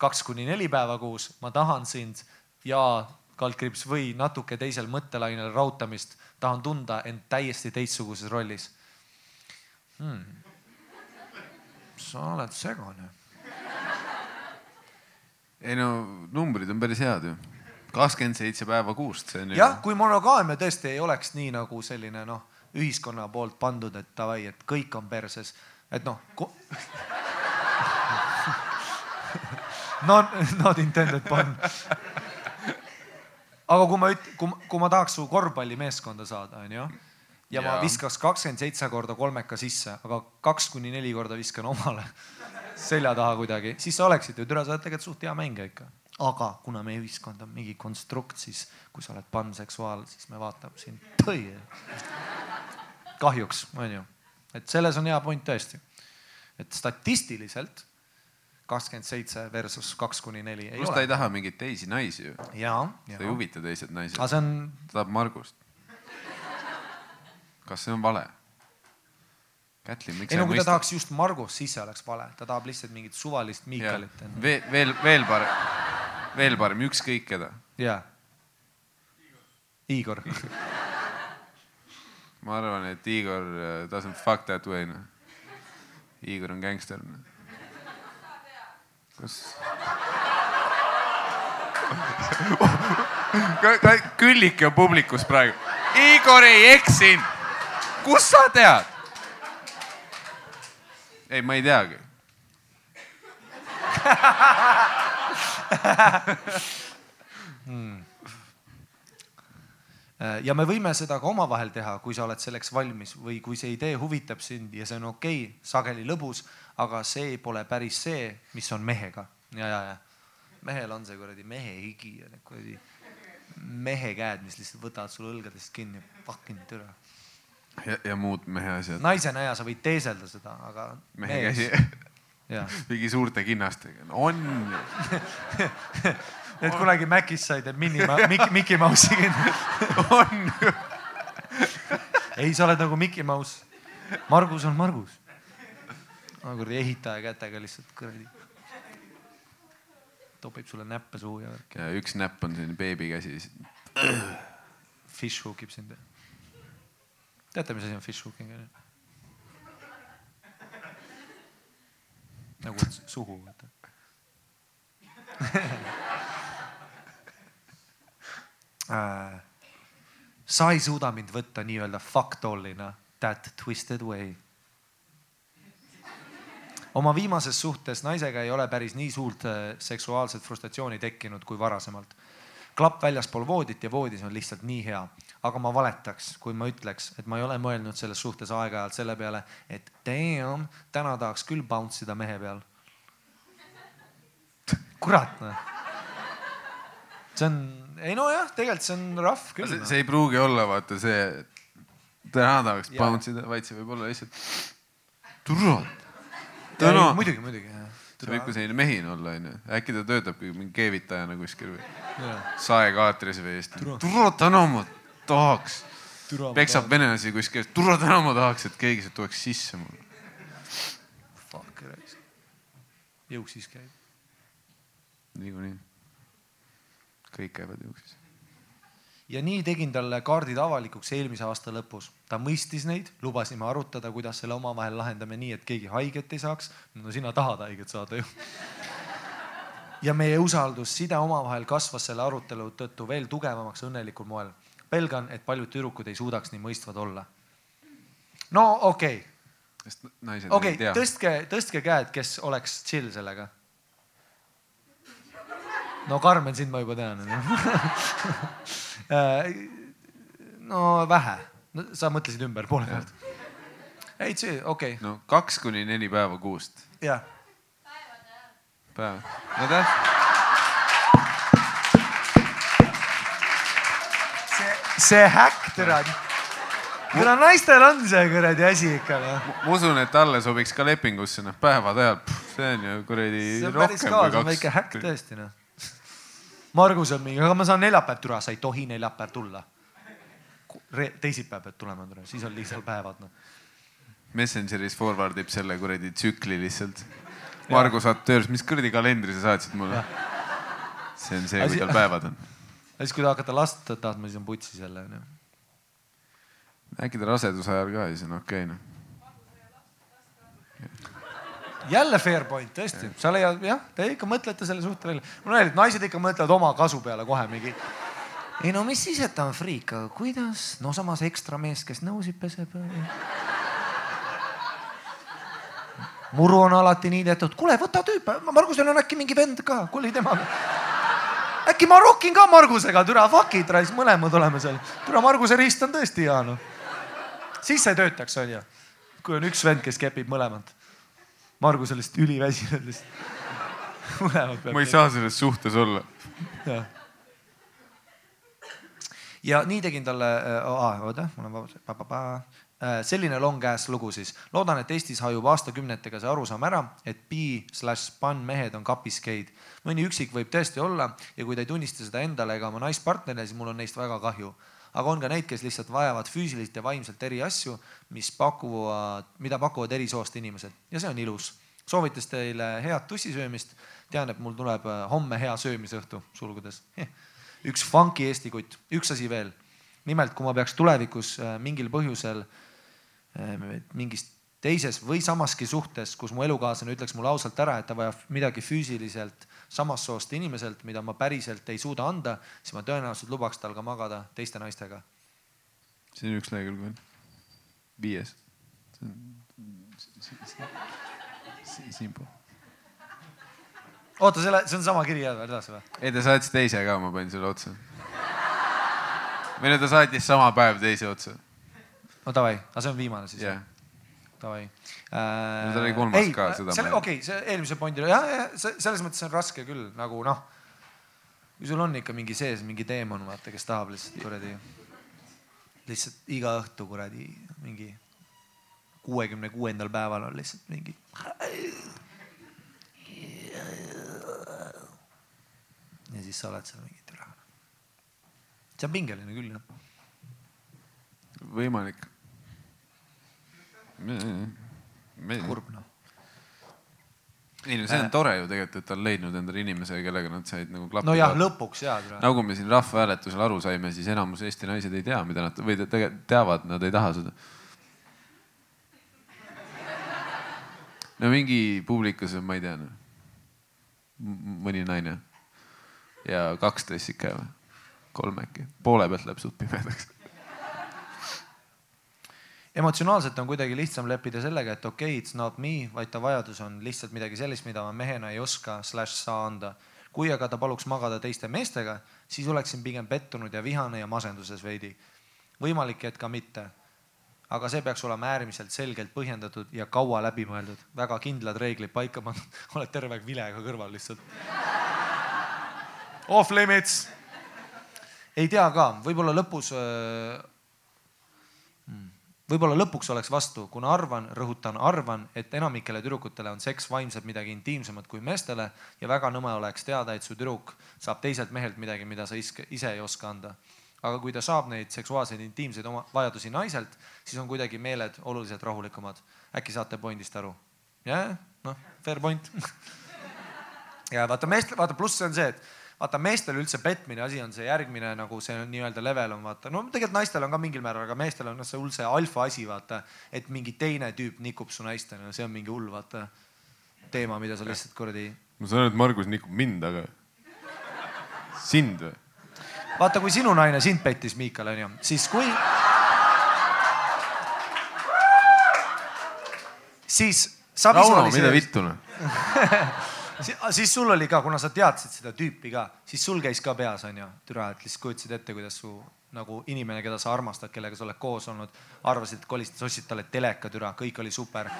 kaks kuni neli päeva kuus ma tahan sind ja kaldkriips või natuke teisel mõttelainel rautamist, tahan tunda end täiesti teistsuguses rollis hmm.. Sa oled segane. ei no numbrid on päris head ju. kakskümmend seitse päeva kuust, see on ju. jah, kui monogaamia tõesti ei oleks nii nagu selline noh, ühiskonna poolt pandud, et davai, et kõik on perses, et noh ko... *laughs* Not, not intended pun aga kui ma üt-, kui, kui ma tahaks su korvpallimeeskonda saada, onju. Ja ma viskaks kakskümmend seitse korda kolmeka sisse, aga kaks kuni neli korda viskan omale *laughs* selja taha kuidagi, siis sa oleksid ju, türa, sa oled tegelikult suht hea mängija ikka. aga kuna meie ühiskond on mingi konstrukt, siis kui sa oled panseksuaal, siis me vaatame sind, tõi. kahjuks, onju. et selles on hea point tõesti. et statistiliselt kakskümmend seitse versus kaks kuni neli. pluss ta ei taha mingeid teisi naisi ju. ja, ja. ta ei huvita teised naised. ta tahab Margust. Kas see on vale? Kätlin, miks ei no kui mõistad? ta tahaks just Margust, siis see oleks vale, ta tahab lihtsalt mingit suvalist Miikalit. veel, veel, veel parem, veel parem, ükskõik keda. jaa. Igor *laughs* ma arvan, et Igor uh, doesn't fuck that way noh. Igor on gängster noh kas *laughs* Külliki on publikus praegu. Igor ei eksinud. Kust sa tead? ei, ma ei teagi hmm. ja me võime seda ka omavahel teha, kui sa oled selleks valmis või kui see idee huvitab sind ja see on okei okay,, sageli lõbus, aga see pole päris see, mis on mehega ja, ja, ja mehel on see kuradi mehe higi ja need kuradi mehe käed, mis lihtsalt võtavad sul õlgadest kinni, fucking türa. Ja, ja muud mehe asjad. naisena ja sa võid teeselda seda, aga. mehe käsi mingi suurte kinnastega, on *laughs* Need kunagi Macis said need Minnie, Mickey, Mickey Mouse'i kinni *laughs* on ju ei, sa oled nagu Mickey Mouse. Margus on Margus kuradi ehitaja kätega lihtsalt kuradi. topib sulle näppe suhu ja värki. ja üks näpp on selline beebikäsi. Fish hook ib sind. Teate, mis asi on fish hooking? nagu *laughs* suhu vaata *laughs* äh, sa ei suuda mind võtta nii-öelda fuck doll'ina that twisted way. oma viimases suhtes naisega ei ole päris nii suurt äh, seksuaalset frustratsiooni tekkinud kui varasemalt. Klapp väljaspool voodit ja voodis on lihtsalt nii hea, aga ma valetaks, kui ma ütleks, et ma ei ole mõelnud selles suhtes aeg-ajalt selle peale, et damn, täna tahaks küll bounce ida mehe peal. *laughs* kurat noh see on, ei nojah, tegelikult see on rough küll. see, see ei pruugi olla vaata see, täna tahaks bounce ida, vaid see võib olla lihtsalt. turvad. täna. muidugi, muidugi. See võib ka selline mehine olla, onju. äkki ta töötabki mingi keevitajana kuskil või saekaatris või Eesti. turva, täna ma tahaks. peksab venelasi kuskil, turva, täna ma tahaks, et keegi sealt tuleks sisse mulle. Fuck, jõuk siis käib. niikuinii kõik käivad juuksis. Ja nii tegin talle kaardid avalikuks eelmise aasta lõpus. ta mõistis neid, lubasime arutada, kuidas selle omavahel lahendame nii, et keegi haiget ei saaks. no sina tahad haiget saada ju. *laughs* ja meie usaldusside omavahel kasvas selle arutelu tõttu veel tugevamaks õnnelikul moel. pelgan, et paljud tüdrukud ei suudaks nii mõistvad olla. no okei okay sest naised okay, ei tea. tõstke, tõstke käed, kes oleks chill sellega no Karmen, sind ma juba tean *laughs* äh, no vähe, no sa mõtlesid ümber poole pealt. ei, okei okay.. no kaks kuni neli päeva kuust. jah. päev, no tead. see, see häkk, tere kuna naistel on see kuradi asi ikka noh. ma usun, et talle sobiks ka lepingusse noh, päevade ajal, see on ju kuradi rohkem kui kaks. väike häkk tõesti noh Margus on mingi, aga ma saan neljapäev, türa, sa ei tohi neljapäev tulla. teisipäev pead tulema, türa, siis on lihtsalt päevad noh. Messengeris forward ib selle kuradi tsükli lihtsalt. Margus Atöörs, mis kuradi kalendri sa saatsid mulle? see on see, kui tal päevad on. ja siis, kui te hakkate last tahtma, siis on putsis jälle onju. äkki ta raseduse ajal ka, siis on okei okay, noh jälle fair point, tõesti, sa leiad, jah, te ikka mõtlete selle suhte välja. mul on öeldud, naised ikka mõtlevad oma kasu peale kohe mingi. ei no mis siis, et ta on friik, aga kuidas, no samas ekstra mees, kes nõusid peseb. muru on alati nii tehtud, kuule, võta tüüp, Margusel on äkki mingi vend ka, koli temaga. äkki ma rokin ka Margusega, türa fuck it, rais, mõlemad oleme seal. türa Marguse riist on tõesti hea noh. siis see töötaks, onju. kui on üks vend, kes kepib mõlemat Margus on lihtsalt üliväsinud *laughs* lihtsalt. ma ei saa selles suhtes olla. ja nii tegin talle äh,, oota, mul on vabandust, äh, selline long ass lugu siis. loodan, et Eestis hajub aastakümnetega see arusaam ära, et bi slaš span mehed on kapiskeid. mõni üksik võib tõesti olla ja kui ta ei tunnista seda endale ega oma naispartnerile, siis mul on neist väga kahju aga on ka neid, kes lihtsalt vajavad füüsiliselt ja vaimselt eri asju, mis pakuvad, mida pakuvad eri soost inimesed ja see on ilus. soovitas teile head tussisöömist. tean, et mul tuleb äh, homme hea söömisõhtu, sulgudes. üks funky Eesti kutt, üks asi veel. nimelt, kui ma peaks tulevikus äh, mingil põhjusel äh, mingist teises või samaski suhtes, kus mu elukaaslane ütleks mulle ausalt ära, et ta vajab midagi füüsiliselt samast soost inimeselt, mida ma päriselt ei suuda anda, siis ma tõenäoliselt lubaks tal ka magada teiste naistega. siin on üks lehekülg veel, viies. siinpool. oota, selle, see on sama kiri jälle edasi või? ei, ta saatis teise ka, ma panin selle otsa. või no ta saatis sama päev teise otsa. no davai, aga see on viimane siis yeah.? Davai äh,. seal oli kolmas ei, ka, seda. okei okay,, see eelmise pointile jah, jah, selles mõttes on raske küll nagu noh. kui sul on ikka mingi sees mingi teemon, vaata, kes tahab lihtsalt kuradi, lihtsalt iga õhtu kuradi mingi kuuekümne kuuendal päeval on lihtsalt mingi. ja siis sa oled seal mingi türa. see on pingeline küll jah. võimalik kurb noh. ei no see on äh. tore ju tegelikult, et ta on leidnud endale inimese, kellega nad said nagu klappida. nojah, lõpuks jaa. nagu me siin rahvahääletusel aru saime, siis enamus Eesti naised ei tea, mida nad või tegelikult teavad, nad ei taha seda. no mingi publikus on, ma ei tea no,, mõni naine ja kaks dressik ka või, kolm äkki, poole pealt läheb suht pimedaks emotsionaalselt on kuidagi lihtsam leppida sellega, et okei okay,, it's not me, vaid ta vajadus on lihtsalt midagi sellist, mida ma mehena ei oska slaš saa anda. kui aga ta paluks magada teiste meestega, siis oleksin pigem pettunud ja vihane ja masenduses veidi. võimalik, et ka mitte. aga see peaks olema äärmiselt selgelt põhjendatud ja kaua läbi mõeldud, väga kindlad reeglid paika pandud, *laughs* oled terve aeg vilega kõrval lihtsalt. Off limits. ei tea ka, võib-olla lõpus öö, võib-olla lõpuks oleks vastu, kuna arvan, rõhutan, arvan, et enamikele tüdrukutele on seks vaimselt midagi intiimsemat kui meestele ja väga nõme oleks teada, et su tüdruk saab teiselt mehelt midagi, mida sa iske, ise ei oska anda. aga kui ta saab neid seksuaalseid intiimseid oma vajadusi naiselt, siis on kuidagi meeled oluliselt rahulikumad. äkki saate pointist aru? jah, noh, fair point *laughs* ja vaata meest, vaata pluss on see, et vaata meestel üldse petmine asi on see järgmine nagu see nii-öelda level on vaata, no tegelikult naistel on ka mingil määral, aga meestel on noh, see hull see alfa asi vaata, et mingi teine tüüp nikub su naist onju, see on mingi hull vaata teema, mida sa lihtsalt kuradi. ma saan aru, et Margus nikub mind, aga sind või? vaata, kui sinu naine sind pettis, Miikal onju, siis kui. siis Rauno, mida vittu noh *laughs* siis sul oli ka, kuna sa teadsid seda tüüpi ka, siis sul käis ka peas onju, türa, et lihtsalt kujutasid ette, kuidas su nagu inimene, keda sa armastad, kellega sa oled koos olnud, arvasid, et kolistad, ostsid talle teleka, türa, kõik oli super.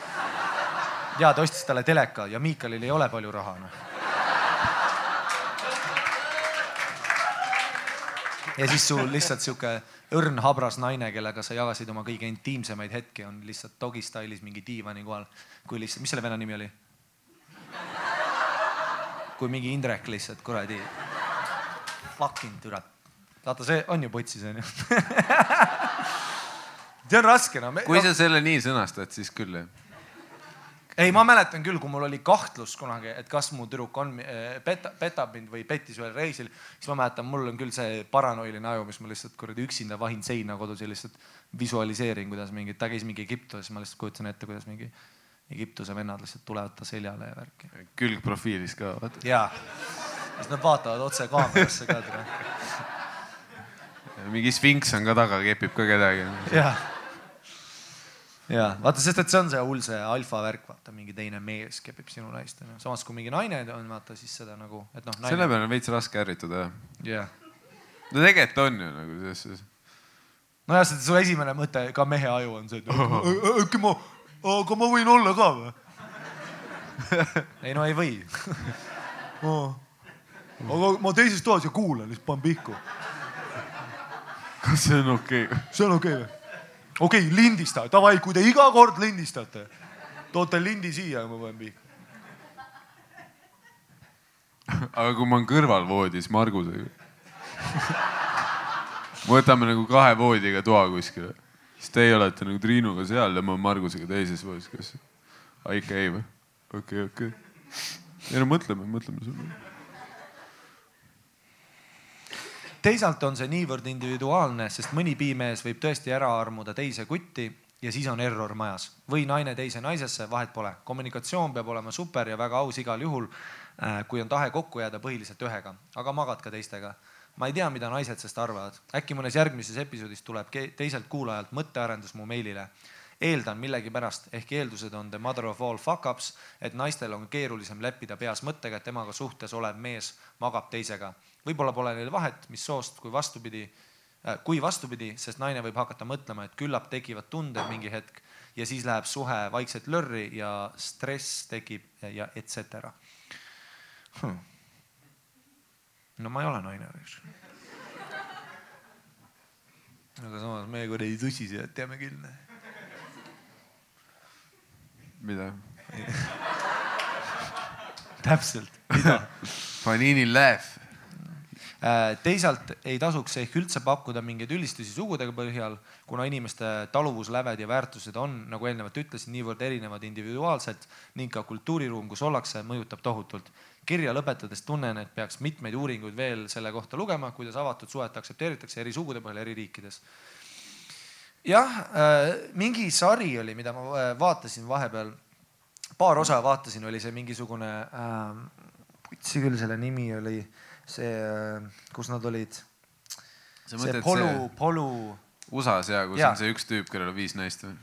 ja ta ostis talle teleka ja Miikalil ei ole palju raha noh. ja siis sul lihtsalt sihuke õrn habras naine, kellega sa jagasid oma kõige intiimsemaid hetki, on lihtsalt dog'i style'is mingi diivani kohal. kui lihtsalt, mis selle venna nimi oli? Kui mingi Indrek lihtsalt kuradi. Fucking türa. vaata, see on ju putsis onju *laughs* see on raske no. kui sa selle nii sõnastad, siis küll jah ei, ma mäletan küll, kui mul oli kahtlus kunagi, et kas mu tüdruk on eh, peta, petab mind või pettis ühel reisil, siis ma mäletan, mul on küll see paranoiline aju, mis ma lihtsalt kuradi üksinda vahin seina kodus ja lihtsalt visualiseerin, kuidas mingi, ta käis mingi Egiptuses, ma lihtsalt kujutan ette, kuidas mingi Egiptuse vennad lihtsalt tulevad ta seljale ja värki. külgprofiilis ka, vaata. jaa, siis nad vaatavad otse kaamerasse ka. mingi sfinks on ka taga, kepib ka kedagi. jah, ja vaata, sest et see on see hull see alfa värk, vaata mingi teine mees kepib sinu naist onju, samas kui mingi naine on vaata siis seda nagu, et noh naine.... selle peale on veits raske ärrituda jah. jah. no tegelikult on ju nagu selles suhtes. nojah, sest su esimene mõte ka mehe aju on see, et *laughs* äkki ma aga ma võin olla ka või? *laughs* ei no ei või *laughs* aga ma teises toas ja kuulan, siis panen pihku. kas see on okei okay.? see on okei okay või? okei okay,, lindista, davai, kui te iga kord lindistate, toote lindi siia ja ma panen pihku. *laughs* aga kui ma olen kõrvalvoodis Margusega võtame nagu kahe voodiga toa kuskile siis teie olete nagu Triinuga seal ja ma olen Margusega teises kas? ikka ei või? okei okay,, okei okay.. ei no mõtleme, mõtleme sulle. teisalt on see niivõrd individuaalne, sest mõni piimees võib tõesti ära armuda teise kutti ja siis on error majas või naine teise naisesse, vahet pole. kommunikatsioon peab olema super ja väga aus igal juhul. Äh, kui on tahe kokku jääda põhiliselt ühega, aga magad ka teistega ma ei tea, mida naised sellest arvavad, äkki mõnes järgmises episoodis tuleb teiselt kuulajalt mõttearendus mu meilile. eeldan millegipärast, ehkki eeldused on the mother of all fuck ups, et naistel on keerulisem leppida peas mõttega, et temaga suhtes olev mees magab teisega. võib-olla pole neil vahet, mis soost, kui vastupidi äh, kui vastupidi, sest naine võib hakata mõtlema, et küllap tekivad tunded mingi hetk ja siis läheb suhe vaikselt lörri ja stress tekib ja et cetera hmm no ma ei ole naine, eks. aga samas meie kuradi tussisejad teame küll. mida? *laughs* täpselt, mida? Panini laugh teisalt ei tasuks ehk üldse pakkuda mingeid ülistusi sugude põhjal, kuna inimeste taluvusläved ja väärtused on, nagu eelnevalt ütlesin, niivõrd erinevad individuaalselt ning ka kultuuriruum, kus ollakse, mõjutab tohutult. kirja lõpetades tunnen, et peaks mitmeid uuringuid veel selle kohta lugema, kuidas avatud suhet aktsepteeritakse eri sugude põhjal eri riikides. jah, äh, mingi sari oli, mida ma äh, vaatasin vahepeal, paar osa vaatasin, oli see mingisugune äh,, putsi küll, selle nimi oli äh, see, kus nad olid. see Polu, Polu. USA-s ja kus ja. on see üks tüüp, kellel on viis naist või?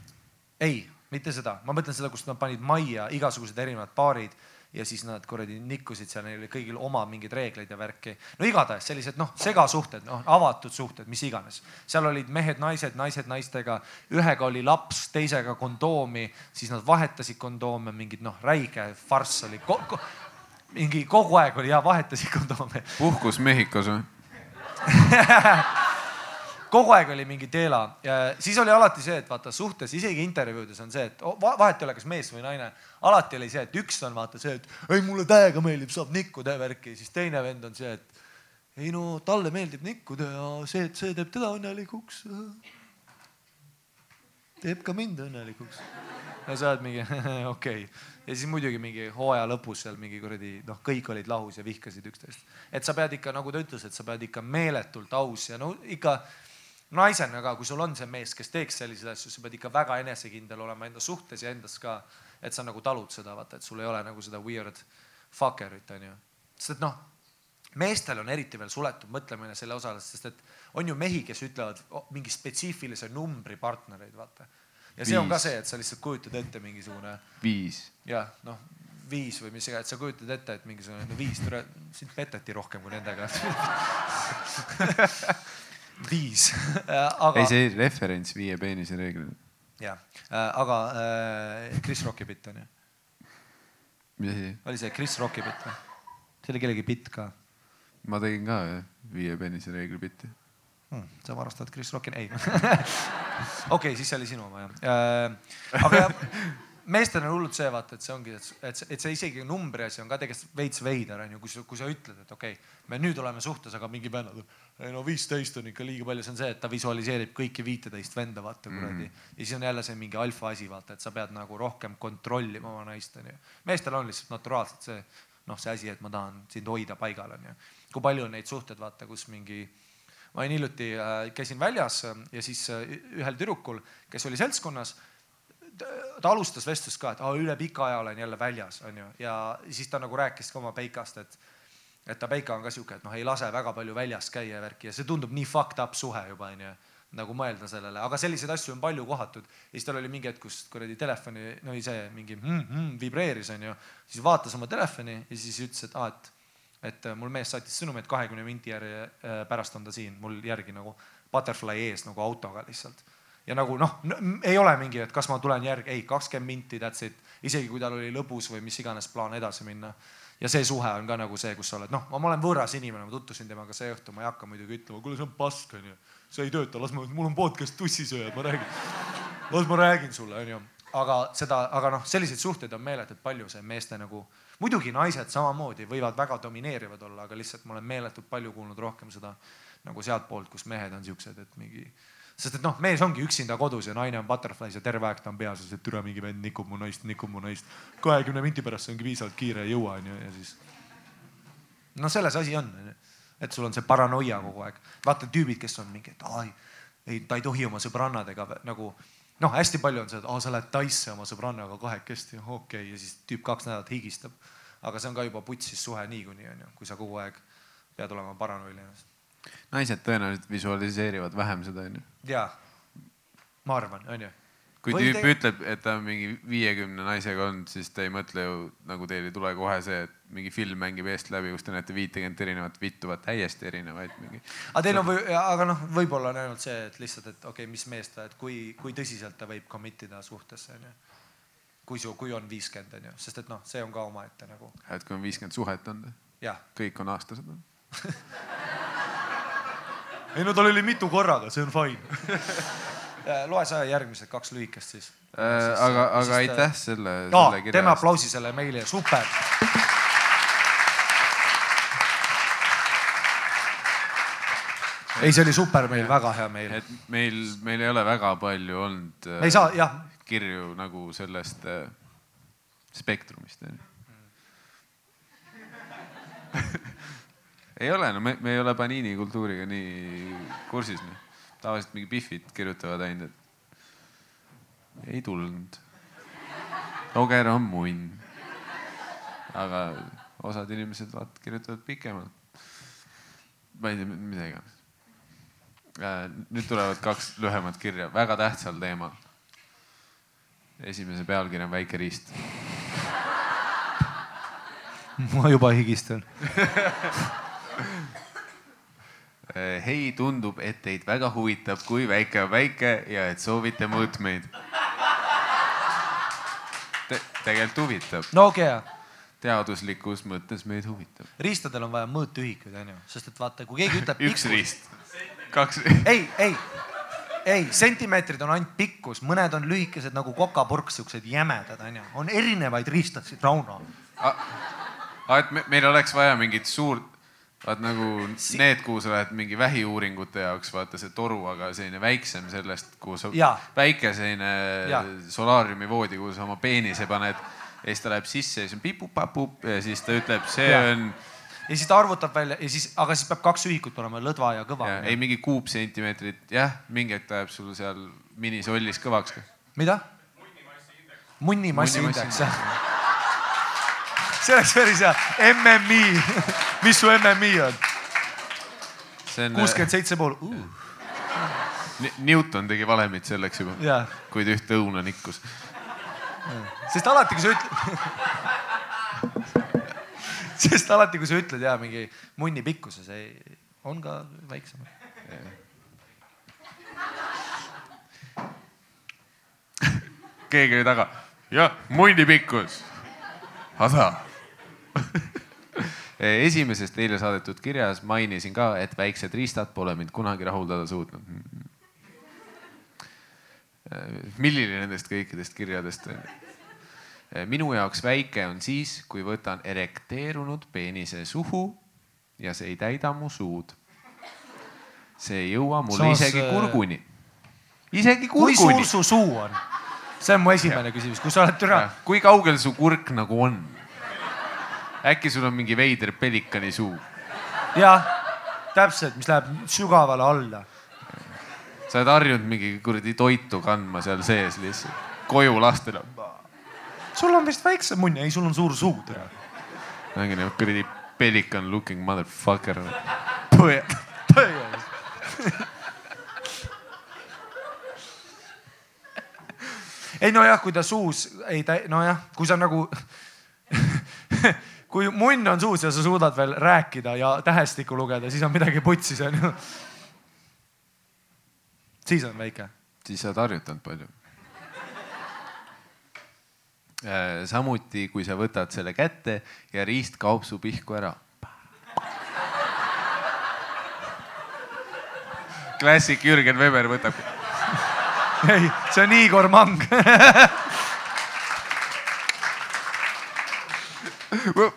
ei, mitte seda, ma mõtlen seda, kus nad panid majja igasugused erinevad baarid ja siis nad kuradi nikkusid seal, neil oli kõigil oma mingid reegleid ja värki. no igatahes sellised noh, segasuhted, noh avatud suhted, mis iganes. seal olid mehed-naised, naised naistega, ühega oli laps, teisega kondoomi, siis nad vahetasid kondoome, mingid noh, räige farss oli ko. Mingi kogu aeg oli ja vahetasid kondoome. *laughs* puhkus Mehhikos või? kogu aeg oli mingi teela ja siis oli alati see, et vaata suhtes, isegi intervjuudes on see, et vahet ei ole, kas mees või naine. alati oli see, et üks on vaata see, et ei mulle täiega meeldib, saab nikkuda värki, siis teine vend on see, et ei no talle meeldib nikkuda ja see, et see teeb teda õnnelikuks. teeb ka mind õnnelikuks. ja sa oled mingi *laughs* okei okay. Ja siis muidugi mingi hooaja lõpus seal mingi kuradi noh, kõik olid lahus ja vihkasid üksteist. et sa pead ikka, nagu ta ütles, et sa pead ikka meeletult aus ja no ikka naisena ka, kui sul on see mees, kes teeks selliseid asju, sa pead ikka väga enesekindel olema enda suhtes ja endas ka, et sa nagu talud seda, vaata, et sul ei ole nagu seda weird fucker'it, onju. sest et noh, meestel on eriti veel suletud mõtlemine selle osas, sest et on ju mehi, kes ütlevad mingi spetsiifilise numbri partnereid, vaata. Ja see viis. on ka see, et sa lihtsalt kujutad ette mingisugune. viis. jah, noh, viis või mis iganes, sa kujutad ette, et mingisugune no, viis, sind peteti rohkem kui nendega *laughs* viis aga.... ei, see referents viie peenise reeglile. jah, äh, aga äh, Chris Rocki bitt on ju. mis asi? oli see Chris Rocki bitt või? see oli kellegi bitt ka. ma tegin ka jah, viie peenise reegli bitti hmm,. sa varastad Chris Rocki, ei *laughs* okei siis see oli sinu oma jah äh,. aga jah meestel on hullult see vaata, et see ongi, et, et, et see isegi numbri asi on ka tegelikult veits veider onju, kui sa, kui sa ütled, et okei okay,, me nüüd oleme suhtes, aga mingi vennad, ei no viisteist on ikka liiga palju, see on see, et ta visualiseerib kõiki viiteist venda vaata kuradi mm. -hmm. ja siis on jälle see mingi alfa asi vaata, et sa pead nagu rohkem kontrollima oma naist onju. meestel on lihtsalt naturaalselt see noh, see asi, et ma tahan sind hoida paigal onju. kui palju on neid suhteid vaata, kus mingi ma olin hiljuti äh,, käisin väljas ja siis äh, ühel tüdrukul, kes oli seltskonnas ta alustas vestlust ka, et aa, üle pika aja olen jälle väljas, onju, ja siis ta nagu rääkis ka oma peikast, et et ta peika on ka sihuke, et noh, ei lase väga palju väljas käia ja värki ja see tundub nii fucked up suhe juba onju nagu mõelda sellele, aga selliseid asju on palju kohatud. ja siis tal oli mingi hetk, kus kuradi telefoni, no oli see mingi mm, mm, vibreeris onju, siis vaatas oma telefoni ja siis ütles, et aa, et, et mul mees saatis sõnumi, et kahekümne minti järgi äh, pärast on ta siin mul järgi nagu butterfly ees nagu autoga lihtsalt ja nagu noh, ei ole mingi, et kas ma tulen järgi, ei, kakskümmend minti, that's it. isegi kui tal oli lõbus või mis iganes plaan edasi minna. ja see suhe on ka nagu see, kus sa oled, noh, ma olen võõras inimene, ma tutvusin temaga see õhtu, ma ei hakka muidugi ütlema, kuule, see on pask, onju. see ei tööta, las ma, mul on podcast tussisööjad, ma räägin. las ma räägin sulle, onju. aga seda, aga noh, selliseid suhteid on meeletult palju, see meeste nagu, muidugi naised samamoodi võivad väga domineerivad olla, aga lihtsalt ma olen meeletult palju kuulnud rohkem seda nagu sealtpoolt, kus mehed on siuksed, et mingi sest et noh, mees ongi üksinda kodus ja naine on butterflies ja terve aeg ta on peas, et türa mingi vend nikub mu naist, nikub mu naist. kahekümne minti pärast see ongi piisavalt kiire, ei jõua onju ja siis. noh, selles asi on, et sul on see paranoia kogu aeg. vaata tüübid, kes on mingi, et ai, ei, ta ei tohi oma sõbrannadega nagu noh, hästi palju on seda, sa lähed Taisse oma sõbrannaga kahekesti, okei okay. ja siis tüüp kaks nädalat higistab. aga see on ka juba putsis suhe niikuinii onju, kui sa kogu aeg pead olema paranoiline naised tõenäoliselt visualiseerivad vähem seda, onju. jaa, ma arvan, onju. kui Või tüüp te... ütleb, et ta on mingi viiekümne naisega olnud, siis ta ei mõtle ju, nagu teil ei tule kohe see, et mingi film mängib eest läbi, kus te näete viitekümmet erinevat vittu, täiesti erinevaid mingi. aga teil on või, aga noh, võib-olla on ainult see, et lihtsalt, et okei okay,, mis meest ta, et kui, kui tõsiselt ta võib commit ida suhtesse, onju kui su, kui on viiskümmend onju, sest et noh, see on ka omaette nagu. et kui on viiskümmend suhet on? kõik on aastased *laughs* ei no tal oli mitu korraga, see on fine *laughs* loe sa järgmised kaks lühikest siis äh,. aga, aga siis, aitäh selle, selle kirja eest. teeme aplausi selle meile, super. Ei, see oli super meil, väga hea meil. et meil, meil ei ole väga palju olnud. ei saa, jah. kirju nagu sellest äh, spektrumist onju *laughs* ei ole, no me, me ei ole Panini kultuuriga nii kursis. Noh. tavaliselt mingi Biffid kirjutavad ainult, et ei tulnud. Roger on munn. aga osad inimesed vaat kirjutavad pikemalt. ma ei tea, mida iganes. Äh, nüüd tulevad kaks lühemat kirja väga tähtsal teemal. esimese pealkiri on Väike riist. ma juba higistan. *laughs* hei, tundub, et teid väga huvitab, kui väike on väike ja et soovite mõõtmeid Te. tegelikult huvitab, no okei okay., teaduslikus mõttes meid huvitab. riistadel on vaja mõõtühikuid, onju, sest et vaata, kui keegi ütleb. *laughs* üks. riist, kaks, ei, ei, ei, sentimeetrid on ainult pikkus, mõned on lühikesed nagu kokapurk, siuksed jämedad onju, on erinevaid riistasid, Rauno. et me, meil oleks vaja mingit suurt, vaat nagu need, kuhu sa lähed mingi vähiuuringute jaoks, vaata see toru, aga selline väiksem sellest, kuhu sa väike selline solaariumi voodi, kuhu sa oma peenise paned. Ja siis ta läheb sisse ja siis on pipup-papup ja siis ta ütleb, see Jaa. on *laughs* ja siis ta arvutab välja ja siis, aga siis peab kaks ühikut olema, lõdva ja kõva ei mingi kuupsentimeetrit, jah, mingi hetk ta jääb sul seal minisollis kõvaks mida? Munnimassi- jah. see oleks päris hea, MMI, mis su MMI on? on, kuuskümmend seitse pool, Newton tegi valemid selleks juba, jaa. kui ta ühte õuna nikkus. sest alati, kui sa ütled, *laughs* sest alati, kui sa ütled ja mingi munni pikkuse, see on ka väiksem. keegi oli taga, jah, munni pikkus, hada. *laughs* esimesest eile saadetud kirjas mainisin ka, et väiksed riistad pole mind kunagi rahuldada suutnud. milline nendest kõikidest kirjadest on? Minu jaoks väike on siis, kui võtan erekteerunud peenise suhu ja see ei täida mu suud. see ei jõua mulle Samas, isegi äh, kurguni. isegi kui kurguni suur su suu on? see on mu esimene küsimus, kui sa oled türa, kui kaugel su kurk nagu on? äkki sul on mingi veider pelikani suu? jah, täpselt, mis läheb sügavale alla. sa oled harjunud mingi kuradi toitu kandma seal sees lihtsalt, koju lastele. Sul on vist väiksem munn, ei, sul on suur suu, türa. mingi nagu kuradi pelikan looking motherfucker. ei nojah, kui ta suus ei tä-, nojah, kui sa nagu, kui munn on suus ja sa suudad veel rääkida ja tähestikku lugeda, siis on midagi putsis, onju. siis on väike. siis sa oled harjutanud palju. samuti, kui sa võtad selle kätte ja riist kaob su pihku ära. klassik Jürgen Weber võtab ei, see on Igor Mang.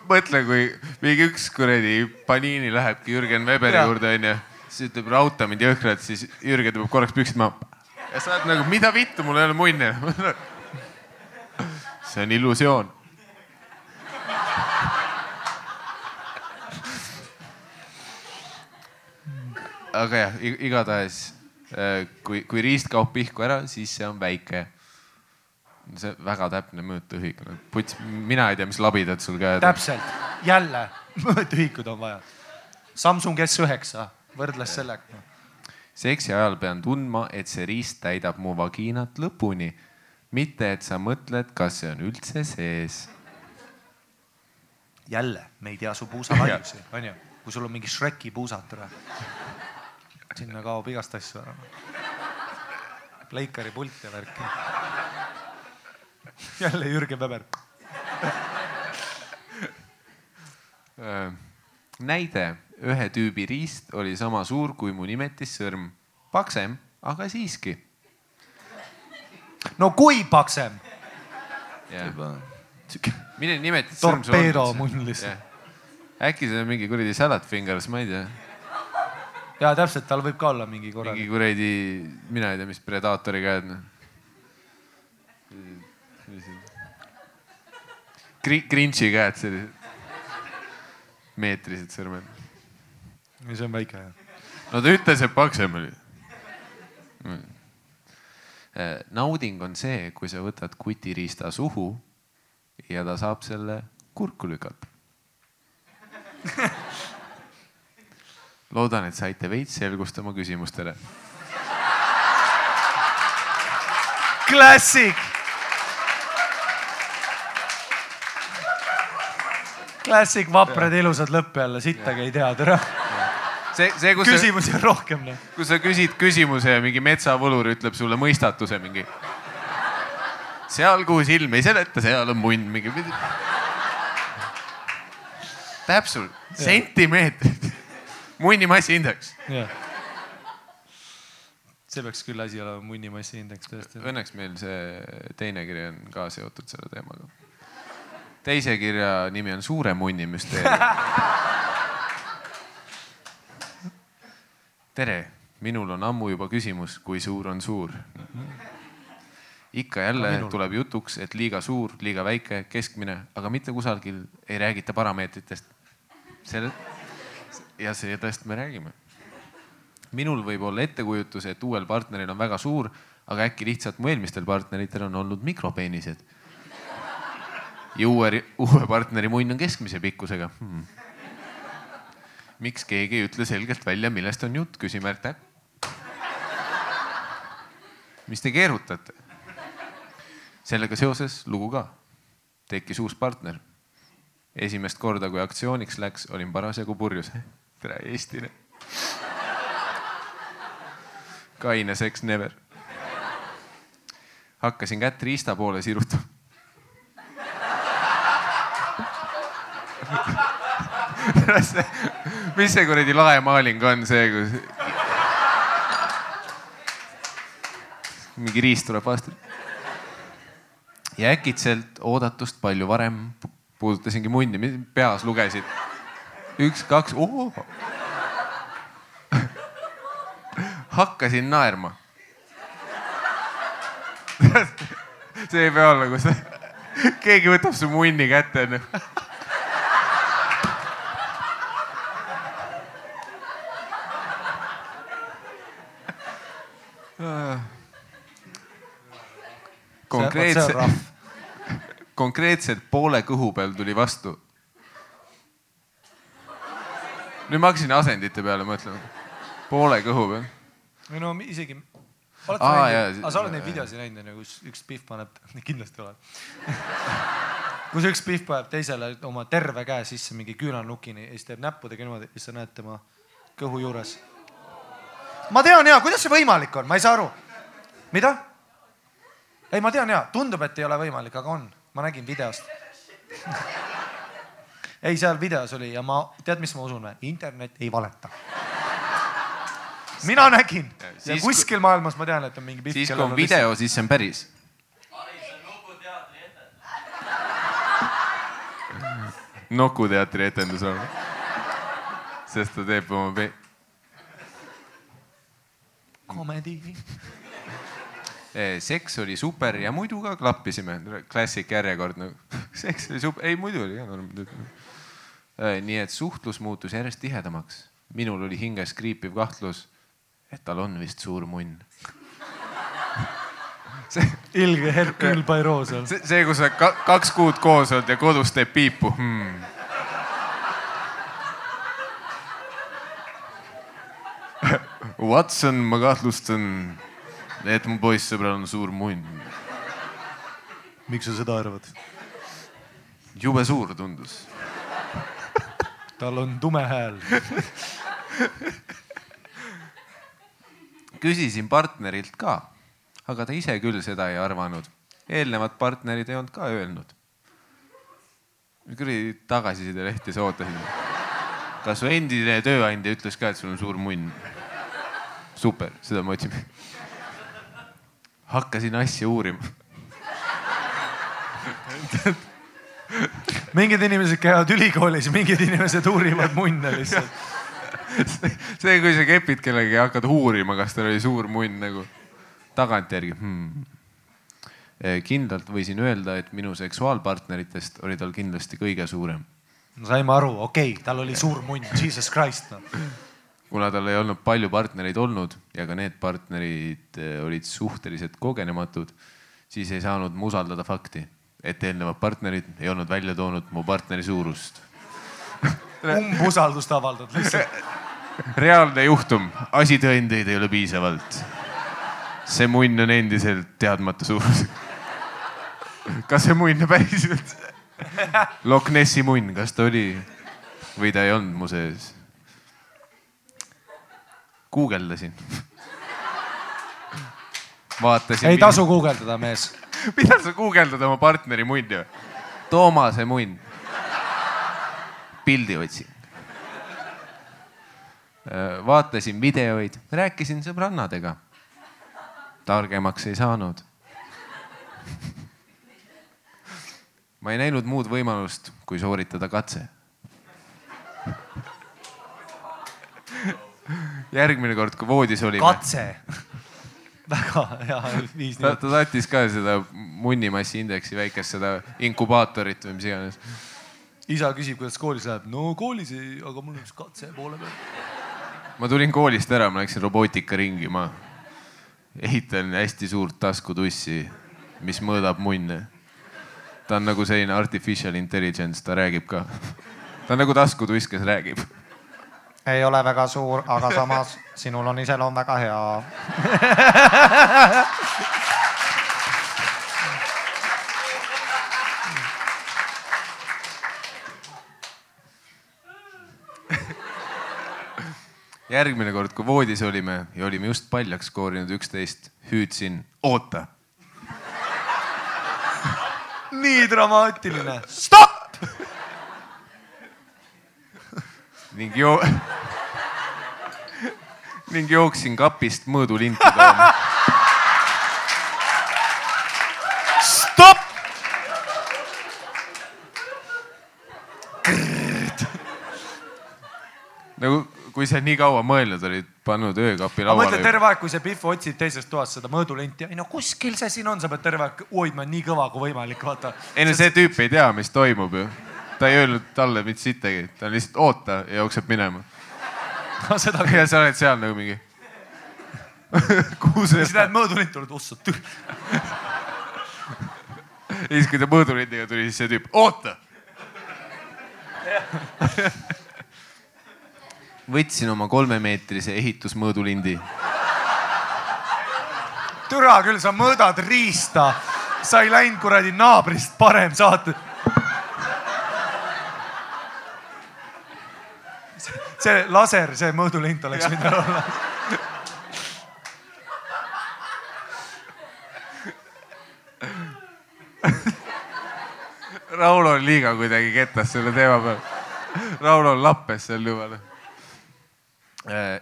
mõtle, kui mingi üks kuradi Panini lähebki Jürgen Weberi juurde onju, siis ütleb rauta mind jõhkralt, siis Jürgen tõmbab korraks püksid maha. ja sa oled nagu, mida vittu, mul ei ole munni. *laughs* see on illusioon. aga jah, igatahes äh, kui, kui riist kaob pihku ära, siis see on väike. see väga täpne mõõtühik, puts, mina ei tea, mis labidad sul käed on. täpselt, jälle *laughs* mõõtühikud on vaja. Samsung S9 võrdles sellega. seksi ajal pean tundma, et see riist täidab mu vagiinat lõpuni, mitte et sa mõtled, kas see on üldse sees. jälle, me ei tea su puusa laiusi, onju. kui sul on mingi Shreki puusad, sinna kaob igast asju ära. Pleikari pult ja värk. jälle Jürgen Weber. Äh, näide, ühe tüübi riist oli sama suur kui mu nimetissõrm, paksem, aga siiski. No kui paksem. milline nimetissõrm sul on? Torpeedo munn lihtsalt.. äkki see on mingi kuradi salad fingers, ma ei tea, ja täpselt, tal võib ka olla mingi mingi korralik. kuradi, mina ei tea, mis Predaatori käed noh. Gri-, Grinchi käed sellised, meetrised sõrmed. see on väike jah. no ta ütles, et paksem oli. Äh, nauding on see, kui sa võtad kutiriista suhu ja ta saab selle kurku lükata *laughs* loodan, et saite veits selgust oma küsimustele. klassik. klassik, vaprad ilusad lõpp jälle, sittagi ei tea, tere see, see, kus küsimusi on rohkem, noh. kui sa küsid küsimuse ja mingi metsavõlur ütleb sulle mõistatuse mingi. seal, kuhu silm ei seleta, seal on munn mingi. täpselt, sentimeetrid. munni massiindeks. see peaks küll asi olema, munnimassi indeks tõesti. Õnneks meil see teine kiri on ka seotud selle teemaga. teise kirja nimi on Suure munni müsteerium. *laughs* tere, minul on ammu juba küsimus, kui suur on suur. ikka jälle tuleb jutuks, et liiga suur, liiga väike, keskmine, aga mitte kusagil ei räägita parameetritest. selle ja sellest me räägime minul võib olla ettekujutus, et uuel partneril on väga suur, aga äkki lihtsalt mu eelmistel partneritel on olnud mikropeenised. ja uue, uue partneri munn on keskmise pikkusega hmm.. Miks keegi ei ütle selgelt välja, millest on jutt, küsimärk täpp. mis te keerutate? sellega seoses lugu ka. tekkis uus partner. esimest korda, kui aktsiooniks läks, olin parasjagu purjus. tere, Eestile kaine seks never. hakkasin kätt riista poole sirutama. Mis see kuradi lae maaling on see, kus mingi riist tuleb vastu. ja äkitselt oodatust palju varem pu- puudutasingi munni, peas lugesin. üks, kaks, oo *laughs* hakkasin naerma. *laughs* see ei pea olla, kus keegi võtab su munni kätte onju. *laughs* konkreetse, *laughs* konkreetselt poole kõhu peal tuli vastu. nüüd ma hakkasin asendite peale mõtlema. poole kõhu peal või no isegi. oled Aa, sa näinud, aga sa oled neid videosid näinud onju, kus üks Pihv paneb, *laughs* kindlasti oled. *laughs* kus üks Pihv paneb teisele oma terve käe sisse mingi küünalnukini ja siis teeb näppudega niimoodi ja siis sa näed tema kõhu juures. ma tean ja, kuidas see võimalik on, ma ei saa aru. mida? ei, ma tean ja, tundub, et ei ole võimalik, aga on, ma nägin videost. *laughs* ei, seal videos oli ja ma, tead, mis ma usun või? internet ei valeta mina nägin ja siis, kuskil maailmas ma tean, et on mingi siis kui on video, siis see on päris. Nuku teatri etendus on. sest ta teeb oma pe-, komedi. Seks oli super ja muidu ka klappisime, klassik järjekord nagu. *laughs* seks oli super, ei muidu oli ka norm-. nii et suhtlus muutus järjest tihedamaks. minul oli hinges kriipiv kahtlus, et tal on vist suur munn. *laughs* see, ilge Hercule Poirot seal. see, see, kus sa ka, kaks kuud koos oled ja kodus teeb piipu hmm. *laughs* Watson, ma kahtlustan, et mu poissõbral on suur munn. miks sa seda arvad? jube suur tundus. tal on tume hääl. küsisin partnerilt ka, aga ta ise küll seda ei arvanud. eelnevad partnerid ei olnud ka öelnud. kuradi tagasisideleht ja sa ootasid. kas su endine tööandja ütles ka, et sul on suur munn? super, seda me otsime. Hakkasin asja uurima. mingid inimesed käivad ülikoolis, mingid inimesed uurivad munne lihtsalt. see, kui sa kepid kellegagi ja hakkad uurima, kas tal oli suur munn nagu tagantjärgi hmm.. kindlalt võisin öelda, et minu seksuaalpartneritest oli tal kindlasti kõige suurem. no saime aru, okei okay,, tal oli suur munn, jesus christ noh. Kuna tal ei olnud palju partnereid olnud ja ka need partnerid eh, olid suhteliselt kogenematud, siis ei saanud ma usaldada fakti, et eelnevad partnerid ei olnud välja toonud mu partneri suurust. *laughs* umbusaldust avaldad lihtsalt. *laughs* reaalne juhtum, asitõendeid ei ole piisavalt. see munn on endiselt teadmata suurusega. *laughs* kas see munn päriselt Loch Nessi munn, kas ta oli või ta ei olnud mu sees? guugeldasin. vaatasin. ei tasu guugeldada, mees. *laughs* mida sa guugeldad oma partneri munni või? Toomase munn. pildi otsin. vaatasin videoid, rääkisin sõbrannadega. targemaks ei saanud. ma ei näinud muud võimalust, kui sooritada katse. Järgmine kord, kui voodis olime, katse. *laughs* väga hea viis ta, ta tahtis ka seda munnimassi indeksi väikest seda inkubaatorit või mis iganes. isa küsib, kuidas koolis läheb. no koolis ei, aga mul on üks katse poole peal. ma tulin koolist ära, ma läksin robootikaringi, ma ehitan hästi suurt taskutussi, mis mõõdab munne. ta on nagu selline artificial intelligence, ta räägib ka. ta on nagu taskutuss, kes räägib. Ei ole väga suur, aga samas *laughs* sinul on iseloom väga hea. järgmine kord, kui voodis olime ja olime just paljaks koorinud üksteist, hüüdsin oota. nii dramaatiline. stopp. Ning joo-, *laughs* ning jooksin kapist mõõdulinti tooma. stopp. nagu, kui sa nii kaua mõelnud olid, pannud öökapi lauale. terve aeg, kui see Pihv otsib teisest toast seda mõõdulenti ja ei no kuskil see siin on, sa pead terve aeg hoidma nii kõva kui võimalik, vaata. ei no see tüüp ei tea, mis toimub ju. Ta ei öelnud talle mitte sittagi, ta lihtsalt oota ja jookseb minema. seda, ja sa oled seal nagu mingi. *laughs* kuhu see siis näed mõõdulint tuleb, ossa tüh. ja siis, kui ta mõõdulindiga tuli, siis see tüüp, oota. *laughs* võtsin oma kolmemeetrise ehitusmõõdulindi. türa küll, sa mõõdad riista, sa ei läinud kuradi naabrist parem saate. See laser, see mõõdulint oleks võinud olla. Rauno on liiga kuidagi kettas selle teema peal. Rauno on lappes seal juba. noh.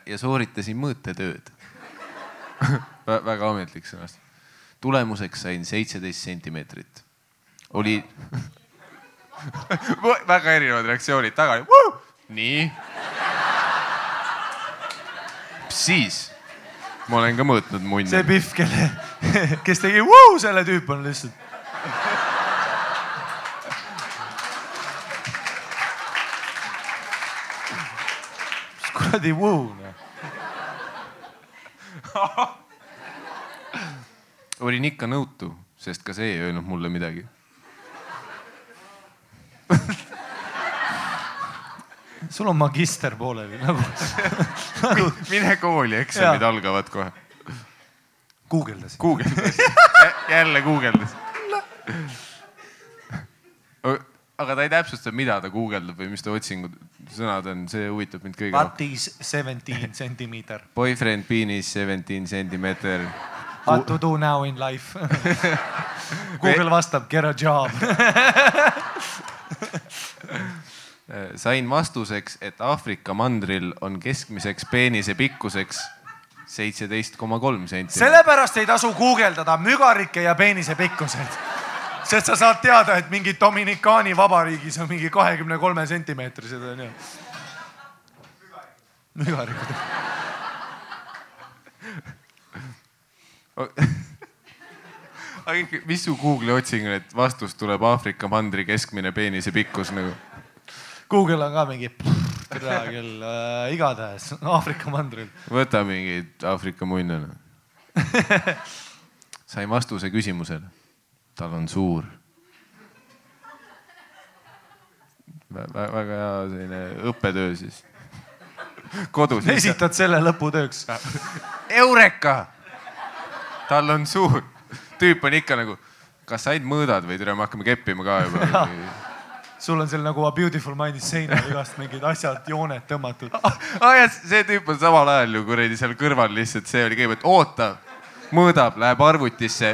ja sooritasin mõõtetööd. väga ametlik sõnast. tulemuseks sain seitseteist sentimeetrit. oli väga erinevad reaktsioonid taga. nii. siis ma olen ka mõõtnud munni. see Pihv, kelle, kes tegi vau, selle tüüp on lihtsalt. mis kuradi vau, noh. olin ikka nõutu, sest ka see ei öelnud mulle midagi. *laughs* sul on magister pooleli nagu, *laughs* nagu mine kooli, eksamid Jaa. algavad kohe. guugeldasin. guugeldasin, jälle guugeldasin. aga ta ei täpsusta, mida ta guugeldab või mis ta otsingud, sõnad on, see huvitab mind kõige What rohkem. is seventeen centimeter? Boyfriend penis seventeen centimeter. What to do now in life? *laughs* Google vastab, get a job. *laughs* sain vastuseks, et Aafrika mandril on keskmiseks peenise pikkuseks seitseteist koma kolm senti. sellepärast ei tasu guugeldada mügarike ja peenise pikkuseid. sest sa saad teada, et mingi Dominikaani vabariigis on mingi kahekümne kolme sentimeetrised onju. mügarikud. *laughs* aga mis su Google'i otsing on, et vastus tuleb Aafrika mandri keskmine peenise pikkus nagu? Google on ka mingi, *laughs* tere küll äh,, igatahes *laughs* Aafrika mandril. võta mingeid Aafrika munne. *laughs* sain vastuse küsimusele. tal on suur. väga hea selline õppetöö siis. kodus. esitad selle lõputööks. Eureka! tal on suur. tüüp on ikka nagu, kas said mõõdad või tere, me hakkame keppima ka juba. Sul on seal nagu A Beautiful Mind'is seinal igast mingid asjad, jooned tõmmatud. aa ja see tüüp on samal ajal ju kuradi seal kõrval lihtsalt, see oli kõigepealt oota, mõõdab, läheb arvutisse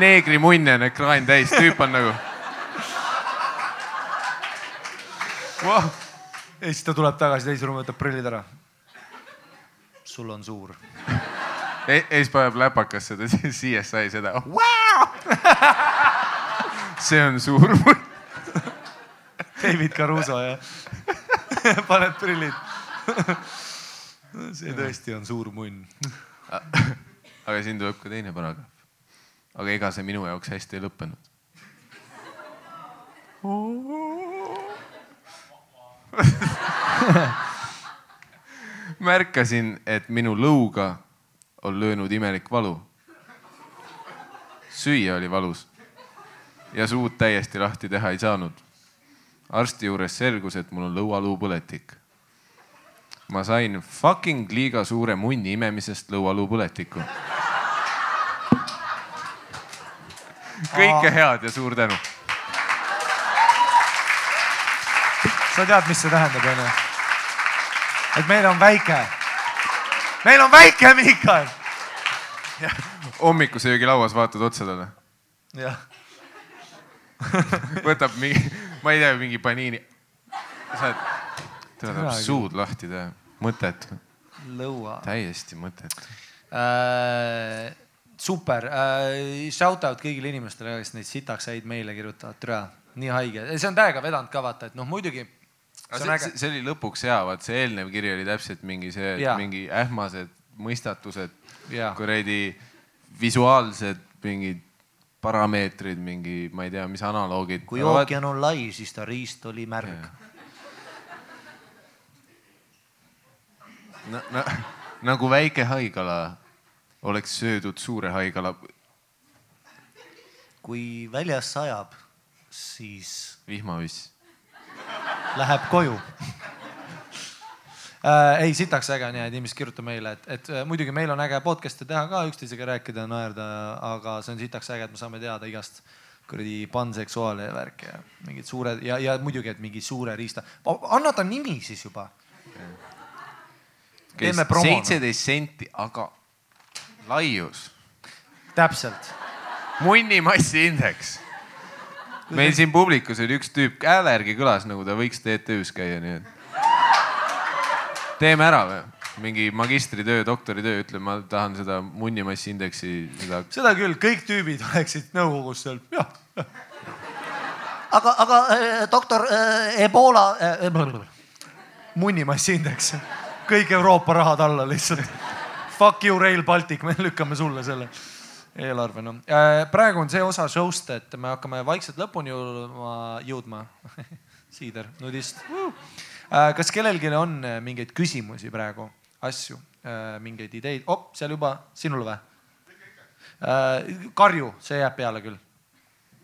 neegrimunn on ekraan täis, tüüp on nagu wow.. ja siis ta tuleb tagasi teise ruumi, võtab prillid ära. sul on suur. ja ja siis paneb läpakasse ta *laughs* CSI seda wow! *laughs* see on suur munn. David Caruso ja paned prillid. see tõesti on suur munn. aga siin tuleb ka teine paragrahv. aga ega see minu jaoks hästi ei lõppenud. märkasin, et minu lõuga on löönud imelik valu. süüa oli valus ja suud täiesti lahti teha ei saanud. Arsti juures selgus, et mul on lõualuupõletik ma sain fucking liiga suure munni imemisest lõualuupõletikku. kõike head ja suur tänu. sa tead, mis see tähendab, onju? et meil on väike. meil on väike, Miikal. hommikusöögilauas vaatad otsa talle, jah, võtab mingi, ma ei tea, mingi paniini. sa oled, ta tahab suud lahti teha, mõttetu, täiesti mõttetu. äh,. super äh,, shout out kõigile inimestele, kes neid sitaks häid meile kirjutavad, tere, nii haige, see on täiega vedanud ka vaata, et noh, muidugi. see see, äge see,, oli lõpuks hea, vaat see eelnev kiri oli täpselt mingi see, mingi ähmased mõistatused, kuradi visuaalsed mingid parameetrid, mingi, ma ei tea, mis analoogid. kui ookean on lai, siis ta riist oli märg. na, na, nagu väike haigala oleks söödud suure haigala kui väljas sajab, siis vihmaüss. läheb koju. äh,. ei, sitaks äge on ja, et inimesed kirjutab meile, et, et äh, muidugi meil on äge podcast'e teha ka, üksteisega rääkida, naerda, aga see on sitaks äge, et me saame teada igast kuradi panseksuaale ja värki ja mingid suured ja, ja muidugi, et mingi suure riista. anna ta nimi siis juba. Teeme promo. seitseteist senti, aga laius, täpselt. munni massiindeks. meil siin publikus oli üks tüüp, hääle järgi kõlas nagu ta võiks TTÜ-s käia, nii et. Teeme ära või? mingi magistritöö, doktoritöö, ütle, ma tahan seda munni massiindeksi, seda seda küll, kõik tüübid oleksid nõukogus seal, jah. *laughs* aga, aga äh, doktor äh, Ebola äh, *laughs* munnimassiindeks, kõik Euroopa rahad alla lihtsalt. Fuck you Rail Baltic, me lükkame sulle selle eelarve, noh. praegu on see osa show'st, et me hakkame vaikselt lõpuni jõudma, jõudma. siider, nudist. Kas kellelgi on äh, mingeid küsimusi praegu, asju, mingeid ideid, op, seal juba, sinule või? karju, see jääb peale küll.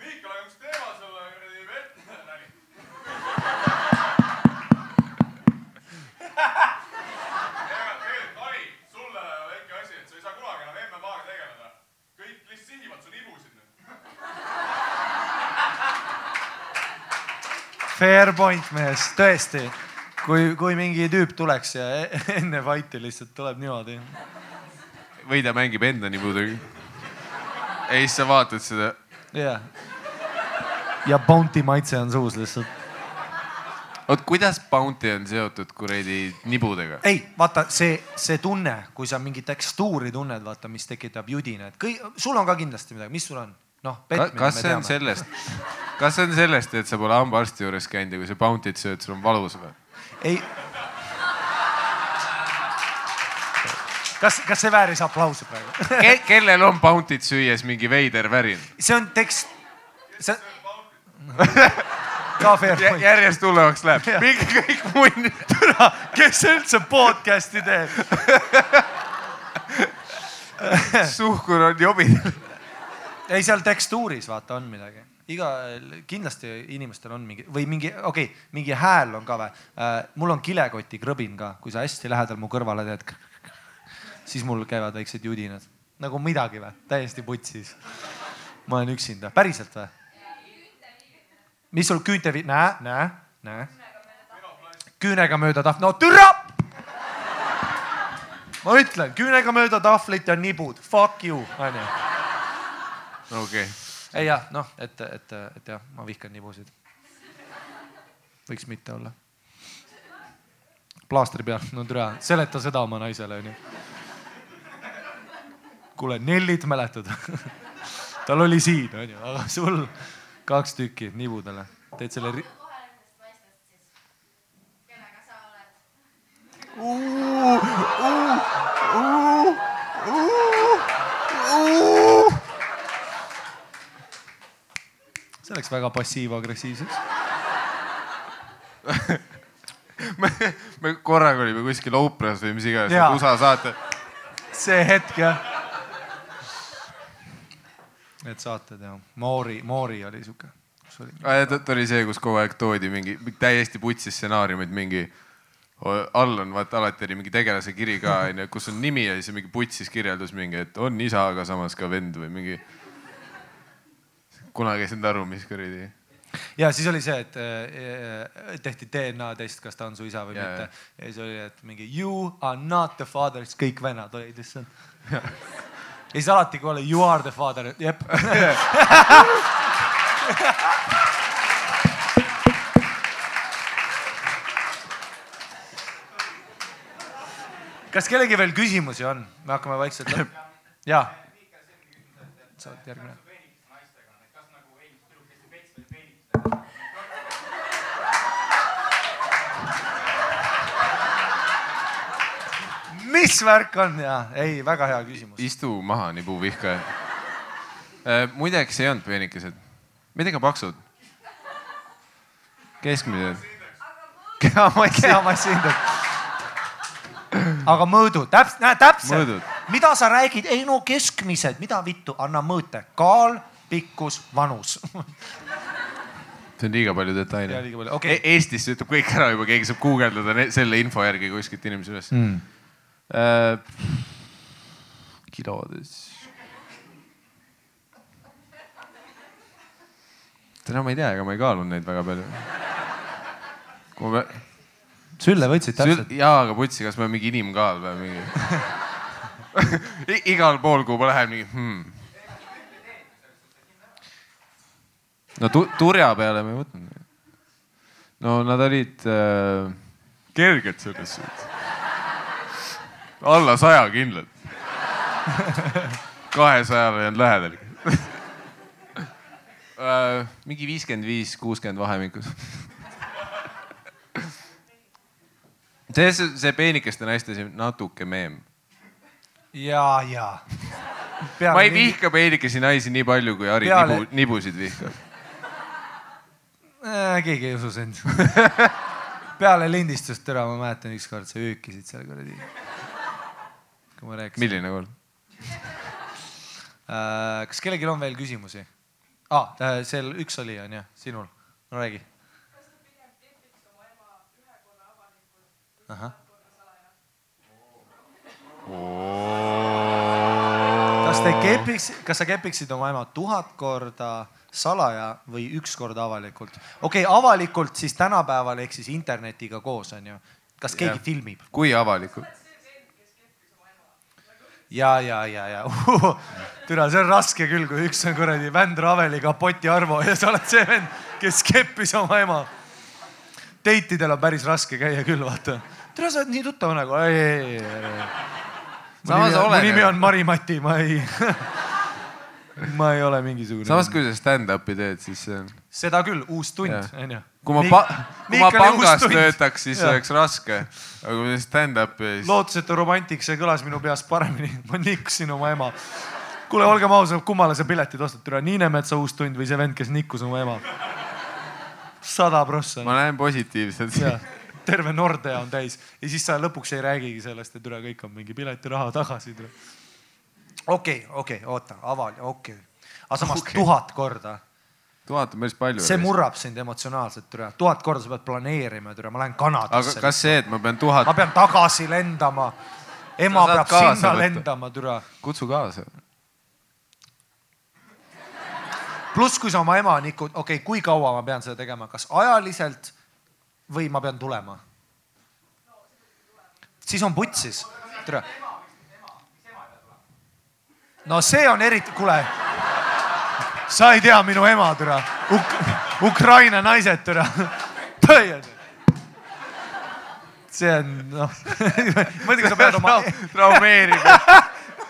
Miikal, aga üks teema sulle kuradi vett tegelikult oli sulle väike asi, et sa ei saa kunagi enam MM-aga tegeleda. kõik lihtsalt sihivad su nibusid nüüd. Fair point, mees, tõesti. kui, kui mingi tüüp tuleks ja e- *laughs* enne fight'i lihtsalt tuleb niimoodi. või ta mängib enda nibudega. ja siis sa vaatad seda, jah. ja Bounty maitse on suus lihtsalt. oot kuidas Bounty on seotud kuradi nibudega? ei, vaata see, see tunne, kui sa mingit tekstuuri tunned, vaata, mis tekitab judinat, kõik, sul on ka kindlasti midagi, mis sul on? noh, kas see on sellest, kas see on sellest, et sa pole hambaarsti juures käinud ja kui sa Bounty't sööd, sul on valus või? ei. kas, kas see vääris aplausi praegu? Ke kellel on Bounty't süües mingi veider värin? see on tekst, see. ka fair point. järjest hullemaks läheb, minge kõik munni. kes üldse podcast'i teeb? suhkur on jobidel. ei, seal tekstuuris vaata on midagi, iga, kindlasti inimestel on mingi või mingi, okei okay,, mingi hääl on ka või äh,. mul on kilekoti krõbin ka, kui sa hästi lähedal mu kõrvale teed, siis mul käivad väiksed judinad nagu midagi või, täiesti putsis. ma olen üksinda, päriselt või? mis sul küünte, näe, näe, näe. küünega mööda tahv, no türa. ma ütlen, küünega mööda tahvlit ja nibud, fuck you, onju. okei okay., ei jah, noh, et, et, et jah, ma vihkan nibusid. võiks mitte olla. plaastri peal, no türa, seleta seda oma naisele, onju. kuule, Nellit mäletad? tal oli siin, onju, aga sul kaks tükki nibudele, teed selle ri.... See läks väga passiiv-agressiivseks. *laughs* me, me korraga olime kuskil Oprah's või mis iganes. USA saate. see hetk jah. Need saated jah, Moori, Moori oli sihuke, kus oli. ta oli see, kus kogu aeg toodi mingi täiesti putsi stsenaariumid, mingi all on vaata alati oli mingi tegelase kiri ka onju, kus on nimi ja siis mingi putsis kirjeldus mingi, et on isa, aga samas ka vend või mingi. Kunagi ei saanud aru, mis kuradi. ja siis oli see, et äh, tehti DNA test, kas ta on su isa või Jaa, mitte ja siis oli, et mingi you are not the father, siis kõik vennad olid lihtsalt. ja siis alati, kui oli you are the father, jep. kas kellelgi veel küsimusi on? me hakkame vaikselt lõpp-. *laughs* jaa. sa oled järgmine. Mis värk on ja ei, väga hea küsimus. istu maha, nibuvihkaja. muideks ei olnud peenikesed, midagi paksud. keskmised. kehamassi. kehamassindex. aga mõõdu, täpselt, näe täpselt Mõõdud.. mida sa räägid, ei no keskmised, mida vittu, anna mõõte, kaal, pikkus, vanus. *laughs* see on liiga palju detaile okei. e. Eestis ütleb kõik ära juba, keegi saab guugeldada selle info järgi kuskilt inimese üles mm.. Äh, kilodes. täna ma ei tea, ega ma ei kaalunud neid väga palju. kui ma, sülle võtsid täpselt. jaa, aga putsi, kas ma mingi inimkaal või mingi *laughs* igal pool, kuhu ma lähen, mingi hmm.. no tu, turja peale ma ei mõtlenud. no nad olid äh, kerged selles suhtes. Alla saja kindlalt. kahesajale ei olnud lähedalgi äh,. mingi viiskümmend viis, kuuskümmend vahemikus. see, see peenikeste naiste asi on natuke meem. ja, ja. ma ei vihka peenikesi naisi nii palju, kui Harri Peale- nibu, nibusid vihkab. äh,. keegi ei usu sind. *laughs* peale lindistust ära, ma mäletan ükskord sa öökisid seal kuradi. Kui ma rääkisin. milline kord? Äh, kas kellelgi on veel küsimusi ah,? seal üks oli, onju, sinul, no räägi. kas te kepiks, kas sa kepiksid oma ema tuhat korda salaja või üks kord avalikult? okei okay,, avalikult siis tänapäeval ehk siis internetiga koos onju. kas keegi yeah. filmib? kui avalikult? ja, ja, ja, ja uh,. türa, see on raske küll, kui üks on kuradi Vändra Aveli kapoti Arvo ja sa oled see vend, kes keppis oma ema. Date idel on päris raske käia küll, vaata. türa, sa oled nii tuttav nagu, mu nimi on Mari-Mati, ma ei *laughs* ma ei ole mingisugune. samas, kui sa stand-up'i teed, siis see on. Seda küll, uus tund onju. kui ma pa-, kui ma pangas töötaks, siis Jah. oleks raske. aga kui stand-up'i, siis lootusetu romantik, see kõlas minu peas paremini. *laughs* ma nikkusin oma ema. kuule, olgem ausad, kummale sa piletid ostad, türa Niinemetsa uus tund või see vend, kes nikkus oma ema? sada prossa. ma näen positiivselt. terve Nordea on täis ja siis sa lõpuks ei räägigi sellest, et üle kõik on mingi piletiraha tagasi. okei, okei, oota, avali, okei okay.. aga samas okay. tuhat korda, tuhat on päris palju. see murrab sind emotsionaalselt, türa, tuhat korda sa pead planeerima, türa, ma lähen Kanadasse. aga kas see, et ma pean tuhat ma, pean tagasi lendama. ema peab sinna võtta. lendama, türa. kutsu kaasa. pluss, kui sa oma ema nikud, okei okay,, kui kaua ma pean seda tegema, kas ajaliselt või ma pean tulema? siis on putsis, tere. no see on eriti, kuule. Sa ei tea minu ema, türa Uk. Ukraina naised, türa. see on noh, mõtle, kui sa pead oma, traumeerib.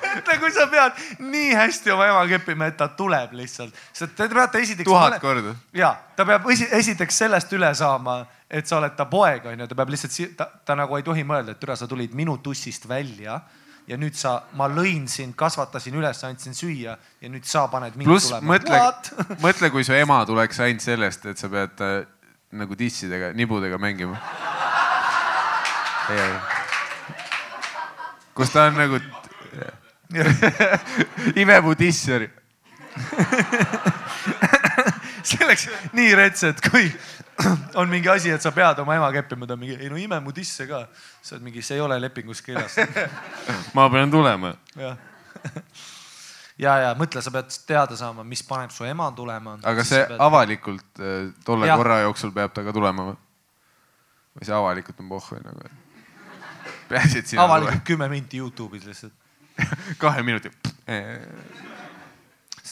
mõtle, kui sa pead nii hästi oma ema keppima, et ta tuleb lihtsalt, sest te peate esiteks. tuhat korda. ja ta peab esi, esiteks sellest üle saama, et sa oled ta poeg, onju, ta peab lihtsalt, ta, ta nagu ei tohi mõelda, et türa, sa tulid minu tussist välja ja nüüd sa, ma lõin sind, kasvatasin üles, andsin süüa ja nüüd sa paned mind pluss tulema. mõtle, *laughs* mõtle, kui su ema tuleks ainult sellest, et sa pead äh, nagu dissidega, nibudega mängima. kus ta on nagu imemu dissijari. *laughs* see oleks nii rets, et kui *clears throat* on mingi asi, et sa pead oma ema keppima, ta on mingi, ei no ime mu disse ka. sa oled mingi, see ei ole lepingus kirjas. *laughs* ma pean tulema. jah. *laughs* ja, ja mõtle, sa pead teada saama, mis paneb su ema tulema. aga see pead... avalikult äh, tolle Jah. korra jooksul peab ta ka tulema või? või see avalikult on pohhu nagu? peaasi, et sina avalikult kümme minti Youtube'is lihtsalt. kahe minuti.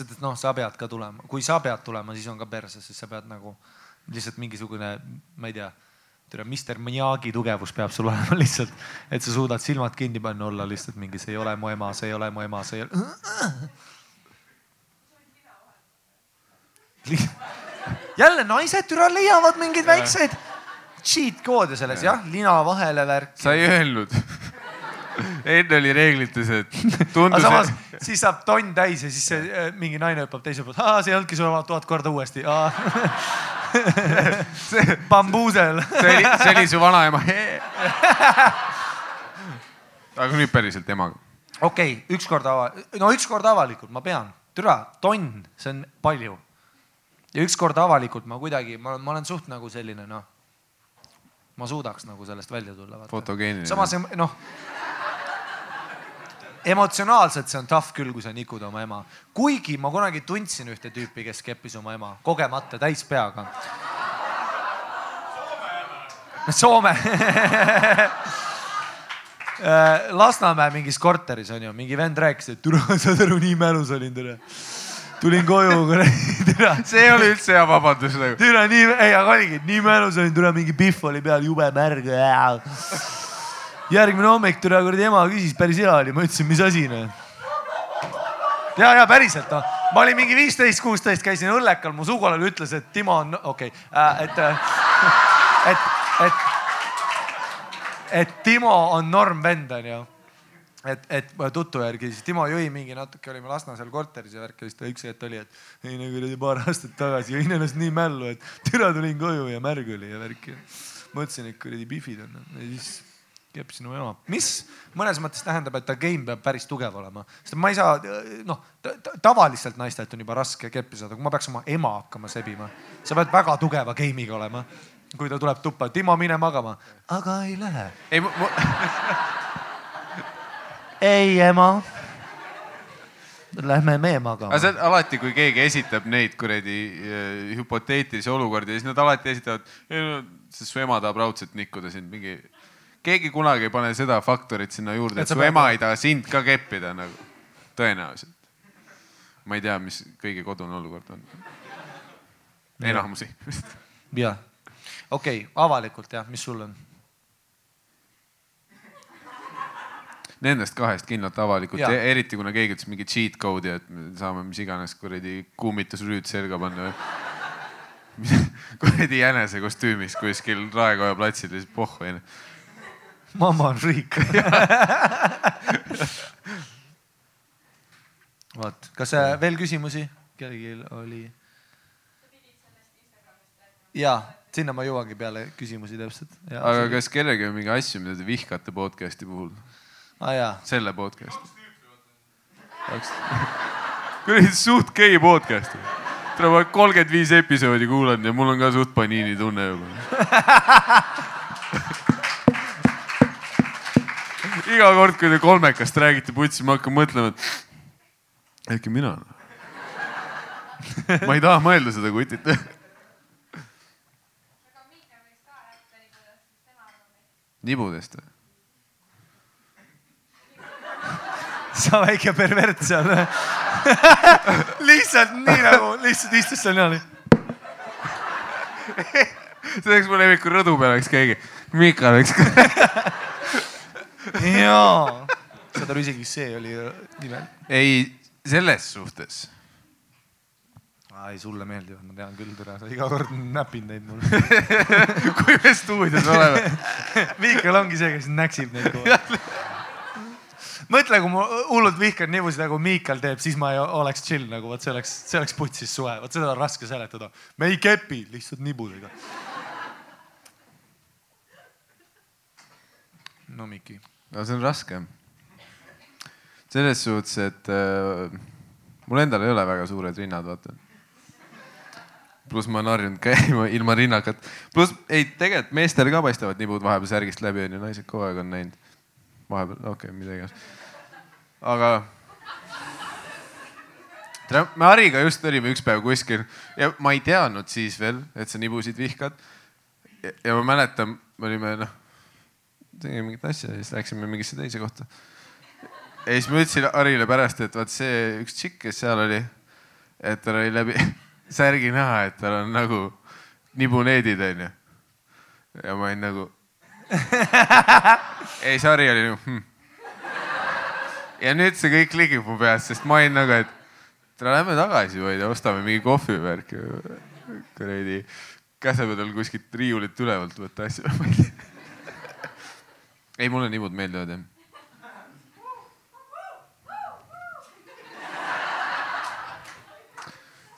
Sest et noh, sa pead ka tulema, kui sa pead tulema, siis on ka perse, siis sa pead nagu lihtsalt mingisugune, ma ei tea, tere, Mr Miyagi tugevus peab sul *laughs* olema lihtsalt, et sa suudad silmad kinni panna, olla lihtsalt mingi, see ei ole mu ema, see ei ole mu ema, see ei ole. *laughs* jälle naised türa leiavad mingeid väikseid cheat koode selles jah, lina vahele värk. sa ei öelnud. Enne oli reeglites, et tundus samas, siis saab tonn täis ja siis see äh, mingi naine hüppab teiselt poolt, see ei olnudki sul tuhat korda uuesti. bambuusel. see oli, see oli su vanaema. aga nüüd päriselt emaga. okei okay,, ükskord ava-, no ükskord avalikult ma pean, türa, tonn, see on palju. ja ükskord avalikult ma kuidagi, ma olen, ma olen suht nagu selline noh, ma suudaks nagu sellest välja tulla. Fotogeeniline. samas noh, emotsionaalselt see on tough küll, kui sa nikud oma ema, kuigi ma kunagi tundsin ühte tüüpi, kes keppis oma ema kogemata täis peaga. Soome *laughs* Lasnamäe mingis korteris on ju, mingi vend rääkis, et türa, saad aru, nii mälus olin türa. tulin koju, türa. see ei ole üldse hea vabandus nagu. türa nii, ei aga oligi, nii mälus olin, türa mingi pihv oli peal, jube märg. Järgmine hommik türa kuradi ema küsis, päris hea oli, ma ütlesin, mis asi noh. ja, ja päriselt noh, ma olin mingi viisteist, kuusteist, käisin õllekal, mu sugulane ütles, et Timo on okei okay, äh,, et, et, et, et Timo on normvend onju et, et tutu järgi siis Timo jõi mingi natuke, olime Lasna seal korteris ja värk ja siis ta üks hetk oli, et ei no kuradi paar aastat tagasi jõin ennast nii mällu, et türa tulin koju ja märg oli ja värk ja mõtlesin, et kuradi pihvid on ja siis keppisin oma ema, mis mõnes mõttes tähendab, et ta game peab päris tugev olema, sest ma ei saa noh, tavaliselt naistelt on juba raske keppi saada, kui ma peaks oma ema hakkama sebima, sa pead väga tugeva game'iga olema kui ta tuleb tuppa, Timo, mine magama. aga ei lähe. ei, ma, ei ema. Lähme me magama aga see. on alati, kui keegi esitab neid kuradi äh, hüpoteetilisi olukordi, siis nad alati esitavad, sest su ema tahab raudselt nikkuda sind mingi. Keegi kunagi ei pane seda faktorit sinna juurde, Et su ema ei taha sind ka keppida nagu, tõenäoliselt. ma ei tea, mis kõige kodune olukord on. enamusi. jah, okei okay,, avalikult jah, mis sul on? Nendest kahest kindlalt avalikult, eriti kuna keegi ütles mingi cheat code'i, et me saame mis iganes kuradi kuumitusrüüd selga panna. *laughs* kuradi jänese kostüümis kuskil Raekoja platsil ja siis pohhu onju. Mamma on riik. *laughs* vot, kas äh, veel küsimusi kellelgi oli? ja, sinna ma jõuangi peale küsimusi täpselt. aga kas kellelgi on mingi asju, mida te vihkate podcast'i puhul? ah, selle podcast'i. *laughs* kuradi suht gei podcast. tere, ma olen kolmkümmend viis episoodi kuulanud ja mul on ka suht paniini tunne juba. *laughs* iga kord, kui te kolmekast räägite putsi, ma hakkan mõtlema, et äkki mina. ma ei taha mõelda seda kutit. nibudest või? sa väike pervert seal. lihtsalt nii nagu, lihtsalt istus seal niimoodi. see oleks mu lemmik, kui rõdu peal oleks keegi. Miikal oleks. Jaa. *laughs* saad aru, isegi see oli nimel. ei, selles suhtes. ei, sulle meeldivad, ma tean küll, tere, sa iga kord näpid neid mulle. *laughs* kui me stuudios oleme. *laughs* Miikel ongi see, kes näksib neid kogu aeg. mõtle, kui ma hullult vihkan niiviisi nagu Miikel teeb, siis ma ei oleks chill nagu, vot see oleks, see oleks putsis suhe, vot seda on raske seletada. me ei kepi, lihtsalt nibudega. no Miki. No see on raske. selles suhtes, et äh, mul endal ei ole väga suured rinnad, vaata. pluss ma olen harjunud käima ilma rinnakat. pluss ei, tegelikult meestel ka paistavad nibud vahepeal särgist läbi onju, naised kogu aeg on näinud. vahepeal, okei okay,, mida iganes. aga. me Hariga just olime üks päev kuskil ja ma ei teadnud siis veel, et sa nibusid vihkad. ja ma mäletan, me olime noh tegime mingit asja ja siis läksime mingisse teise kohta. ja siis ma ütlesin Harile pärast, et vaat see üks tšikk, kes seal oli, et tal oli läbi *laughs* särgi näha, et tal on nagu nibuneedid onju. ja ma olin nagu. *laughs* ei, see Hari oli nagu hm.. ja nüüd see kõik ligib mu peas, sest ma olin nagu, et tere, lähme tagasi ja ostame mingi kohvivärki. kuradi käse peal kuskilt riiulit ülevalt võtta asju *laughs* ei, mulle nibud meeldivad jah.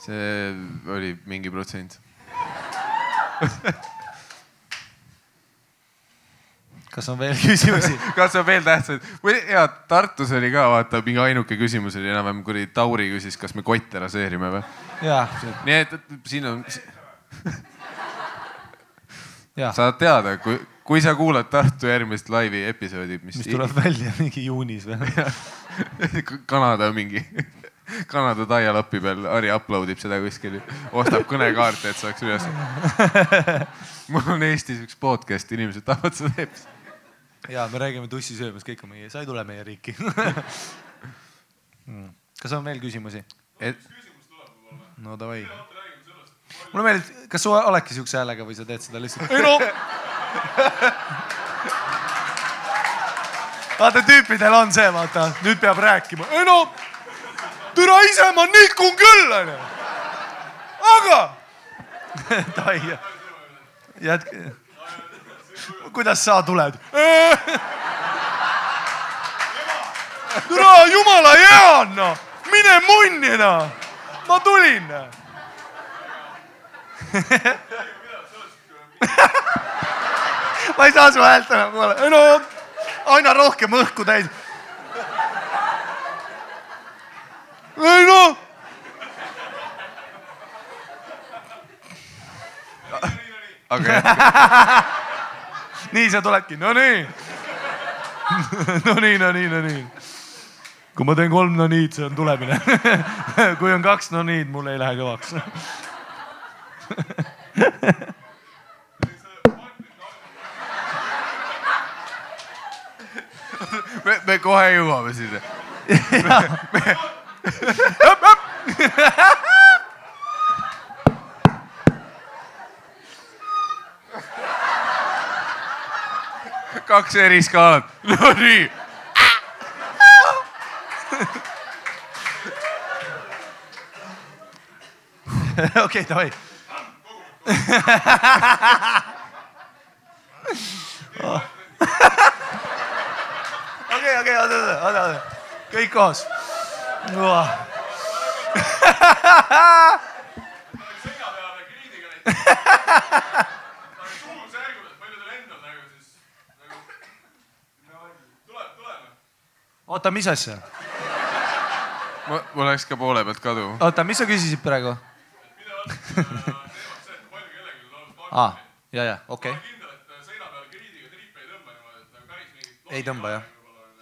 see oli mingi protsent. kas on veel küsimusi? *laughs* kas on veel tähtsaid? või ja Tartus oli ka vaata mingi ainuke küsimus oli enam-vähem kuradi Tauri küsis, kas me kotte raseerime või. nii et siin on, jaa, saad teada, kui, kui sa kuulad Tartu järgmist laivi episoodi, mis, mis tuleb välja mingi juunis või? Kanada mingi, Kanada taialapi peal, Harri upload ib seda kuskil, ostab kõnekaarte, et saaks üles. mul on Eestis üks podcast, inimesed tahavad seda episoodi. jaa, me räägime tussi söömas, kõik on meie, sa ei tule meie riiki. kas on veel küsimusi? et no davai. mulle meeldib, kas sa oledki siukse häälega või sa teed seda lihtsalt? ei no. Vaata tüüpidel on see, vaata nüüd peab rääkima. ei no, türa ise ma nikun küll onju. aga. *laughs* davai, jätke. kuidas sa tuled? *laughs* türa jumala hea on noh, mine munni noh, ma tulin *laughs* ma ei saa su häält enam kuulata, no aina rohkem õhku täis. ei no. aga jah, nii sa tuledki, no nii. no nii, no nii, no nii. kui ma teen kolm no niid, see on tulemine. kui on kaks no niid, mul ei lähe kõvaks. Me, me kohe jõuame sinna. kaks eri skaalat, no nii. okei, davai. okei, okei, oota, kõik koos. oota, mis asja? ma, mul läks ka poole pealt kadu. oota, mis sa küsisid praegu? aa, ja, ja okei okay.. ei tõmba jah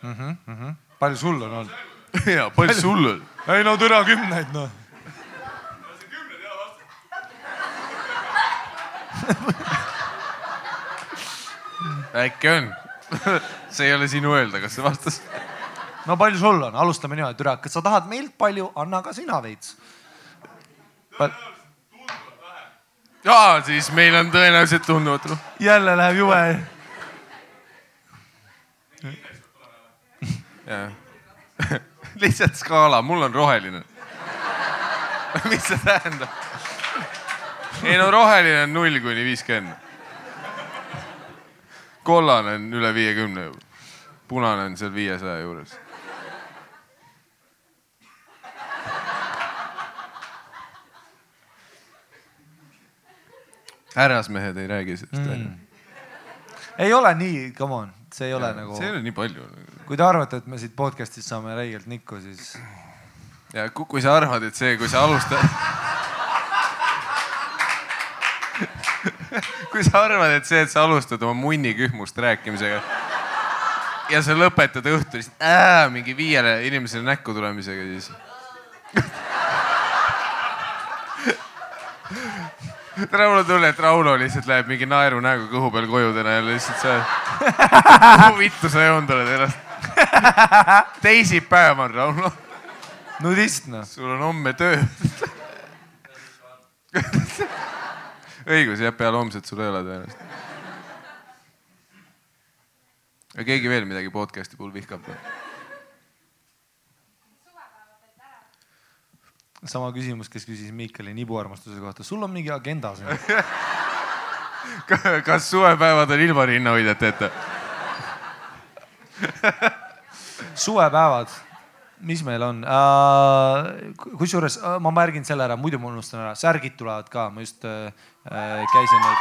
mm. -hmm, mm -hmm. palju sul on olnud? *laughs* jaa, palju sul on? ei no türa kümneid noh. *laughs* äkki on *laughs* see ei ole sinu öelda, kas see vastas? no palju sul on, alustame niimoodi, türa, kas sa tahad meilt palju, anna ka sina veits Pal.... ja siis meil on tõenäoliselt tunduvalt. jälle läheb jube *laughs* lihtsalt skaala, mul on roheline *laughs* mis see tähendab? ei no roheline on null kuni viiskümmend. kollane on üle viiekümne punane on seal viiesaja juures. härrasmehed ei räägi sellest mm.. ei ole nii, come on, see ei ole ja, nagu. see ei ole nii palju. kui te arvate, et me siit podcast'ist saame räigelt nikku, siis. ja kui sa arvad, et see, kui sa alustad *laughs* kui sa arvad, et see, et sa alustad oma munnikühmust rääkimisega ja sa lõpetad õhtul äh, mingi viiele inimesele näkku tulemisega, siis *laughs* täna mul on tunne, et Rauno lihtsalt läheb mingi naeru näoga kõhu peal koju täna jälle lihtsalt see. *laughs* kuhu vittu sa joonduled ennast? teisipäev on Rauno. nudist noh. sul on homme töö õigus jah, peale homset sul ei ole tõenäoliselt. ja keegi veel midagi podcast'i puhul vihkab või? Sama küsimus, kes küsis Miikali nibuarmastuse kohta, sul on mingi agenda siin. *laughs* Kas suvepäevad on ilma rinnahoidjateta suvepäevad, mis meil on? Uh,? kusjuures uh, ma märgin selle ära, muidu ma unustan ära, särgid tulevad ka, ma just uh, käisin neid,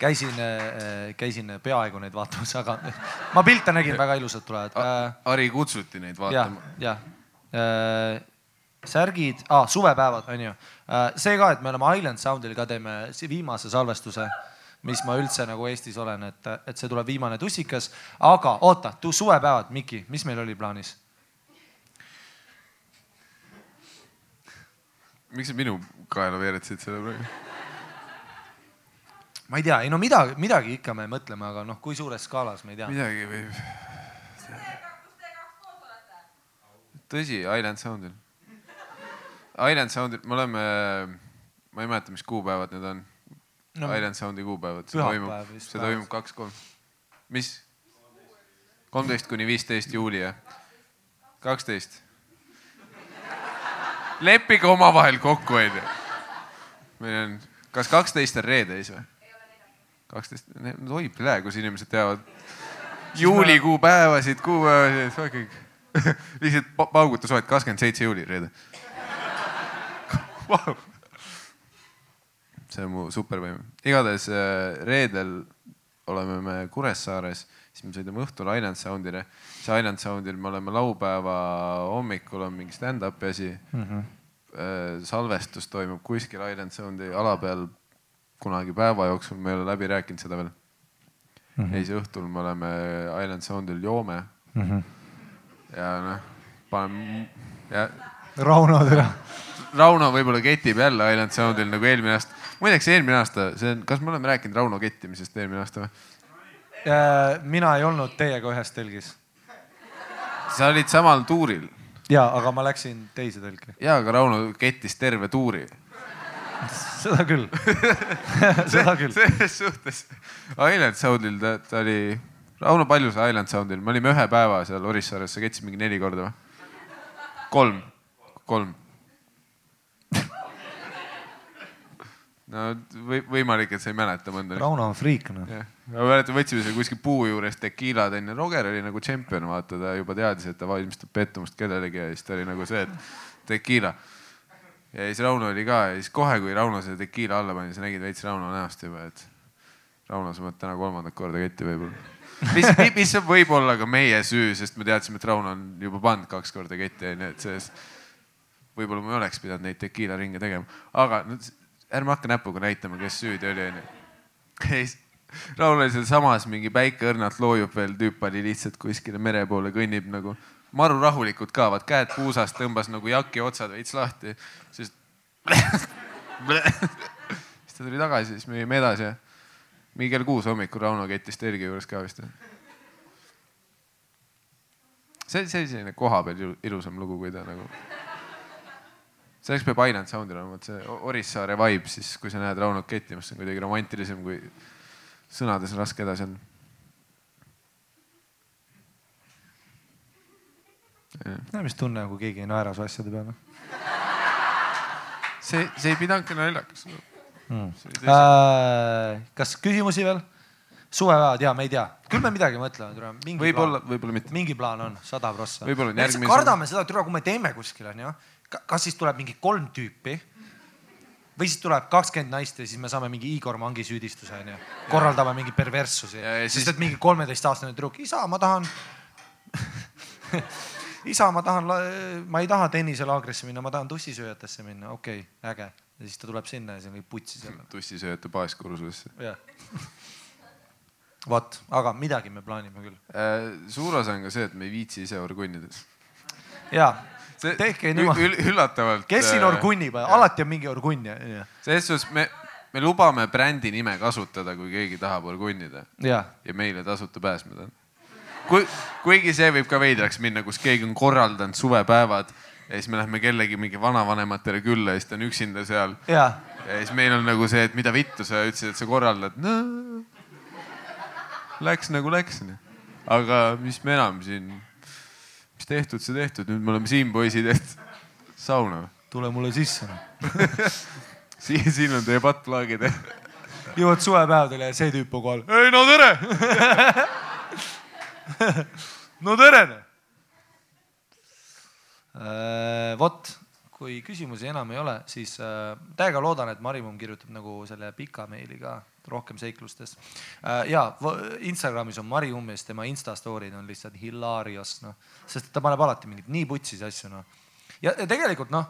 käisin uh,, käisin peaaegu neid vaatamas, aga ma pilte nägin, väga ilusad tulevad. Uh,. Ari kutsuti neid vaatama. ja,. jah. Uh, särgid ah,, suvepäevad on ju. Äh, see ka, et me oleme Island Soundil ka teeme viimase salvestuse, mis ma üldse nagu Eestis olen, et, et see tuleb viimane tussikas. aga oota, suvepäevad, Miki, mis meil oli plaanis? miks sa minu kaela veeretasid selle praegu? ma ei tea, ei no midagi, midagi ikka me mõtleme, aga noh, kui suures skaalas me ei tea. midagi võib. tõsi, Island Soundil Island Soundil, me oleme, ma ei mäleta, mis kuupäevad need on no,. Island Soundi kuupäevad. see toimub, see toimub kaks-kolm, mis? kolmteist kuni viisteist juuli, jah? kaksteist. leppige omavahel kokku, onju. meil on, kas kaksteist on reede siis või? kaksteist, oi plee, kus inimesed teavad juulikuu päevasid, kuupäevasid, kõik. *laughs* lihtsalt pauguta soet, kakskümmend seitse juuli, reede wow.. see on mu supervõime. igatahes äh, reedel oleme me Kuressaares, siis me sõidame õhtul Island Soundile. siis Island Soundil me oleme laupäeva hommikul on mingi stand-up'i asi mm. -hmm. salvestus toimub kuskil Island Soundi ala peal kunagi päeva jooksul, me ei ole läbi rääkinud seda veel mm. -hmm. siis õhtul me oleme Island Soundil, joome mm. -hmm. ja noh, paneme ja. Rauno türa Rauno võib-olla ketib jälle Island Soundil nagu eelmine aasta. muideks eelmine aasta, see on, kas me oleme rääkinud Rauno kettimisest eelmine aasta või? Äh, mina ei olnud teiega ühes telgis. sa olid samal tuuril. ja, aga ma läksin teise telki. ja, aga Rauno kettis terve tuuri. seda küll *laughs* seda küll. selles suhtes Island Soundil ta, ta oli, Rauno, palju sa Island Soundil, me olime ühe päeva seal Orissaares, sa kettisid mingi neli korda või? kolm, kolm no või, võimalik, et sa ei mäleta mõnda. Rauno on friik noh. ma mäletan, võtsime seal kuskil puu juures tekiilad onju, Roger oli nagu tšempion, vaata ta juba teadis, et ta valmistab pettumust kellelegi ja siis ta oli nagu see, et tekiila. ja siis Rauno oli ka ja siis kohe, kui Rauno selle tekiila alla pani, sa nägid veits Rauno näost juba, et Rauno, sa pead täna kolmandat korda ketti võib-olla. mis, mis võib olla ka meie süü, sest me teadsime, et Rauno on juba pannud kaks korda ketti onju, et selles võib-olla ma ei oleks pidanud neid tekiila ringe tegema, aga no, ärme hakka näpuga näitama, kes süüdi oli, onju. Raul oli sealsamas, mingi päike õrnalt loojub veel, tüüp oli lihtsalt kuskile mere poole, kõnnib nagu maru rahulikult ka, vaat käed puusast, tõmbas nagu jaki otsad veits lahti, siis. siis ta tuli tagasi, siis me jäime edasi ja mingi kell kuus hommikul Rauno kettis telgi juures ka vist. see, see oli selline kohapeal ilu- ilusam lugu, kui ta nagu. Selleks peab Island Soundil olema, vot see Orissaare vibe siis, kui sa näed Raunot kettimas, see on kuidagi romantilisem, kui sõnades on raske edasi anda. näe, mis tunne, kui keegi ei naera su asjade peale see, see ei pidanudki naljakas mm.. tõsi. Äh, kas küsimusi veel? suvepäevad ja me ei tea, küll me midagi mõtleme, võib-olla, võib-olla mitte. mingi plaan on, sada prossa. On me järgmise- kardame seda, et kui me teeme kuskil onju, kas siis tuleb mingi kolm tüüpi või siis tuleb kakskümmend naist ja siis me saame mingi Igor Mangi süüdistuse onju, korraldame mingi perverssusi, ja sest siis- et mingi kolmeteistaastane tüdruk, isa, ma tahan *laughs* isa, ma tahan, ma ei taha tenniselaagrisse minna, ma tahan tussisööjatesse minna, okei okay,, äge. ja siis ta tuleb sinna ja siis on kõik putsis jälle. tussisööjate baaskursusesse. jah. vot, aga midagi me plaanime küll. suur osa on ka see, et me ei viitsi ise orgunnida. ja, tehke niimoodi. üllatavalt. kes siin orgunnib, alati on mingi orgunn ja, ja, selles suhtes me, me lubame brändi nime kasutada, kui keegi tahab orgunnida ja meile tasuta pääsmed on. kui, kuigi see võib ka veidraks minna, kus keegi on korraldanud suvepäevad ja siis me lähme kellegi mingi vanavanematele külla ja siis ta on üksinda seal ja siis meil on nagu see, et mida vittu sa ütlesid, et sa korraldad no,. Läks nagu läks, aga mis me enam siin, mis tehtud, see tehtud, nüüd me oleme siin poisid, et sauna. tule mulle sisse. siin, siin on teie pattplaagid. *laughs* jõuad suvepäevadele ja see tüüp on kohal. ei no tere. *laughs* no tere. vot, kui küsimusi enam ei ole, siis äh, täiega loodan, et Marimum kirjutab nagu selle pika meili ka rohkem seiklustest äh,. ja Instagramis on Marimum ja siis tema Insta story'd on lihtsalt hilarious noh, sest ta paneb alati mingeid nii putsis asju noh. ja, tegelikult noh,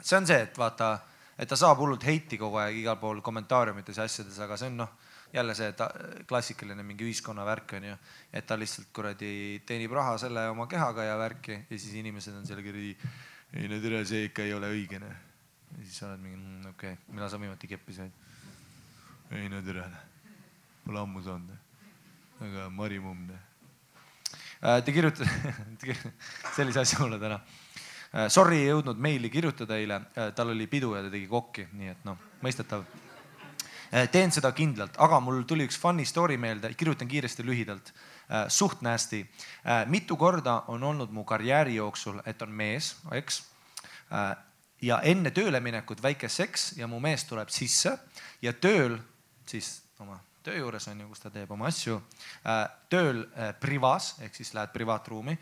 see on see, et vaata, et ta saab hullult heiti kogu aeg igal pool kommentaariumites ja asjades, aga see on noh, jälle see ta, klassikaline mingi ühiskonna värk on ju, et ta lihtsalt kuradi teenib raha selle oma kehaga ja värki ja siis inimesed on seal kuradi, ei no tere, see ikka ei ole õige noh. ja siis sa oled mingi mm, okei okay., millal sa viimati keppi said? Ei no tere, pole ammu saanud, aga Marimumm noh. Te kirjutate *laughs* sellise asja mulle täna Sorry, ei jõudnud meili kirjutada eile, tal oli pidu ja ta tegi kokki, nii et noh, mõistetav. teen seda kindlalt, aga mul tuli üks funny story meelde, kirjutan kiiresti lühidalt. suht nasty. mitu korda on olnud mu karjääri jooksul, et on mees, eks. ja enne tööle minekut väike seks ja mu mees tuleb sisse ja tööl siis oma töö juures on ju, kus ta teeb oma asju. tööl äh, privas ehk siis lähed privaatruumi.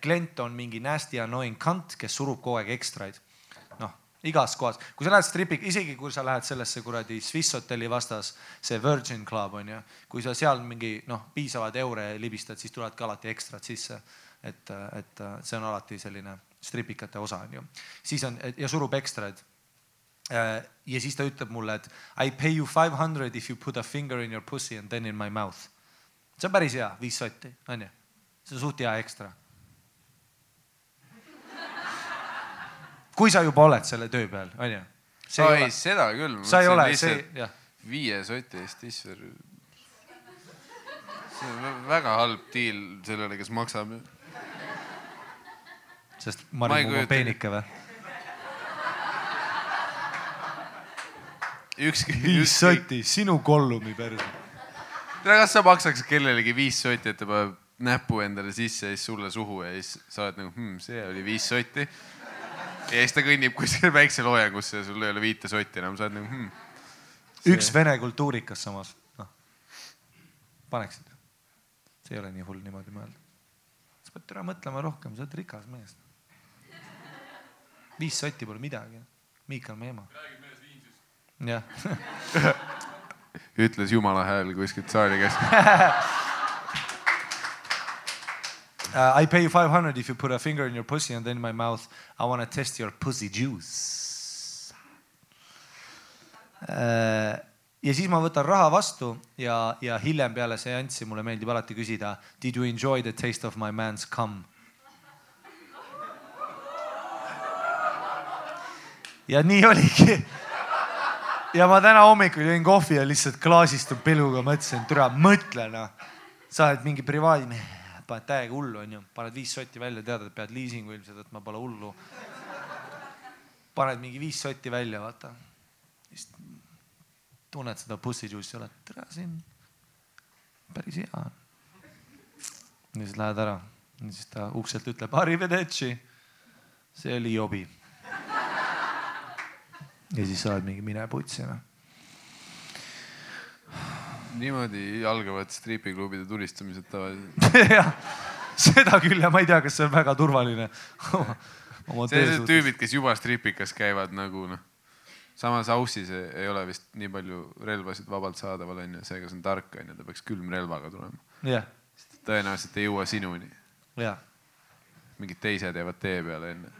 klient on mingi nasty annoying cunt, kes surub kogu aeg ekstraid. noh, igas kohas, kui sa lähed stripi, isegi kui sa lähed sellesse kuradi Swiss hotelli vastas, see Virgin Club on ju, kui sa seal mingi noh, piisavaid eure libistad, siis tulevad ka alati ekstrad sisse. et, et see on alati selline stripikate osa on ju, siis on ja surub ekstraid Äh, ja siis ta ütleb mulle, et I pay you five hundred if you put a finger in your pussy and then in my mouth. see on päris hea, viis sotti, onju. see on suht hea ekstra. kui sa juba oled selle töö peal, onju. oi seda küll. sa ei ole, see, jah. viie soti eest isver. see on vä- väga halb diil sellele, kes maksab. sest Ma ei Marimum on peenike või? ükski. viis sotti, sinu kollumi perse. tere, kas sa maksaks kellelegi viis sotti, et ta paneb näpu endale sisse ja siis sulle suhu ja siis sa oled nagu hm,, see oli viis sotti. ja siis ta kõnnib kuskil väikse loojangusse ja sul ei ole viite sotti enam, sa oled nagu hm.. üks vene kultuurikas samas, noh. paneksid? see ei ole nii hull niimoodi mõelda. sa pead täna mõtlema rohkem, sa oled rikas mees. viis sotti pole midagi. Miikal Meemaa. Jah. *laughs* ütles jumala hääl kuskilt saali keskel. *laughs* Uh, I pay you five hundred if you put a finger in your pussy and then in my mouth I wanna test your pussy juice uh,. ja siis ma võtan raha vastu ja, ja hiljem peale seanssi mulle meeldib alati küsida Did you enjoy the taste of my man's cum? ja nii oligi. *laughs* ja ma täna hommikul jõin kohvi ja lihtsalt klaasist peluga mõtlesin, türa, mõtle noh. sa oled mingi privaatmees, paned täiega hullu onju, paned viis sotti välja, tead, et pead liisingu ilmselt võtma, pole hullu. paned mingi viis sotti välja, vaata. siis tunned seda bussijuice'i, oled, tere siin, päris hea on. ja siis lähed ära ja siis ta ukselt ütleb, arrivederci. see oli jobi ja siis sa oled mingi mine putsi noh. niimoodi algavad stripiklubide tulistamised tavaliselt. *laughs* jah, seda küll ja ma ei tea, kas see on väga turvaline *laughs* sellised tüübid, kes juba stripikas käivad nagu noh, samas Aussis ei ole vist nii palju relvasid vabalt saadaval onju, seega see on tark onju, ta peaks külmrelvaga tulema. jah. tõenäoliselt ei jõua sinuni. jah. mingid teised jäävad tee peale enne.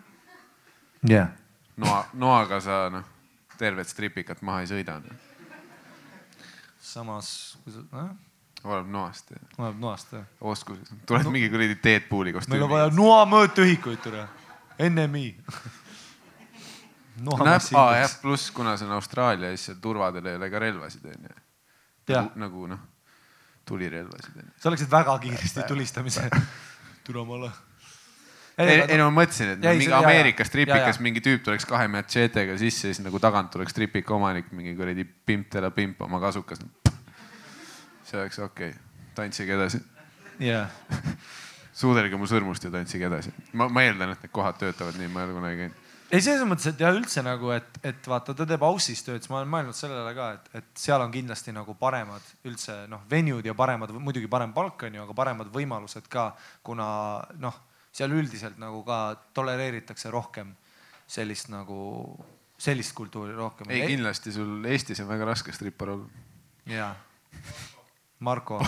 jah. noa, noaga sa noh tervet stripikat maha ei sõida. samas, kui sa äh?, oleneb noast. oleneb noast jah. oskused, tuleb no. mingi kuradi Deadpooli kostüüm. meil on vaja noa mõõtühikuid, tere. NMI no aa jah, pluss kuna see on Austraalia, siis seal turvadel ei ole ka relvasid onju. nagu, nagu noh, tulirelvasid onju. sa läksid väga kiiresti tulistamise. tule omale ei, ei no ma mõtlesin, et jäi, mingi Ameerikas tripikas mingi tüüp tuleks kahe matšeetega sisse ja siis nagu tagant tuleks tripika omanik, mingi kuradi pimp tele pimp oma kasukas. see oleks okei okay., tantsige edasi. jah *laughs* suudelge mu sõrmust ja tantsige edasi. ma, ma eeldan, et need kohad töötavad nii, ma ei ole kunagi käinud ei, selles mõttes, et jah, üldse nagu, et, et vaata, ta teeb Aussis tööd, siis ma olen mõelnud sellele ka, et, et seal on kindlasti nagu paremad üldse noh, venue'd ja paremad, muidugi parem palk on ju, aga paremad võimalused ka, kuna noh seal üldiselt nagu ka tolereeritakse rohkem sellist nagu, sellist kultuuri rohkem. ei, kindlasti sul Eestis on väga raske strippar olla. jaa. Marko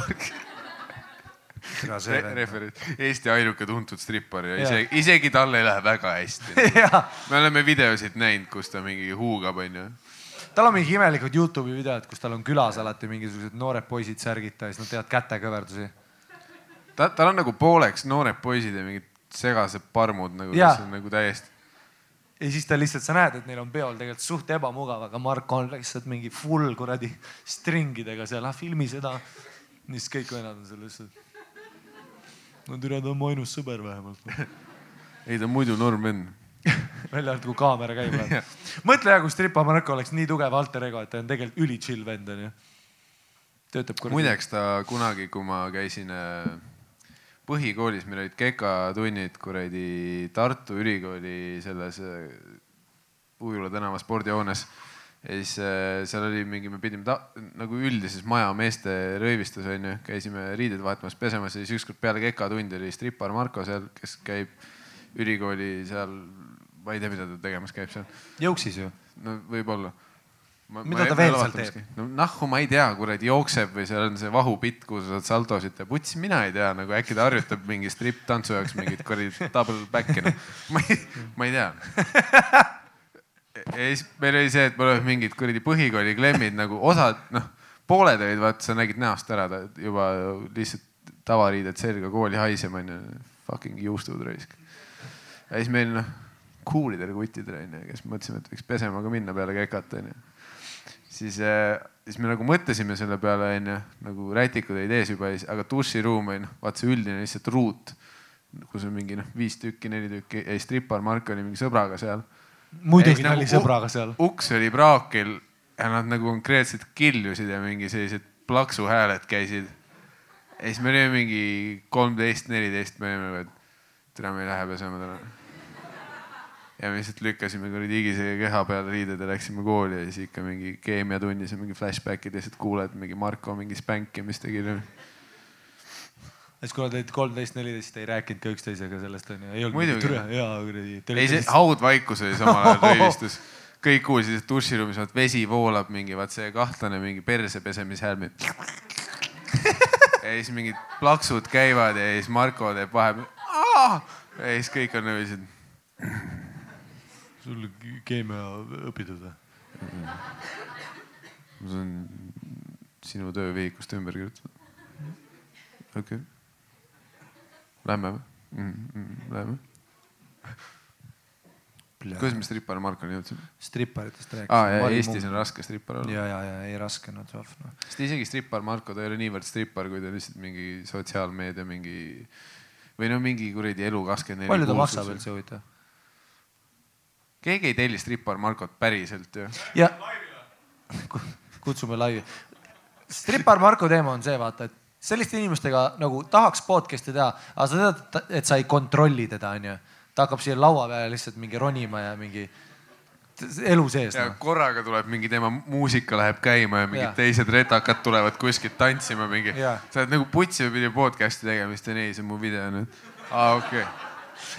Re. referent, Eesti ainuke tuntud strippar ja, ja. isegi, isegi tal ei lähe väga hästi *laughs* me oleme videosid näinud, kus ta mingi huugab, onju tal on mingi imelikud Youtube'i videod, kus tal on külas alati mingisugused noored poisid särgita ja siis nad teevad kätekõverdusi. ta, tal on nagu pooleks noored poisid ja mingid segased parmud nagu, kes on nagu täiesti. ja siis ta lihtsalt, sa näed, et neil on peol tegelikult suht ebamugav, aga Marko on lihtsalt mingi full kuradi stringidega seal, ah filmi seda. siis kõik vennad on seal lihtsalt. no türa, ta on mu ainus sõber vähemalt *laughs* ei, ta on muidu norm vend *laughs* välja arvatud, kui kaamera käib *laughs* mõtle ja kui Stripa Marko oleks nii tugev alter ego, et ta on tegelikult üli chill vend onju. töötab kuradi. muideks ta kunagi, kui ma käisin äh põhikoolis meil olid kekatunnid kuradi Tartu Ülikooli selles äh, Ujula tänava spordihoones. ja siis äh, seal oli mingi, me pidime ta, nagu üldises maja meeste röövistus onju, käisime riided vahetamas, pesemas ja siis ükskord peale kekatundi oli strippar Marko seal, kes käib ülikooli seal, ma ei tea, mida ta tegemas käib seal. jõuksis ju? no võib-olla mida ta veel seal teeb? no nahku ma ei tea, kuradi jookseb või seal on see vahupitt, kuhu sa saad saltosid teha, putsi mina ei tea, nagu äkki ta harjutab mingi stripp-tantsu jaoks mingit kuradi double back'i no.. ma ei, ma ei tea. ja siis meil oli see, et me oleme mingid kuradi põhikooli klemmid nagu osad, noh, pooled olid, vaata, sa nägid näost ära, juba lihtsalt tavariided selga, kooli haisema onju, fucking juustud raisk. ja siis meil noh, kuulidel kutidel onju, kes mõtlesime, et võiks pesema ka minna peale kekat onju siis, äh, siis me nagu mõtlesime selle peale, onju, nagu rätikud olid ees juba, aga duširuum oli noh, vaata see üldine lihtsalt ruut, kus on mingi noh, viis tükki, neli tükki ja siis tripar Mark oli mingi sõbraga seal. muidugi ta nagu, oli sõbraga seal. uks oli praakil ja nad nagu konkreetselt killusid ja mingi sellised plaksuhääled käisid. ja siis me olime mingi kolmteist, neliteist, me olime, et tere, me ei lähe pesema täna ja me lihtsalt lükkasime kuradi higisega keha peale riided ja läksime kooli ja siis ikka mingi keemiatunnis ja mingi flashback'id lihtsalt kuuled mingi Marko mingi spänkimist tegi. siis kuna te olite kolmteist, neliteist, ei rääkinud ka üksteisega sellest onju? kuradi. ei, see haudvaikus oli samal ajal *laughs* röövistus. kõik kuulsid, et duširuumis vaat vesi voolab mingi, vaat see kahtlane mingi perse pesemishälm. ja siis mingid plaksud käivad ja siis Marko teeb vahepeal. ja siis kõik on sellised sul keemia õpitud või? ma saan sinu töövihikust ümber kirjutada. okei okay.. Lähme või mm,? Mm, lähme. kuidas me strippar Markoni jõudsime? stripparitest aa rääkisime ja Eestis on raske strippar olla. ja, ja, ja ei raske nad noh. sest isegi strippar Marko, ta ei ole niivõrd strippar, kui ta on lihtsalt mingi sotsiaalmeedia mingi või no mingi kuradi elu kakskümmend neli. palju ta maksab üldse huvitav? Keegi ei telli strippar Markot päriselt ju. ja kutsume laivi. strippar Marko teema on see, vaata, et selliste inimestega nagu tahaks podcast'i teha, aga sa tead, et sa ei kontrolli teda, onju. ta hakkab siia laua peale lihtsalt mingi ronima ja mingi elu sees ja noh. korraga tuleb mingi tema muusika läheb käima ja mingid Jaa. teised retakad tulevad kuskilt tantsima mingi sa oled nagu putsi pidi podcast'i tegema, siis ta nii, see on mu video nüüd. aa okei okay..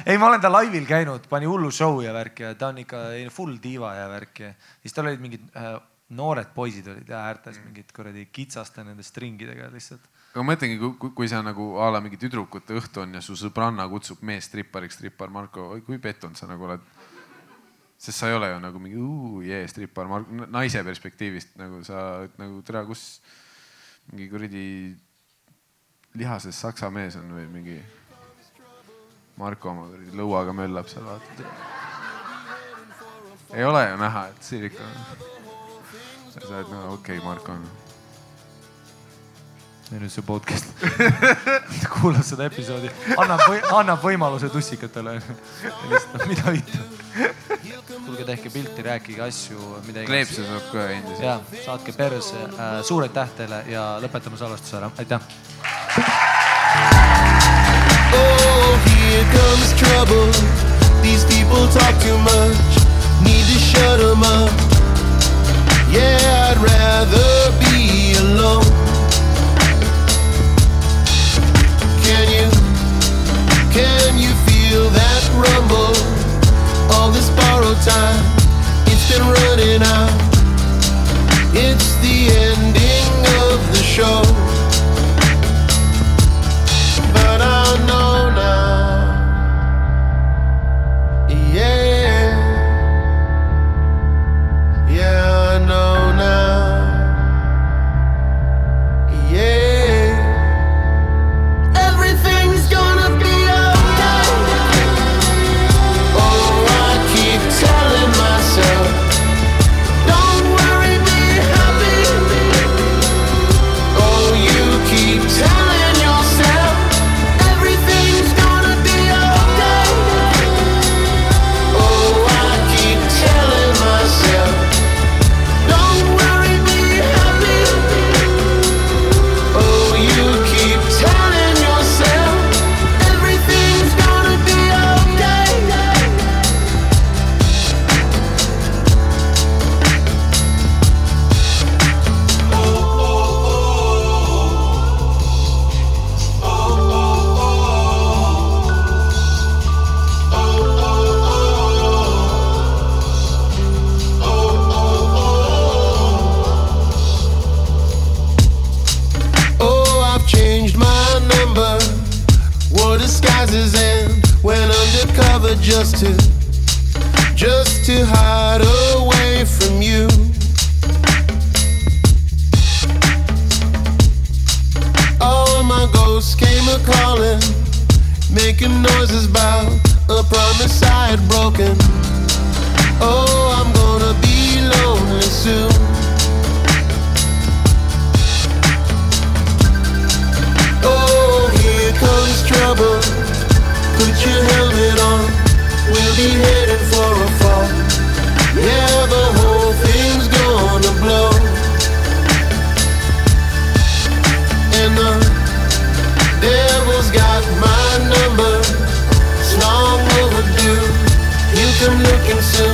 ei, ma olen ta laivil käinud, pani hullu show ja värki ja ta on ikka full diiva ja värki. siis tal olid mingid äh, noored poisid olid ja äärtes mingid kuradi kitsaste nende stringidega lihtsalt. aga ma mõtlengi, kui, kui sa nagu a la mingi tüdrukute õhtu on ja su sõbranna kutsub mees strippariks, strippar Marko, kui pettunud sa nagu oled. sest sa ei ole ju nagu mingi uu jee strippar Marko, naise perspektiivist nagu sa nagu tere, kus mingi kuradi lihases saksa mees on või mingi Marko oma lõuaga möllab seal vaata. ei ole ju näha, et siin ikka. sa oled nagu okei okay,, Marko on ja nüüd see podcast *laughs* kuulab seda episoodi, annab või,, annab võimaluse tussikatele. mida vittu. tulge tehke pilti, rääkige asju, mida iganes. kleepse saab ka endiselt. ja saatke perse äh,, suur aitäh teile ja lõpetame salvestuse ära, aitäh. Oh, here comes trouble. These people talk too much. Need to shut them up. Yeah, I'd rather be alone. Can you, can you feel that rumble? All this borrowed time, it's been running out. It's the ending of the show just to, just to hide away from you. All my ghosts came a calling, making noises about a promise I had broken. Oh, I'm gonna be lonely soon. Oh, here comes trouble. Put your hands into